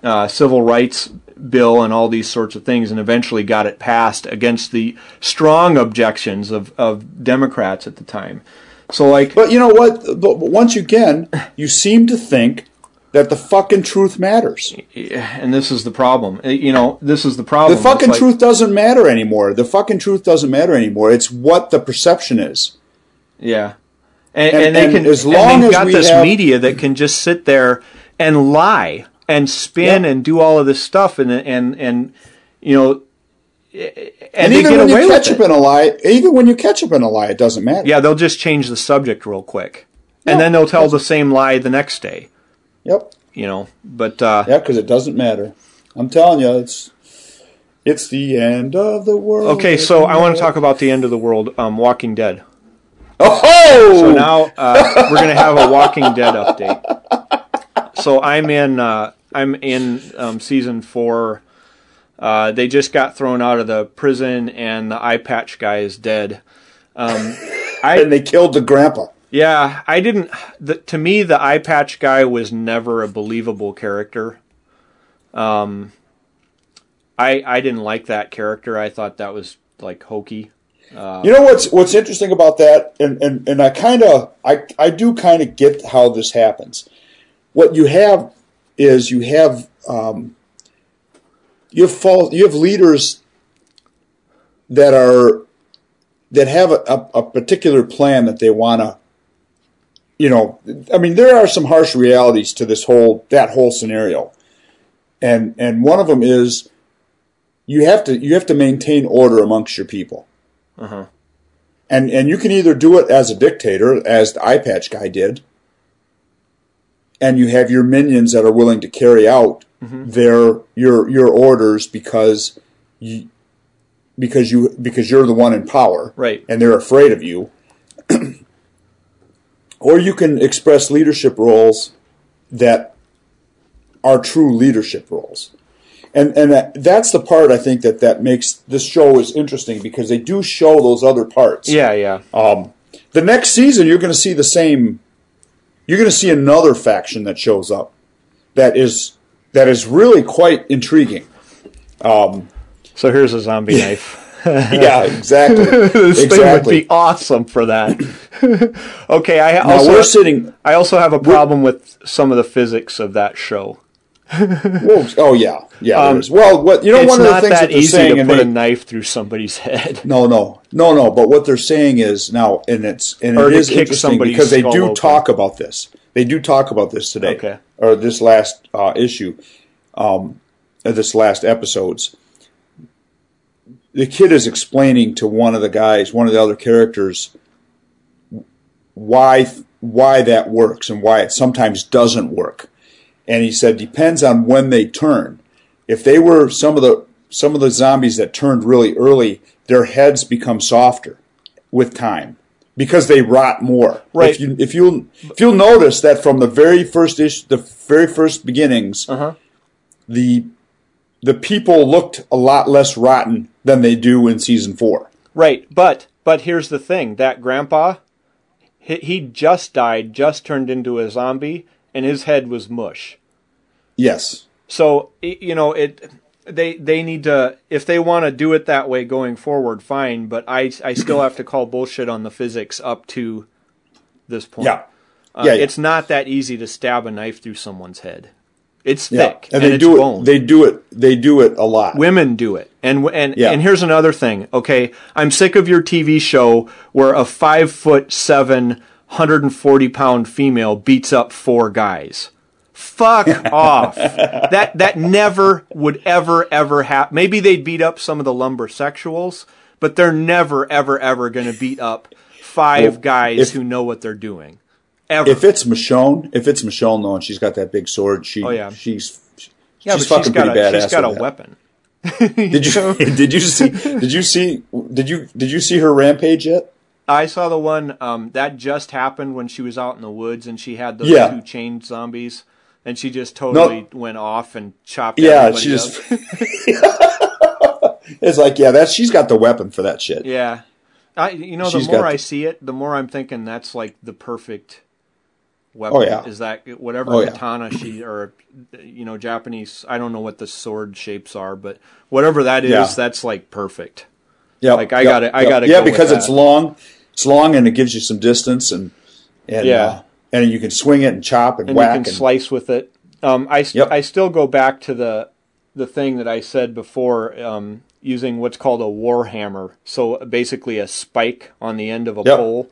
uh, civil rights bill and all these sorts of things, and eventually got it passed against the strong objections of, of Democrats at the time. So, like, But you know what? Once again, you seem to think that the fucking truth matters. and this is the problem. Uh, You know, this is the problem. The fucking like- truth doesn't matter anymore. The fucking truth doesn't matter anymore. It's what the perception is. Yeah, and, And- and, they can. as long they've as got we this have- media that can just sit there and lie and spin and do all of this stuff, and and and you know, and, And, even when you catch up in a lie, even when you catch up in a lie, it doesn't matter. Yeah, they'll just change the subject real quick, and then they'll tell the same lie the next day. Yep. You know, but uh, Yeah, because it doesn't matter. I'm telling you, it's it's the end of the world. okay. So I want to talk about the end of the world. Um, Walking Dead. Oh, So now uh, we're gonna have a Walking Dead update. So I'm in uh, I'm in um, season four. Uh, they just got thrown out of the prison, and the eye patch guy is dead. Um, I and they killed the grandpa. yeah, I didn't. The, to me, the eye patch guy was never a believable character. Um, I I didn't like that character. I thought that was like hokey. you know what's what's interesting about that, and and, and I kind of I I do kind of get how this happens. What you have is you have um, you have fall, you have leaders that are that have a, a, a particular plan that they want to you know i mean there are some harsh realities to this whole that whole scenario. And and one of them is you have to you have to maintain order amongst your people. And and you can either do it as a dictator as the eye patch guy did and you have your minions that are willing to carry out their your your orders because you because you because you're the one in power Right. and they're afraid of you or you can express leadership roles that are true leadership roles and and that, that's the part I think that that makes this show is interesting because they do show those other parts Yeah, yeah. um, the next season, you're going to see the same. You're going to see another faction that shows up, that is that is really quite intriguing. Um, so here's a zombie knife. yeah, exactly. this thing would be awesome for that. okay, I Now also we're sitting. I also have a problem with some of the physics of that show. Whoa, oh yeah, yeah. is. well, what you know, Um, one of the things that, that they're easy saying, to put they, a knife through somebody's head. no, no, no, no. But what they're saying is now, and it's and Or it is interesting because they do open. talk about this. They do talk about this today, Okay. or this last uh, issue, um, this last episodes. The kid is explaining to one of the guys, one of the other characters, why why that works and why it sometimes doesn't work. And he said depends on when they turn. If they were some of the some of the zombies that turned really early, their heads become softer with time because they rot more. Right. If you if you'll if you'll notice that from the very first ish, the very first beginnings, Uh-huh. the the people looked a lot less rotten than they do in season four. Right, but but here's the thing: that grandpa, he, he just died, just turned into a zombie, and his head was mush. Yes. So you know it. They they need to if they want to do it that way going forward, fine. But I I still have to call bullshit on the physics up to this point. Yeah. Uh, yeah, yeah. It's not that easy to stab a knife through someone's head. It's Yeah. thick and, and, they do bone. it. They do it. They do it a lot. Women do it. And and Yeah. and here's another thing. Okay, I'm sick of your TV show where a five foot seven, 140 pound female beats up four guys. Fuck off. That that never would ever ever happen. Maybe they'd beat up some of the lumber lumbersexuals, but they're never ever ever going to beat up five Well, guys if- who know what they're doing. Ever. if it's Michonne, if it's Michonne though, and she's got that big sword, she Oh, yeah. she's yeah, she's fucking she's got pretty a, badass. she's got a that. weapon. Did you did you see did you see did you did you see her rampage yet? I saw the one um, that just happened when she was out in the woods and she had those Yeah. two chained zombies, and she just totally went off and chopped. It. Yeah, she just it's like yeah, that she's got the weapon for that shit. yeah. I you know the more I the- see it, the more I'm thinking that's like the perfect weapon. Oh, yeah. Is that whatever Oh, yeah. katana she or you know Japanese? I don't know what the sword shapes are, but whatever that is, Yeah. that's like perfect. Yeah, Like, I yep, got it. I yep. got it. yeah go because it's long, it's long and it gives you some distance and and Yeah. uh, and you can swing it and chop and, and whack you can and slice with it. Um, I st- Yep. I still go back to the the thing that I said before, um, using what's called a war hammer. So basically, a spike on the end of a Yep. pole.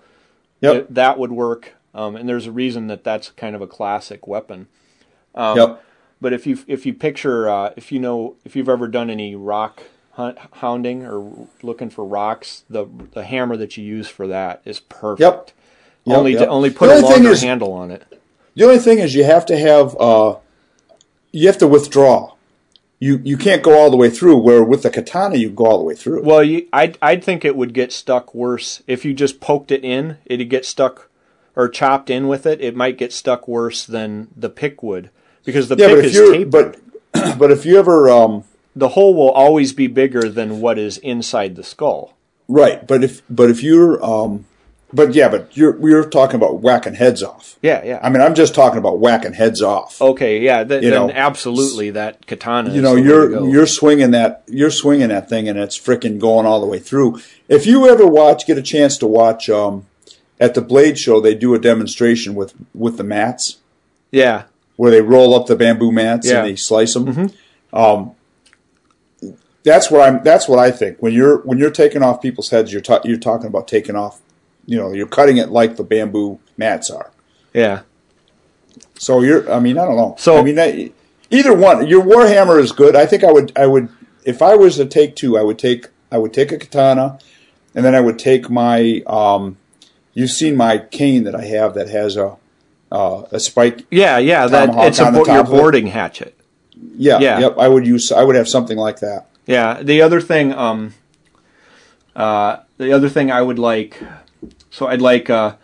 Yep. It- that would work. Um, and there's a reason that that's kind of a classic weapon. Um, yep. But if you if you picture uh, if you know if you've ever done any rock hunt, hounding or looking for rocks, the the hammer that you use for that is perfect. Yep. Yep, only yep. only put a longer is- handle on it. The only thing is you have to have uh, you have to withdraw. You you can't go all the way through. Where with the katana you go all the way through. Well, you, I'd I'd think it would get stuck worse if you just poked it in. It'd get stuck or chopped in with it. It might get stuck worse than the pick would because the yeah, pick is tapered. but but if you ever um, the hole will always be bigger than what is inside the skull. right, but if but if you're um, but yeah, but you're we're talking about whacking heads off. Yeah, yeah. I mean, I'm just talking about whacking heads off. okay, yeah. Th- You then know, absolutely, that katana. you is know the way to you're you're swinging that you're swinging that thing and it's freaking going all the way through if you ever watch get a chance to watch um at the blade show they do a demonstration with with the mats yeah, where they roll up the bamboo mats Yeah. and they slice them Mm-hmm. um that's what I'm. That's what I think. When you're when you're taking off people's heads, you're ta- you're talking about taking off. You know, you're cutting it like the bamboo mats are. Yeah. So you're. I mean, I don't know. So- I mean, that, either one. Your warhammer is good. I think I would. I would. If I was to take two, I would take. I would take a katana, and then I would take my. Um, you've seen my cane that I have that has a uh, a spike. Yeah, yeah. That it's a bo- your boarding hatchet. Yeah, Yeah. Yep. I would use. I would have something like that. Yeah. The other thing, um, uh, the other thing I would like, so I'd like a,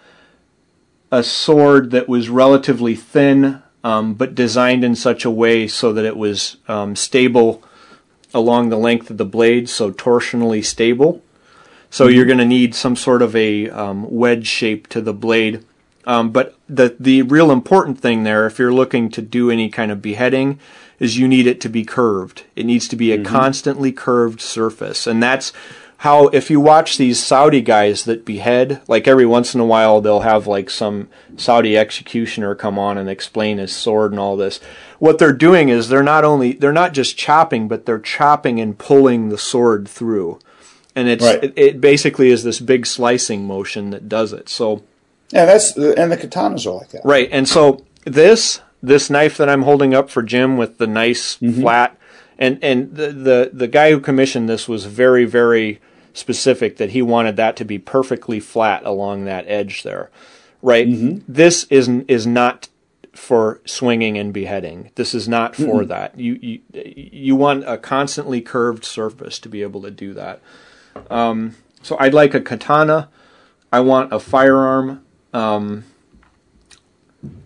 a sword that was relatively thin, um, but designed in such a way so that it was um, stable along the length of the blade, so torsionally stable. So you're going to need some sort of a um, wedge shape to the blade. Um, but the the real important thing there, if you're looking to do any kind of beheading, is you need it to be curved. It needs to be a constantly curved surface, and that's how if you watch these Saudi guys that behead, like every once in a while they'll have like some Saudi executioner come on and explain his sword and all this. What they're doing is they're not only they're not just chopping, but they're chopping and pulling the sword through. And it's Right. it, it basically is this big slicing motion that does it. So Yeah, that's and the katanas are like that. Right, and so this this knife that I'm holding up for Jim with the nice mm-hmm. flat, and and the, the the guy who commissioned this was very very specific that he wanted that to be perfectly flat along that edge there. Right, this is is not for swinging and beheading. This is not for that. You you you want a constantly curved surface to be able to do that. Um, so I'd like a katana. I want a firearm. Um,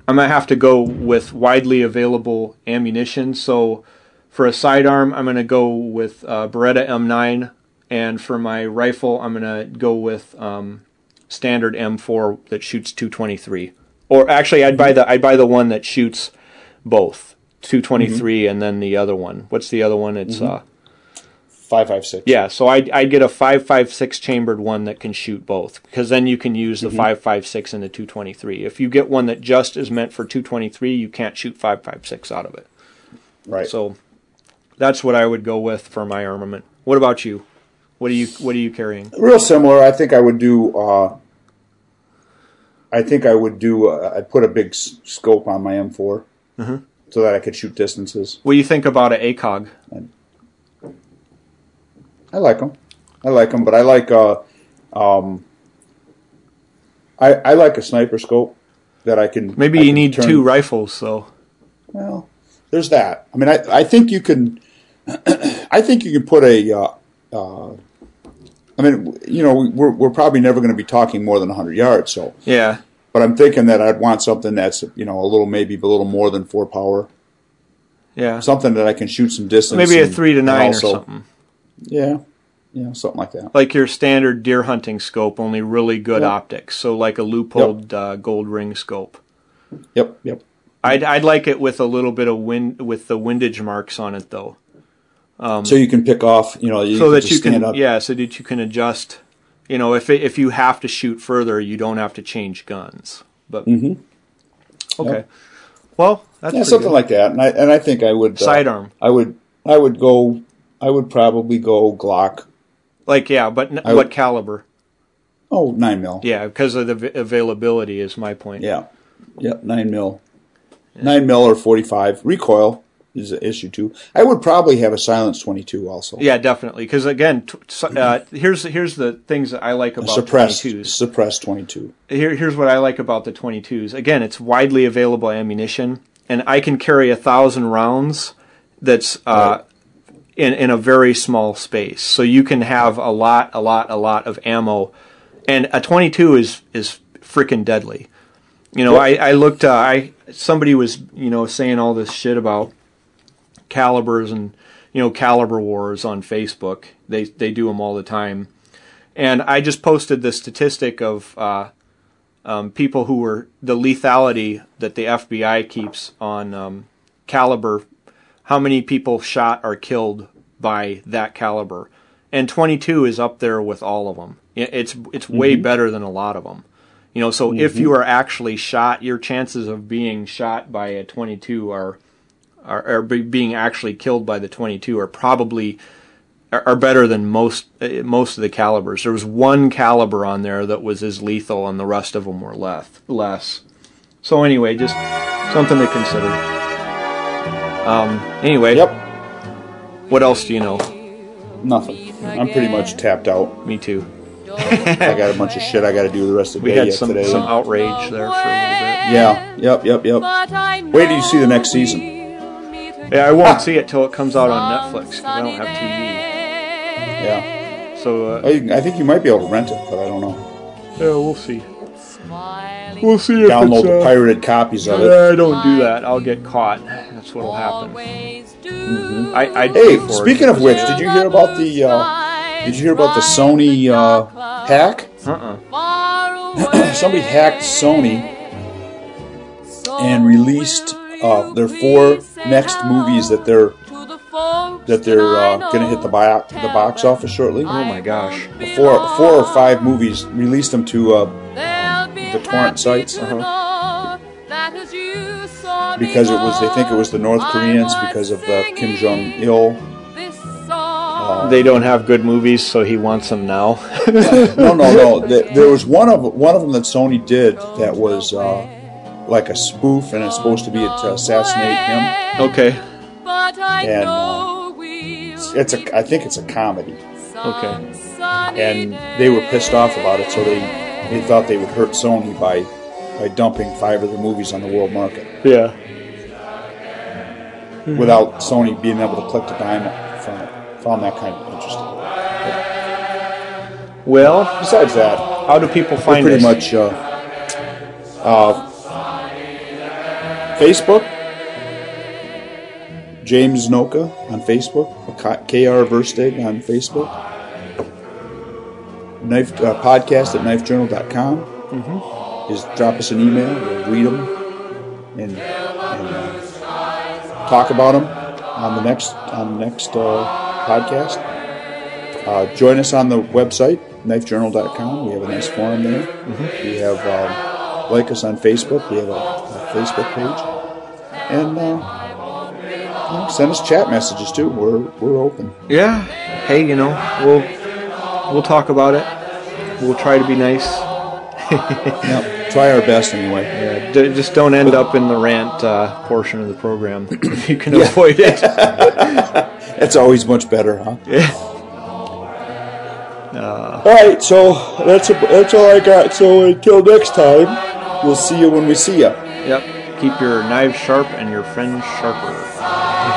I'm gonna have to go with widely available ammunition. So for a sidearm, I'm gonna go with uh, Beretta M9, and for my rifle, I'm gonna go with um, standard M4 that shoots 223. Or actually, I'd buy the I'd buy the one that shoots both 223 and then the other one. What's the other one? It's uh, Five five six. yeah, so I'd, I'd get a 5.56 chambered one that can shoot both, because then you can use the 5.56 and the 223. If you get one that just is meant for 223, you can't shoot 5.56 out of it. Right. So that's what I would go with for my armament. What about you? What are you What are you carrying? real similar. I think I would do. Uh, I think I would do. Uh, I'd put a big s- scope on my M4 Mm-hmm. so that I could shoot distances. What do you think about an ACOG? I like them. I like them, but I like. Uh, um, I I like a sniper scope that I can. Maybe I you can need turn- two rifles, so Well, there's that. I mean, I I think you can. I think you can put a. Uh, uh, I mean, you know, we're we're probably never going to be talking more than 100 yards, so. yeah. But I'm thinking that I'd want something that's you know a little maybe a little more than four power, Yeah. something that I can shoot some distance. Maybe a and- three to nine also- or something. Yeah, yeah, something like that. Like your standard deer hunting scope, only really good Yep. optics. So like a Leupold uh, gold ring scope. Yep, yep. I'd I'd like it with a little bit of wind with the windage marks on it though, so you can pick off, you know, you so can that you can up. yeah, so that you can adjust. You know, if it, if you have to shoot further, you don't have to change guns. But okay, Yep. well that's Yeah, something good. like that. And I and I think I would uh, sidearm. I would I would go. I would probably go Glock. Like yeah, but n- what would- caliber? Oh, nine mil. Yeah, because of the v- availability is my point. Yeah. Yep, nine mil. Nine mil or forty five. Recoil is an issue too. I would probably have a silence twenty two also. Yeah, definitely. Because again, t- uh, here's here's the things that I like A about suppressed 22s. suppressed twenty two. Here, here's what I like about the 22s. Again, it's widely available ammunition, and I can carry a thousand rounds. That's uh, in in a very small space, so you can have a lot, a lot, a lot of ammo. And a 22 is is freaking deadly. You know, I I looked. Uh, I somebody was you know saying all this shit about calibers and you know caliber wars on Facebook. They they do them all the time, and I just posted the statistic of uh, um, people who were the lethality that the FBI keeps on um, caliber. How many people shot or killed by that caliber? And 22 is up there with all of them. It's it's way better than a lot of them. You know, so if you are actually shot, your chances of being shot by a 22 are are, are being actually killed by the 22 are probably are, are better than most uh, most of the calibers. There was one caliber on there that was as lethal, and the rest of them were less. Less. So anyway, just something to consider. Um, anyway, Yep. what else do you know? Nothing. I'm pretty much tapped out. Me too. I got a bunch of shit I got to do the rest of the We day had some today. some outrage there for a little bit. yeah. Yep. Yep. Yep. Wait till you see the next season. Bit. Yeah, I won't see it till it comes out on Netflix because I don't have TV. Yeah. So uh, I, I think you might be able to rent it, but I don't know. yeah, we'll see. We'll see if Download it's, the uh, pirated copies of it. Yeah, I don't do that. I'll get caught. That's what'll happen. I, I Hey, speaking of which, did you hear about the? Uh, did you hear about the Sony uh, hack? Uh-uh. Somebody hacked Sony and released uh, their four next movies that they're that they're uh, going to hit the, bo- the box office shortly. Oh my gosh. Four, four or five movies released them to uh, the torrent sites, uh-huh. because it was they think it was the North Koreans because of the Kim Jong Il. They don't have good movies, so he wants them now. No, no, no. There there was one of one of them that Sony did that was uh, like a spoof, and it's supposed to be to assassinate him. okay. And uh, it's a I think it's a comedy, Okay. and they were pissed off about it, so they they thought they would hurt Sony by by dumping five of their movies on the world market Yeah. without Sony being able to click the dime from it. Found that kind of interesting. Well, Besides that, how do people we're find pretty us? much uh, uh, Facebook. James Noka on Facebook, KR Verstig on Facebook, knife uh, podcast at knifejournal.com. Mm-hmm. Just drop us an email, we'll read them and, and uh, talk about them on the next on the next uh, podcast. Uh, join us on the website, knifejournal.com. We have a nice forum there. We have um, like us on Facebook. We have a Facebook page, and uh, you know, send us chat messages too. We're we're open. Yeah. Hey, you know, we'll we'll talk about it. We'll try to be nice. Yeah, try our best anyway. Yeah, d- just don't end up in the rant uh, portion of the program if you can avoid it. That's always much better, huh? Yeah. All right, so that's a, that's all I got. So until next time, we'll see you when we see you. Yep. Keep your knives sharp and your friends sharper.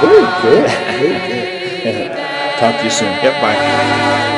Very good. Very good. Talk to you soon. Yep. Bye.